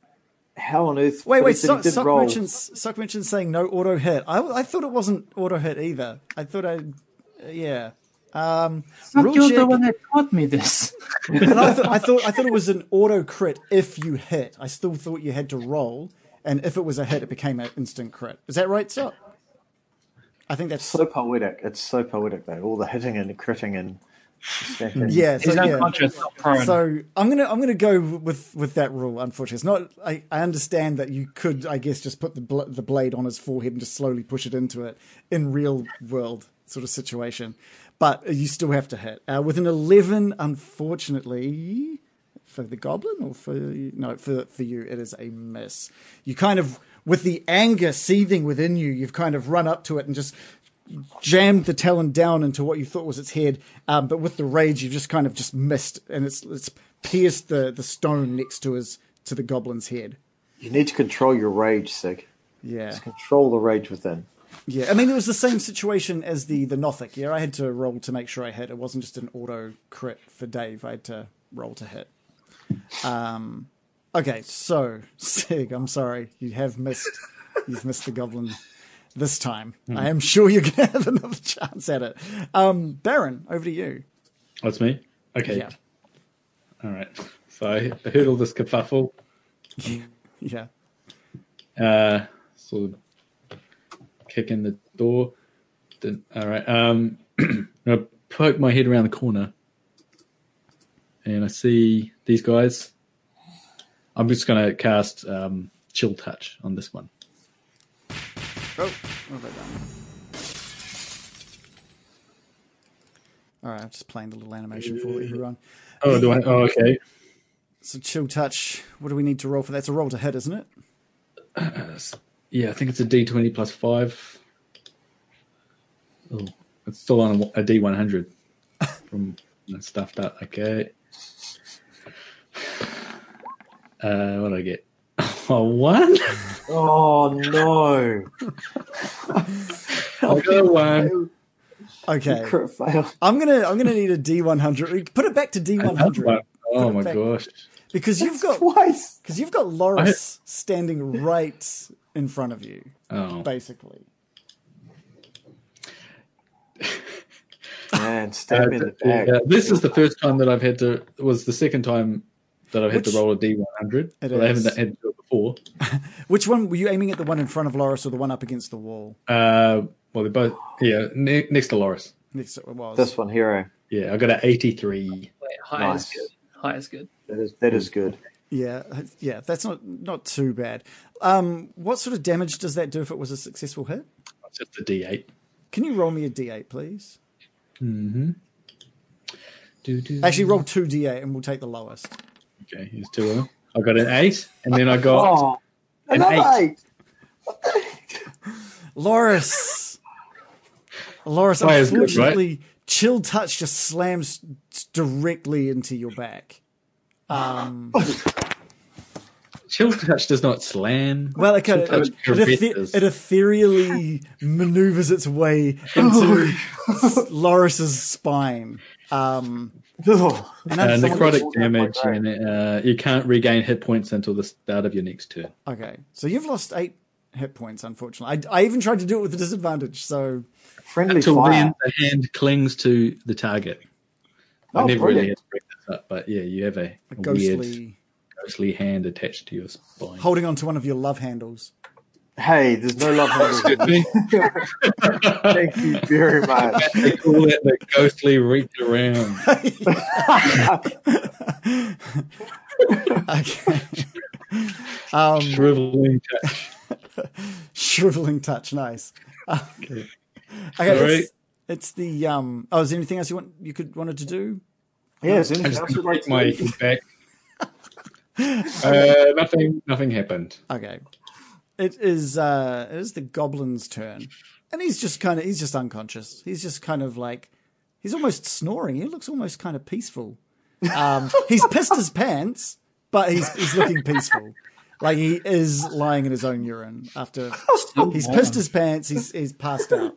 How on earth? Wait, but wait. he Suck, did Suck roll. mentioned Suck mentioned saying no auto hit. I I thought it wasn't auto hit either. I thought I, yeah. Um, Fuck, rule you're the one that taught me this. and I, th- I thought I thought it was an auto crit if you hit. I still thought you had to roll, and if it was a hit, it became an instant crit. Is that right, Suck? I think that's So poetic. It's so poetic though. All the hitting and critting and yeah. So He's yeah. not prone. So I'm gonna I'm gonna go with with that rule. Unfortunately, it's not. I, I understand that you could, I guess, just put the bl- the blade on his forehead and just slowly push it into it in real world sort of situation, but you still have to hit uh, with an eleven. Unfortunately, for the goblin or for no for for you, it is a miss. You kind of with the anger seething within you, you've kind of run up to it and just jammed the talon down into what you thought was its head, um, but with the rage, you've just kind of just missed, and it's it's pierced the the stone next to his to the goblin's head. You need to control your rage, Sigg. Yeah, Just control the rage within. yeah. I mean, it was the same situation as the the Nothic. Yeah, I had to roll to make sure I hit. It wasn't just an auto crit for Dave. I had to roll to hit. Um. Okay, so Sigg, I'm sorry, you have missed. You've missed the goblin this time. I am sure you're gonna have another chance at it. Um, Baron, over to you. That's me. Okay. Yeah. All right. So I I heard all this kerfuffle. Yeah. Uh, sort of kick in the door. Didn't, all right. Um, I poke my head around the corner, and I see these guys. I'm just going to cast um, Chill Touch on this one. Oh, what have I done? All right, I'm just playing the little animation for everyone. Oh, do I? Oh, okay. So chill touch. What do we need to roll for that? It's a roll to hit, isn't it? Yeah, I think it's a D20 plus five. Oh, it's still on a D100 from that stuffed up. Okay. Uh, what do I get? Oh, one. Oh no! I got a one. Okay. Crit fail. I'm gonna I'm gonna need a D100. Put it back to D100 Oh my back. gosh. because you've got Twice. because you've got Loris standing right in front of you, Oh, basically. Man, stab me in the back. Yeah, this is the first time that I've had to. Was the second time that I've had Which- to roll a D100. It But I haven't had to do it before. Which one were you aiming at? The one in front of Loris or the one up against the wall? Uh, well, they're both. Yeah, ne- next to Loris. Next to it was. This one, hero. Yeah, I got an 83. Wait, high Nice. is good. High is good. That is that is good. Yeah, yeah, that's not not too bad. Um, what sort of damage does that do if it was a successful hit? It's just a D8. Can you roll me a d8, please? Mm-hmm. Do, do. Actually, roll two d8, and we'll take the lowest. Okay, here's two of them. I got an eight, and then I got Oh, an another eight. eight. Loris, Loris, Player's good, unfortunately, chill touch just slams directly into your back. Um, Chill touch does not slam. well, okay, it, touch it, ethe- caresses. it ethereally maneuvers its way into Loris's spine. Um, Ugh. Uh, necrotic damage, and uh, you can't regain hit points until the start of your next turn. Okay, so you've lost eight hit points. Unfortunately, I, I even tried to do it with a disadvantage. So Friendly Until fire. then, the hand clings to the target. I Oh, never really had to break this up, but yeah, you have a, a a weird ghostly ghostly hand attached to your spine. holding on to one of your love handles. Hey, there's no love handles. Thank you very much. they call it the ghostly reach around. okay. um, Shriveling touch. shriveling touch, nice. okay, Sorry. let's, It's the um. Oh, is there anything else you want? You could wanted to do? Yeah, is there I anything just else you'd like take my to do? back. uh, nothing. Nothing happened. Okay. It is uh it is the goblin's turn. And he's just kind of he's just unconscious. He's just kind of like he's almost snoring. He looks almost kind of peaceful. Um he's pissed his pants, but he's he's looking peaceful. Like he is lying in his own urine after he's pissed his pants, he's he's passed out.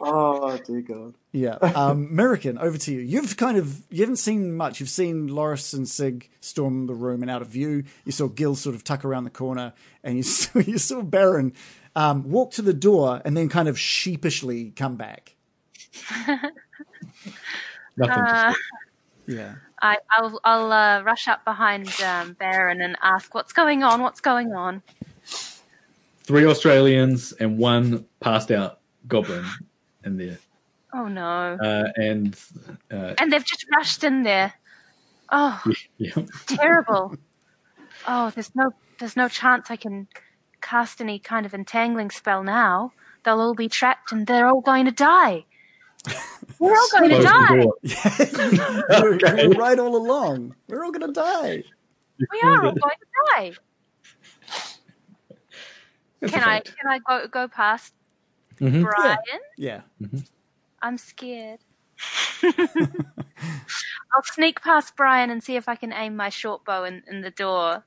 Oh dear God. Yeah. Um, American, over to you. You've kind of you haven't seen much. You've seen Loris and Sigg storm the room and out of view. You saw Gil sort of tuck around the corner, and you saw, you saw Baron um, walk to the door and then kind of sheepishly come back. Nothing. Uh, Yeah. I, I'll, I'll uh, rush up behind um, Baron and ask, "What's going on? What's going on?" Three Australians and one passed out goblin in there, Oh no! uh, and uh, And they've just rushed in there. Oh, yeah. terrible! Oh, there's no, there's no chance I can cast any kind of entangling spell now. They'll all be trapped, and they're all going to die. We're all going to die. the door. We're, Okay. we're right all along. We're all gonna die. We are all going to die. That's Can I can I go go past Mhm. Brian? Yeah. I'm scared. I'll sneak past Brian and see if I can aim my short bow in, in the door,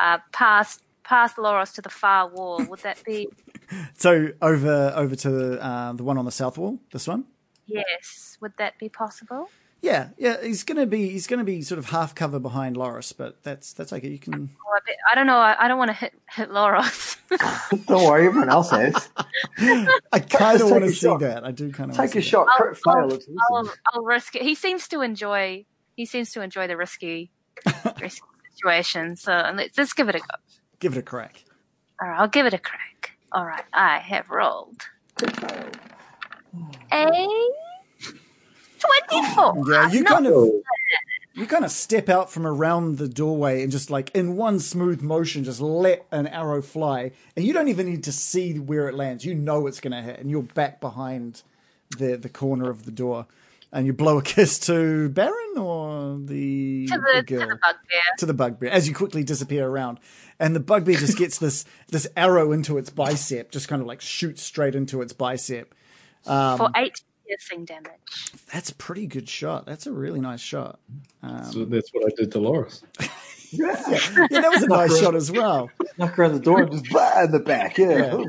uh, past past Loris to the far wall. Would that be So over over to uh, the one on the south wall. This one. yes? Would that be possible? Yeah, yeah. He's gonna be he's gonna be sort of half cover behind Loris, but that's that's okay. You can. Or a bit, I don't know. I, I don't want to hit hit Loris. Don't worry, everyone else has. I kind of want to see shot. that. I do kind of Take a shot, I'll- fail. I'll- I'll. I'll risk it. He seems to enjoy. He seems to enjoy the risky, risky situation. So let's let's give it a go. Give it a crack. All right, I'll give it a crack. All right, I have rolled Crit a twenty-four. Yeah, you kind of you kind of step out from around the doorway and just like in one smooth motion, just let an arrow fly, and you don't even need to see where it lands. You know it's going to hit, and you're back behind the the corner of the door, and you blow a kiss to Baron or the to the, to girl? the bugbear. to the bugbear as you quickly disappear around. And the bugbear just gets this this arrow into its bicep, just kind of like shoots straight into its bicep. Um, for eight piercing damage. That's a pretty good shot. That's a really nice shot. Um, So that's what I did to Loris. yeah, yeah, that was a nice shot as well. Knock around the door and just bah, in the back. Yeah. Yeah.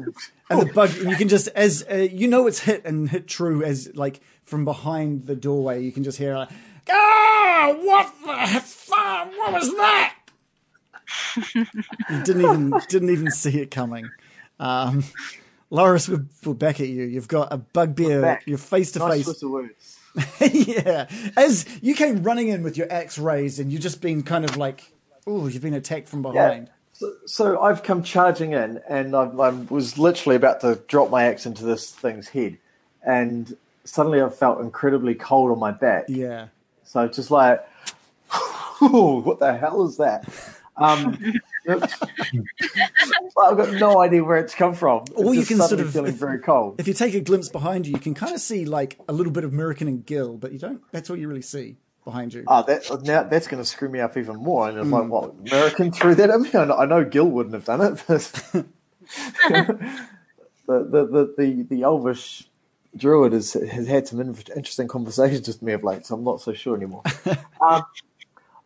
And the bug, you can just as uh, you know it's hit and hit true as like from behind the doorway, you can just hear like, ah, what the fuck? What was that? you didn't even didn't even see it coming. Um, Loris, we're, we're back at you. You've got a bugbear. You're face to face. twist of words. yeah. As you came running in with your axe raised, and you've just been kind of like, oh, you've been attacked from behind. So, so I've come charging in, and I, I was literally about to drop my axe into this thing's head, and suddenly I felt incredibly cold on my back. Yeah. So just like, what the hell is that? Um, I've got no idea where it's come from. Or you can sort of- feeling if- very cold. If you take a glimpse behind you, you can kind of see like a little bit of American and Gil, but you don't. That's all you really see behind you. Oh, that now that's going to screw me up even more. And it's like, what American threw that at me? I know, I know Gil wouldn't have done it. But the, the, the the the Elvish druid has has had some interesting conversations with me of late, so I'm not so sure anymore. um,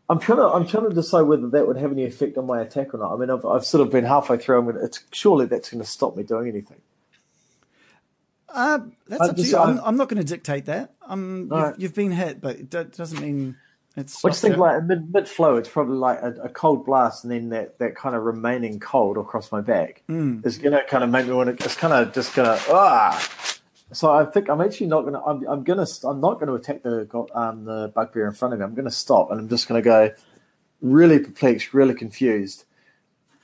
I'm trying to I'm trying to decide whether that would have any effect on my attack or not. I mean, I've, I've sort of been halfway through. I'm gonna, it's surely that's going to stop me doing anything. Uh, that's I up to just- you. I'm, I'm not going to dictate that. Um, you've, you've been hit, but it do- doesn't mean it's. I just think like mid mid flow, it's probably like a, a cold blast, and then that, that kind of remaining cold across my back is going to kind of make me want to. It's kind of just going to ah. So I think I'm actually not going to. I'm, I'm going to. I'm not going to attack the um the bugbear in front of me. I'm going to stop, and I'm just going to go really perplexed, really confused,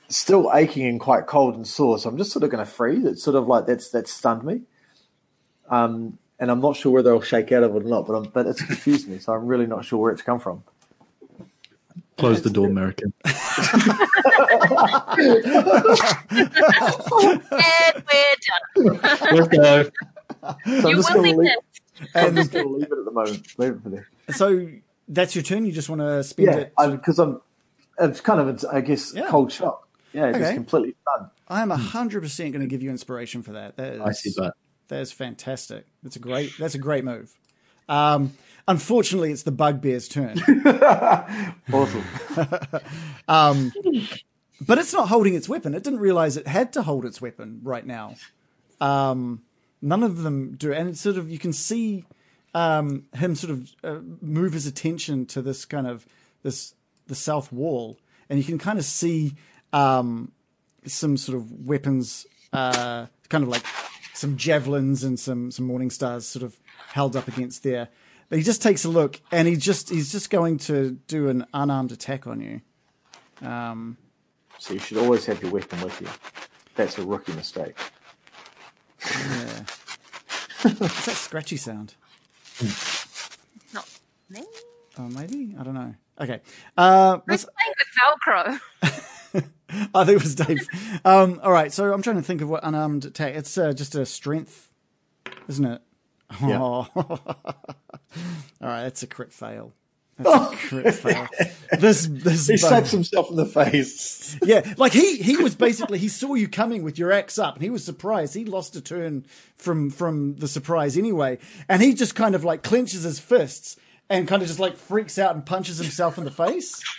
still aching and quite cold and sore. So I'm just sort of going to freeze. It's sort of like that's that's stunned me. Um, and I'm not sure whether I'll shake out of it or not, but I'm, but it's confused me. So I'm really not sure where it's come from. Close the door, American. and we're done. Let's go. So You will be leave. I'm just going to leave it at the moment. Leave it for there. So that's your turn. You just want to spend Yeah, it. because I'm. It's kind of, I guess, Yeah. cold shock. Yeah, just completely stunned. I am hundred percent going to give you inspiration for that. That is, I see, but that is fantastic. That's a great. That's a great move. Um, unfortunately, it's the bugbear's turn. Awesome. Um, but it's not holding its weapon. It didn't realize it had to hold its weapon right now. Um, none of them do, and it's sort of you can see um, him sort of uh, move his attention to this kind of this the south wall, and you can kind of see um, some sort of weapons, uh, kind of like some javelins and some some morning stars, sort of held up against there. But he just takes a look, and he just he's just going to do an unarmed attack on you. Um, So you should always have your weapon with you. That's a rookie mistake. Yeah. What's that scratchy sound? Not me. Oh, maybe I don't know. Okay. Uh, Who's playing with Velcro? I think it was Dave. Um, all right, so I'm trying to think of what unarmed attack. It's uh, just a strength, isn't it? Yeah. Oh. all right, that's a crit fail. That's a crit fail. This this He bug- slaps himself in the face. yeah, like he he was basically he saw you coming with your axe up, and he was surprised. He lost a turn from from the surprise anyway, and he just kind of like clenches his fists and kind of just like freaks out and punches himself in the face.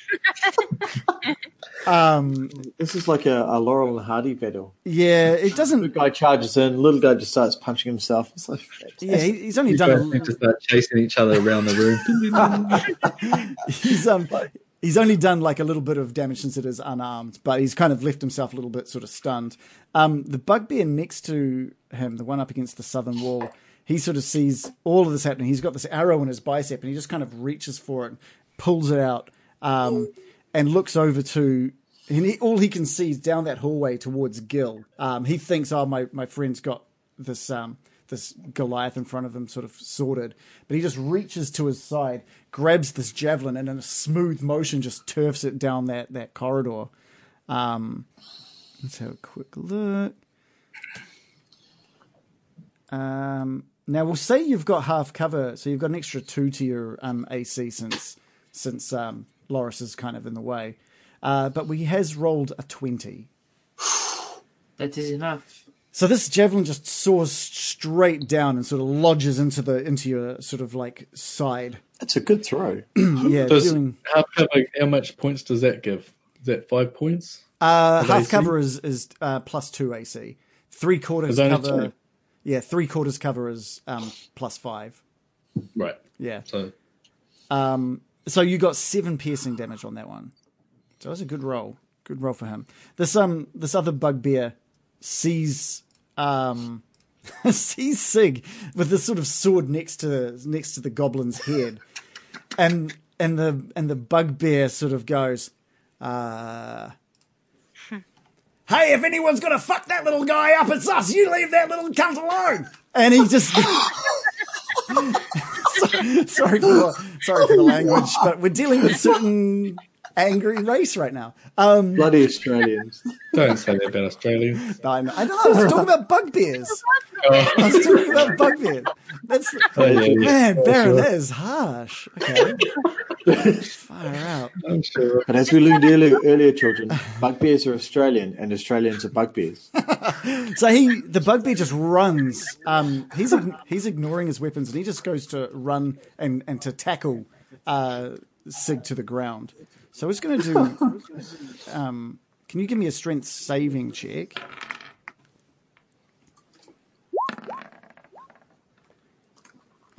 um, This is like a, a Laurel and Hardy battle. yeah, it doesn't. The guy charges in, little guy just starts punching himself. It's like, Yeah, he, he's only you done. guys A, need to start chasing each other around the room. he's um he's only done like a little bit of damage since it is unarmed, but he's kind of left himself a little bit sort of stunned. Um, the bugbear next to him, the one up against the southern wall, he sort of sees all of this happening. He's got this arrow in his bicep, and he just kind of reaches for it, pulls it out, um, and looks over to. And he, all he can see is down that hallway towards Gil. Um, he thinks, "Oh, my my friend's got this um, this Goliath in front of him, sort of sorted." But he just reaches to his side, grabs this javelin, and in a smooth motion, just turfs it down that that corridor. Um, let's have a quick look. Um, now we'll say you've got half cover, so you've got an extra two to your um, AC since since um, Loris is kind of in the way. Uh, but he has rolled a twenty. That is enough. So this javelin just soars straight down and sort of lodges into the into your sort of like side. That's a good throw. Yeah, Does, dealing, how, cover, how much points does that give? Is that five points? uh, half AC? cover is is uh, plus two AC. Three quarters cover. two? Yeah, three quarters cover is um, plus five. Right. Yeah. So Um, so you got seven piercing damage on that one. So that's a good roll. Good roll for him. This um this other bugbear sees um sees Sigg with this sort of sword next to next to the goblin's head. And and the and the bugbear sort of goes, uh Hey, if anyone's gonna fuck that little guy up, it's us. You leave that little cunt alone. And he just sorry for sorry for the language, but we're dealing with certain angry race right now. Um, Bloody Australians. don't say that about Australians. I, know, I know. I was talking about bugbears. Oh, I was talking about bugbear. That's oh, yeah, yeah. man, Oh, Baron. sure. That is harsh. Okay, fire out. I'm sure. But as we learned earlier, earlier, children, bugbears are Australian and Australians are bugbears. So he, the bugbear, just runs. Um, he's he's ignoring his weapons and he just goes to run and and to tackle uh, Sigg to the ground. So he's going to do. Um, can you give me a strength saving check?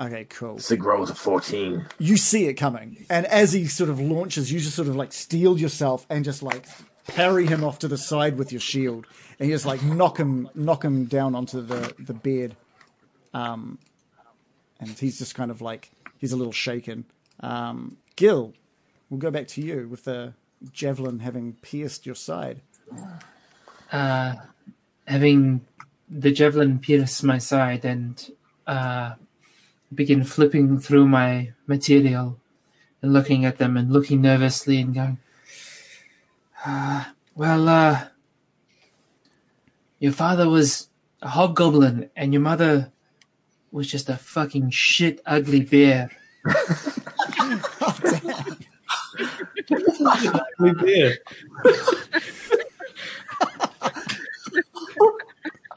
Okay, cool. Sigg rolls a 14. you see it coming, and as he sort of launches, you just sort of like steel yourself and just like parry him off to the side with your shield, and you just like knock him, knock him down onto the the bed, um, and he's just kind of like he's a little shaken. Um, Gil, we'll go back to you with the javelin having pierced your side. Uh, having the javelin pierce my side and uh, begin flipping through my material and looking at them and looking nervously and going, uh, Well, uh, your father was a hobgoblin and your mother was just a fucking shit ugly bear. Yeah.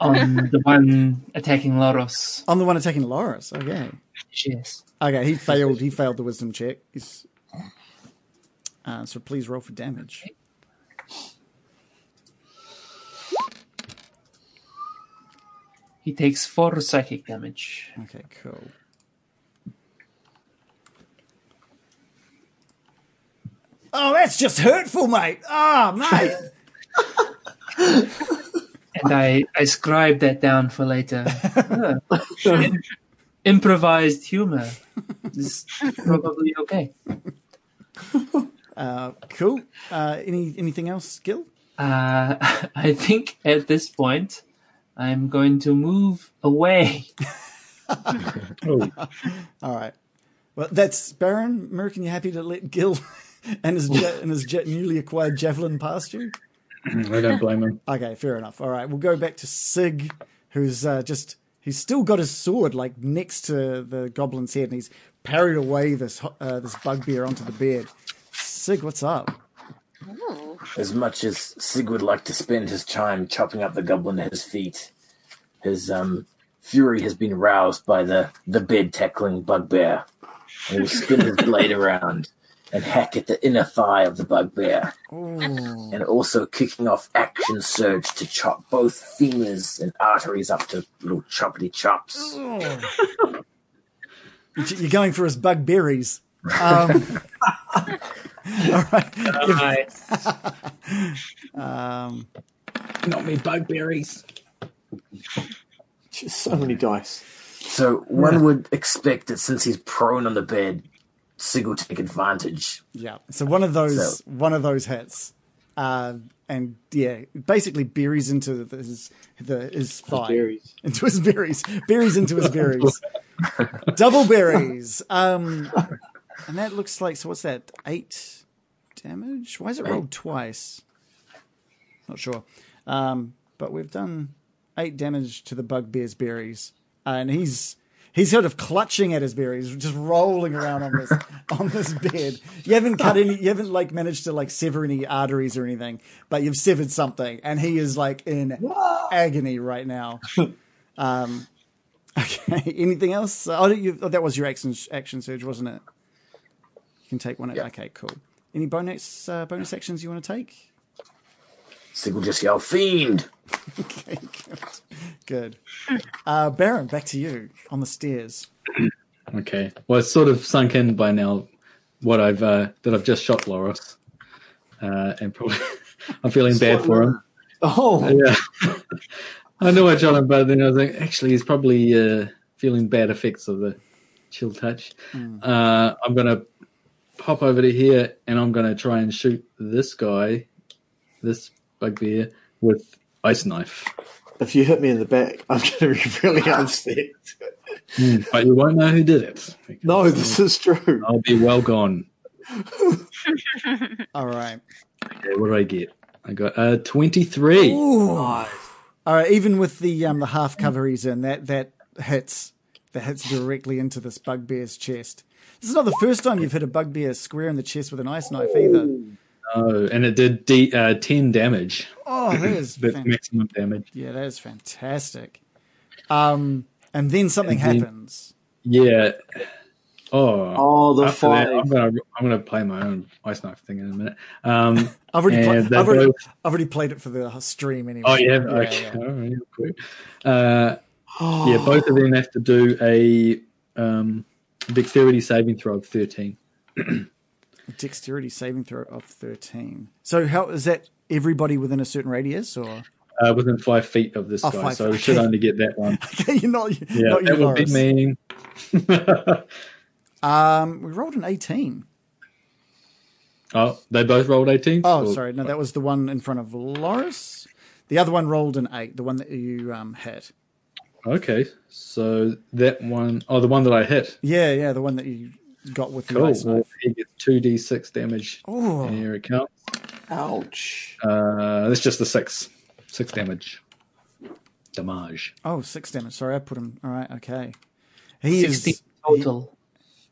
on the one attacking Loris. I'm the one attacking Loris. Okay. Yes. Okay, he failed. He failed the wisdom check. He's, uh, so please roll for damage. He takes four psychic damage. Okay, cool. Oh, that's just hurtful, mate. Ah, mate. And I, I scribed that down for later. Ah. Im- improvised humor. Is probably okay. Uh, cool. Uh, any anything else, Gil? Uh, I think at this point, I'm going to move away. Oh, All right. Well, that's Baron. Merkin. you happy to let Gil and his ja- and his ja- newly acquired javelin past you? I don't blame him. Okay, fair enough. All right, we'll go back to Sigg, who's uh, just he's still got his sword like next to the goblin's head, and he's parried away this uh, this bugbear onto the bed. Sigg, what's up? As much as Sigg would like to spend his time chopping up the goblin at his feet, his um, fury has been roused by the, the bed tackling bugbear. And he will spin his blade around and hack at the inner thigh of the bugbear, and also kicking off action surge to chop both femurs and arteries up to little choppity chops. You're going for his bugberries. Um, all right. Um, Not me bugberries. Just so many dice. So one would expect that since he's prone on the bed, Sigg will take advantage. yeah. So one of those So- one of those hits, uh, and yeah, basically buries into the, his the his thigh. Berries. into his berries, berries into his berries, double berries. Um, and that looks like so. What's that? Eight damage. Why is it rolled twice? Not sure. Um, but we've done eight damage to the bugbear's berries, and he's he's sort of clutching at his berries, just rolling around on this on this bed. You haven't cut any, you haven't like managed to like sever any arteries or anything, but you've severed something, and he is like in agony right now. Um, okay, anything else? Oh, you, oh, that was your action action surge, wasn't it? You can take one. Yeah. Okay, cool. Any bonus uh, bonus actions you want to take? Sigg will just yell, Fiend! Okay, good. Good. Uh, Baron, back to you on the stairs. Okay. Well, it's sort of sunk in by now what I've uh, that I've just shot Loris, uh, and probably I'm feeling bad for him. Oh, Yeah. I know I shot him, but then I was like, actually, he's probably uh, feeling bad effects of the chill touch. Uh, I'm gonna pop over to here, and I'm gonna try and shoot this guy, this bugbear, with ice knife. if you hit me in the back, I'm going to be really upset. But you won't know who did it. No, this is true. I'll be well gone. All right. Okay, what did I get? I got uh, 23. All right. Even with the um, the half cover he's in, that that hits that hits directly into this bugbear's chest. This is not the first time you've hit a bugbear square in the chest with an ice knife either. Oh, and it did D, uh, 10 damage. Oh, that is That's fan- maximum damage. yeah, that is fantastic. Um, and then something And then- happens. Yeah. Oh. Oh, the After that. I'm gonna I'm gonna play my own ice knife thing in a minute. Um, I've already, pla- I've, already, both- I've already played it for the stream anyway. oh yeah, yeah, okay. yeah. All right, cool. Uh, yeah, both of them have to do a um, dexterity saving throw of thirteen. Dexterity saving throw of thirteen. So how is that? Everybody within a certain radius, or Uh, within five feet of this Oh, guy, so we should only get that one. okay, you're not. Yeah, not that would be mean. Um, we rolled an eighteen. oh, they both rolled eighteen. Oh, sorry. No, that was the one in front of Loris. The other one rolled an eight. The one that you um, hit. Okay, so that one, oh, the one that I hit. Yeah, yeah, the one that you got with the Cool. Well, he gets two d six damage. Oh, Here it comes. Ouch. Uh, that's just the six, six damage. Damage. oh, six damage. Sorry, I put him. All right, okay. He Sixteen is. total.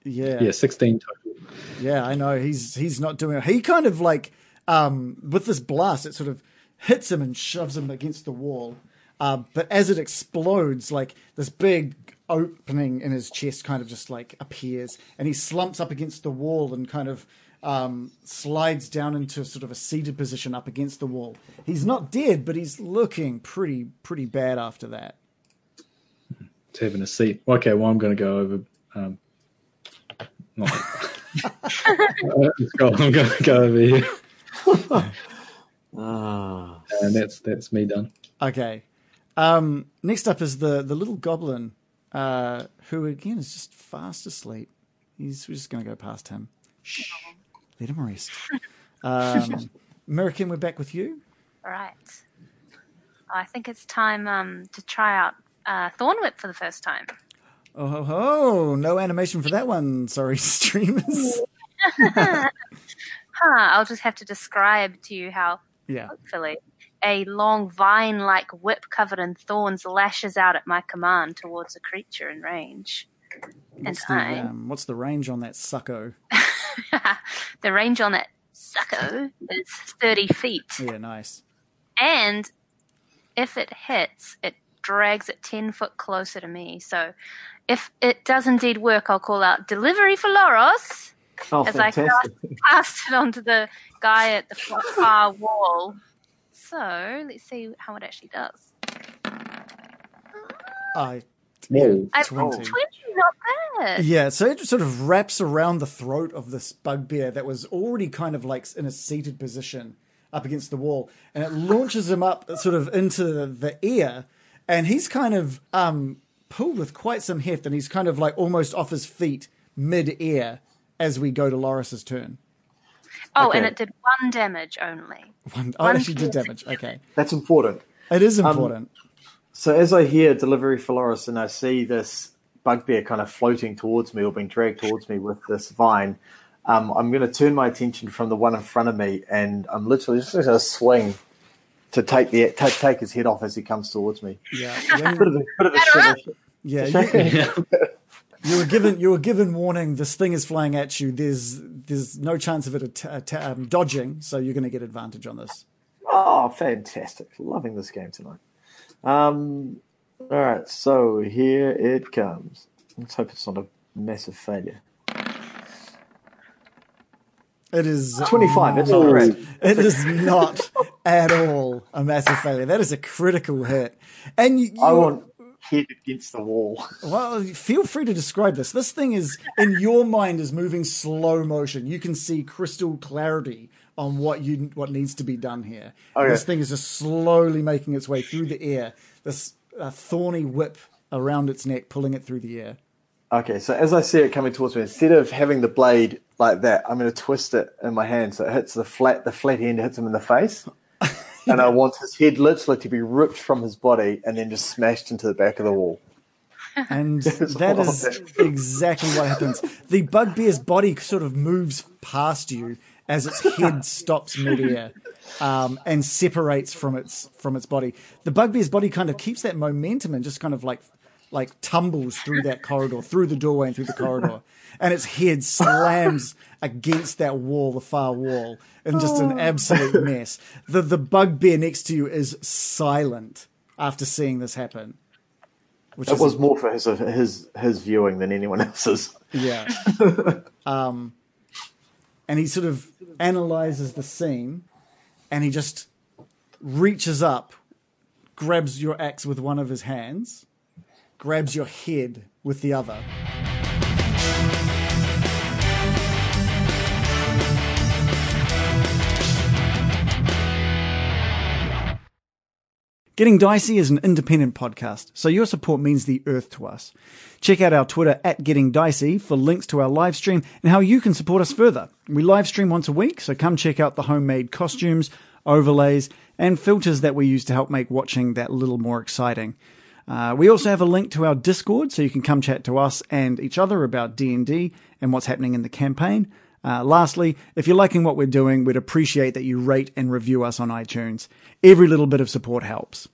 Yeah, Yeah, sixteen total. Yeah, I know. He's he's not doing it. He kind of like um with this blast, it sort of hits him and shoves him against the wall. Uh, but as it explodes, like this big opening in his chest kind of just like appears, and he slumps up against the wall and kind of um, slides down into sort of a seated position up against the wall. He's not dead, but he's looking pretty pretty bad after that. It's having a seat. Okay, well, I'm going to go over. Um, not. Go. I'm going to go over here, Ah, and that's that's me done. Okay. Um, next up is the the little goblin, uh, who again is just fast asleep. He's we're just going to go past him. Shh, let him rest. Um, American, we're back with you. All right. I think it's time um, to try out uh, Thorn Whip for the first time. Oh ho ho! No animation for that one. Sorry, streamers. Huh, I'll just have to describe to you how, yeah. hopefully, a long vine like whip covered in thorns lashes out at my command towards a creature in range. And What's the, I. um, what's the range on that sucko? the range on that sucko is 30 feet. Yeah, nice. And if it hits, it drags it 10 foot closer to me. So if it does indeed work, I'll call out delivery for Loris oh, as I fantastic. cast, cast it onto the guy at the far- far wall. So let's see how it actually does. I Whoa. I 20. 20, not bad. Yeah, so it sort of wraps around the throat of this bugbear that was already kind of like in a seated position up against the wall, and it launches him up sort of into the ear, and he's kind of um, pulled with quite some heft, and he's kind of like almost off his feet mid-air as we go to Loris's turn. Oh, Okay. and it did one damage only. One, oh, it actually did damage. Okay, That's important. it is important. So as I hear delivery for Loris and I see this bugbear kind of floating towards me or being dragged towards me with this vine, um, I'm going to turn my attention from the one in front of me and I'm literally just going to swing to take the take, take his head off as he comes towards me. yeah, Bit of a, bit of a yeah. You, you were given you were given warning. This thing is flying at you. There's there's no chance of it at- at- um, dodging, so you're going to get advantage on this. Oh, fantastic! Loving this game tonight. Um, all right, so here it comes. Let's hope it's not a massive failure. It is 25, it's not. correct. It is not at all a massive failure. That is a critical hit. And you, I want head against the wall. well, feel free to describe this. This thing is in your mind is moving slow motion. You can see crystal clarity on what you what needs to be done here. Okay. This thing is just slowly making its way through the air. This uh, thorny whip around its neck, pulling it through the air. Okay, so as I see it coming towards me, instead of having the blade like that, I'm going to twist it in my hand so it hits the flat. The flat end hits him in the face, and I want his head literally to be ripped from his body and then just smashed into the back of the wall. And that is exactly what happens. The bugbear's body sort of moves past you as its head stops midair um, and separates from its from its body. The bugbear's body kind of keeps that momentum and just kind of like like tumbles through that corridor, through the doorway and through the corridor, and its head slams against that wall, the far wall, in just an absolute mess. The the bugbear next to you is silent after seeing this happen. Which It is was more for his his his viewing than anyone else's. Yeah. um, and he sort of analyzes the scene and he just reaches up, grabs your axe with one of his hands, grabs your head with the other. Getting Dicey is an independent podcast, so your support means the earth to us. Check out our Twitter at Getting Dicey for links to our live stream and how you can support us further. We live stream once a week, so come check out the homemade costumes, overlays, and filters that we use to help make watching that little more exciting. Uh, we also have a link to our Discord, so you can come chat to us and each other about D&D and what's happening in the campaign. Uh, lastly, if you're liking what we're doing, we'd appreciate that you rate and review us on iTunes. Every little bit of support helps.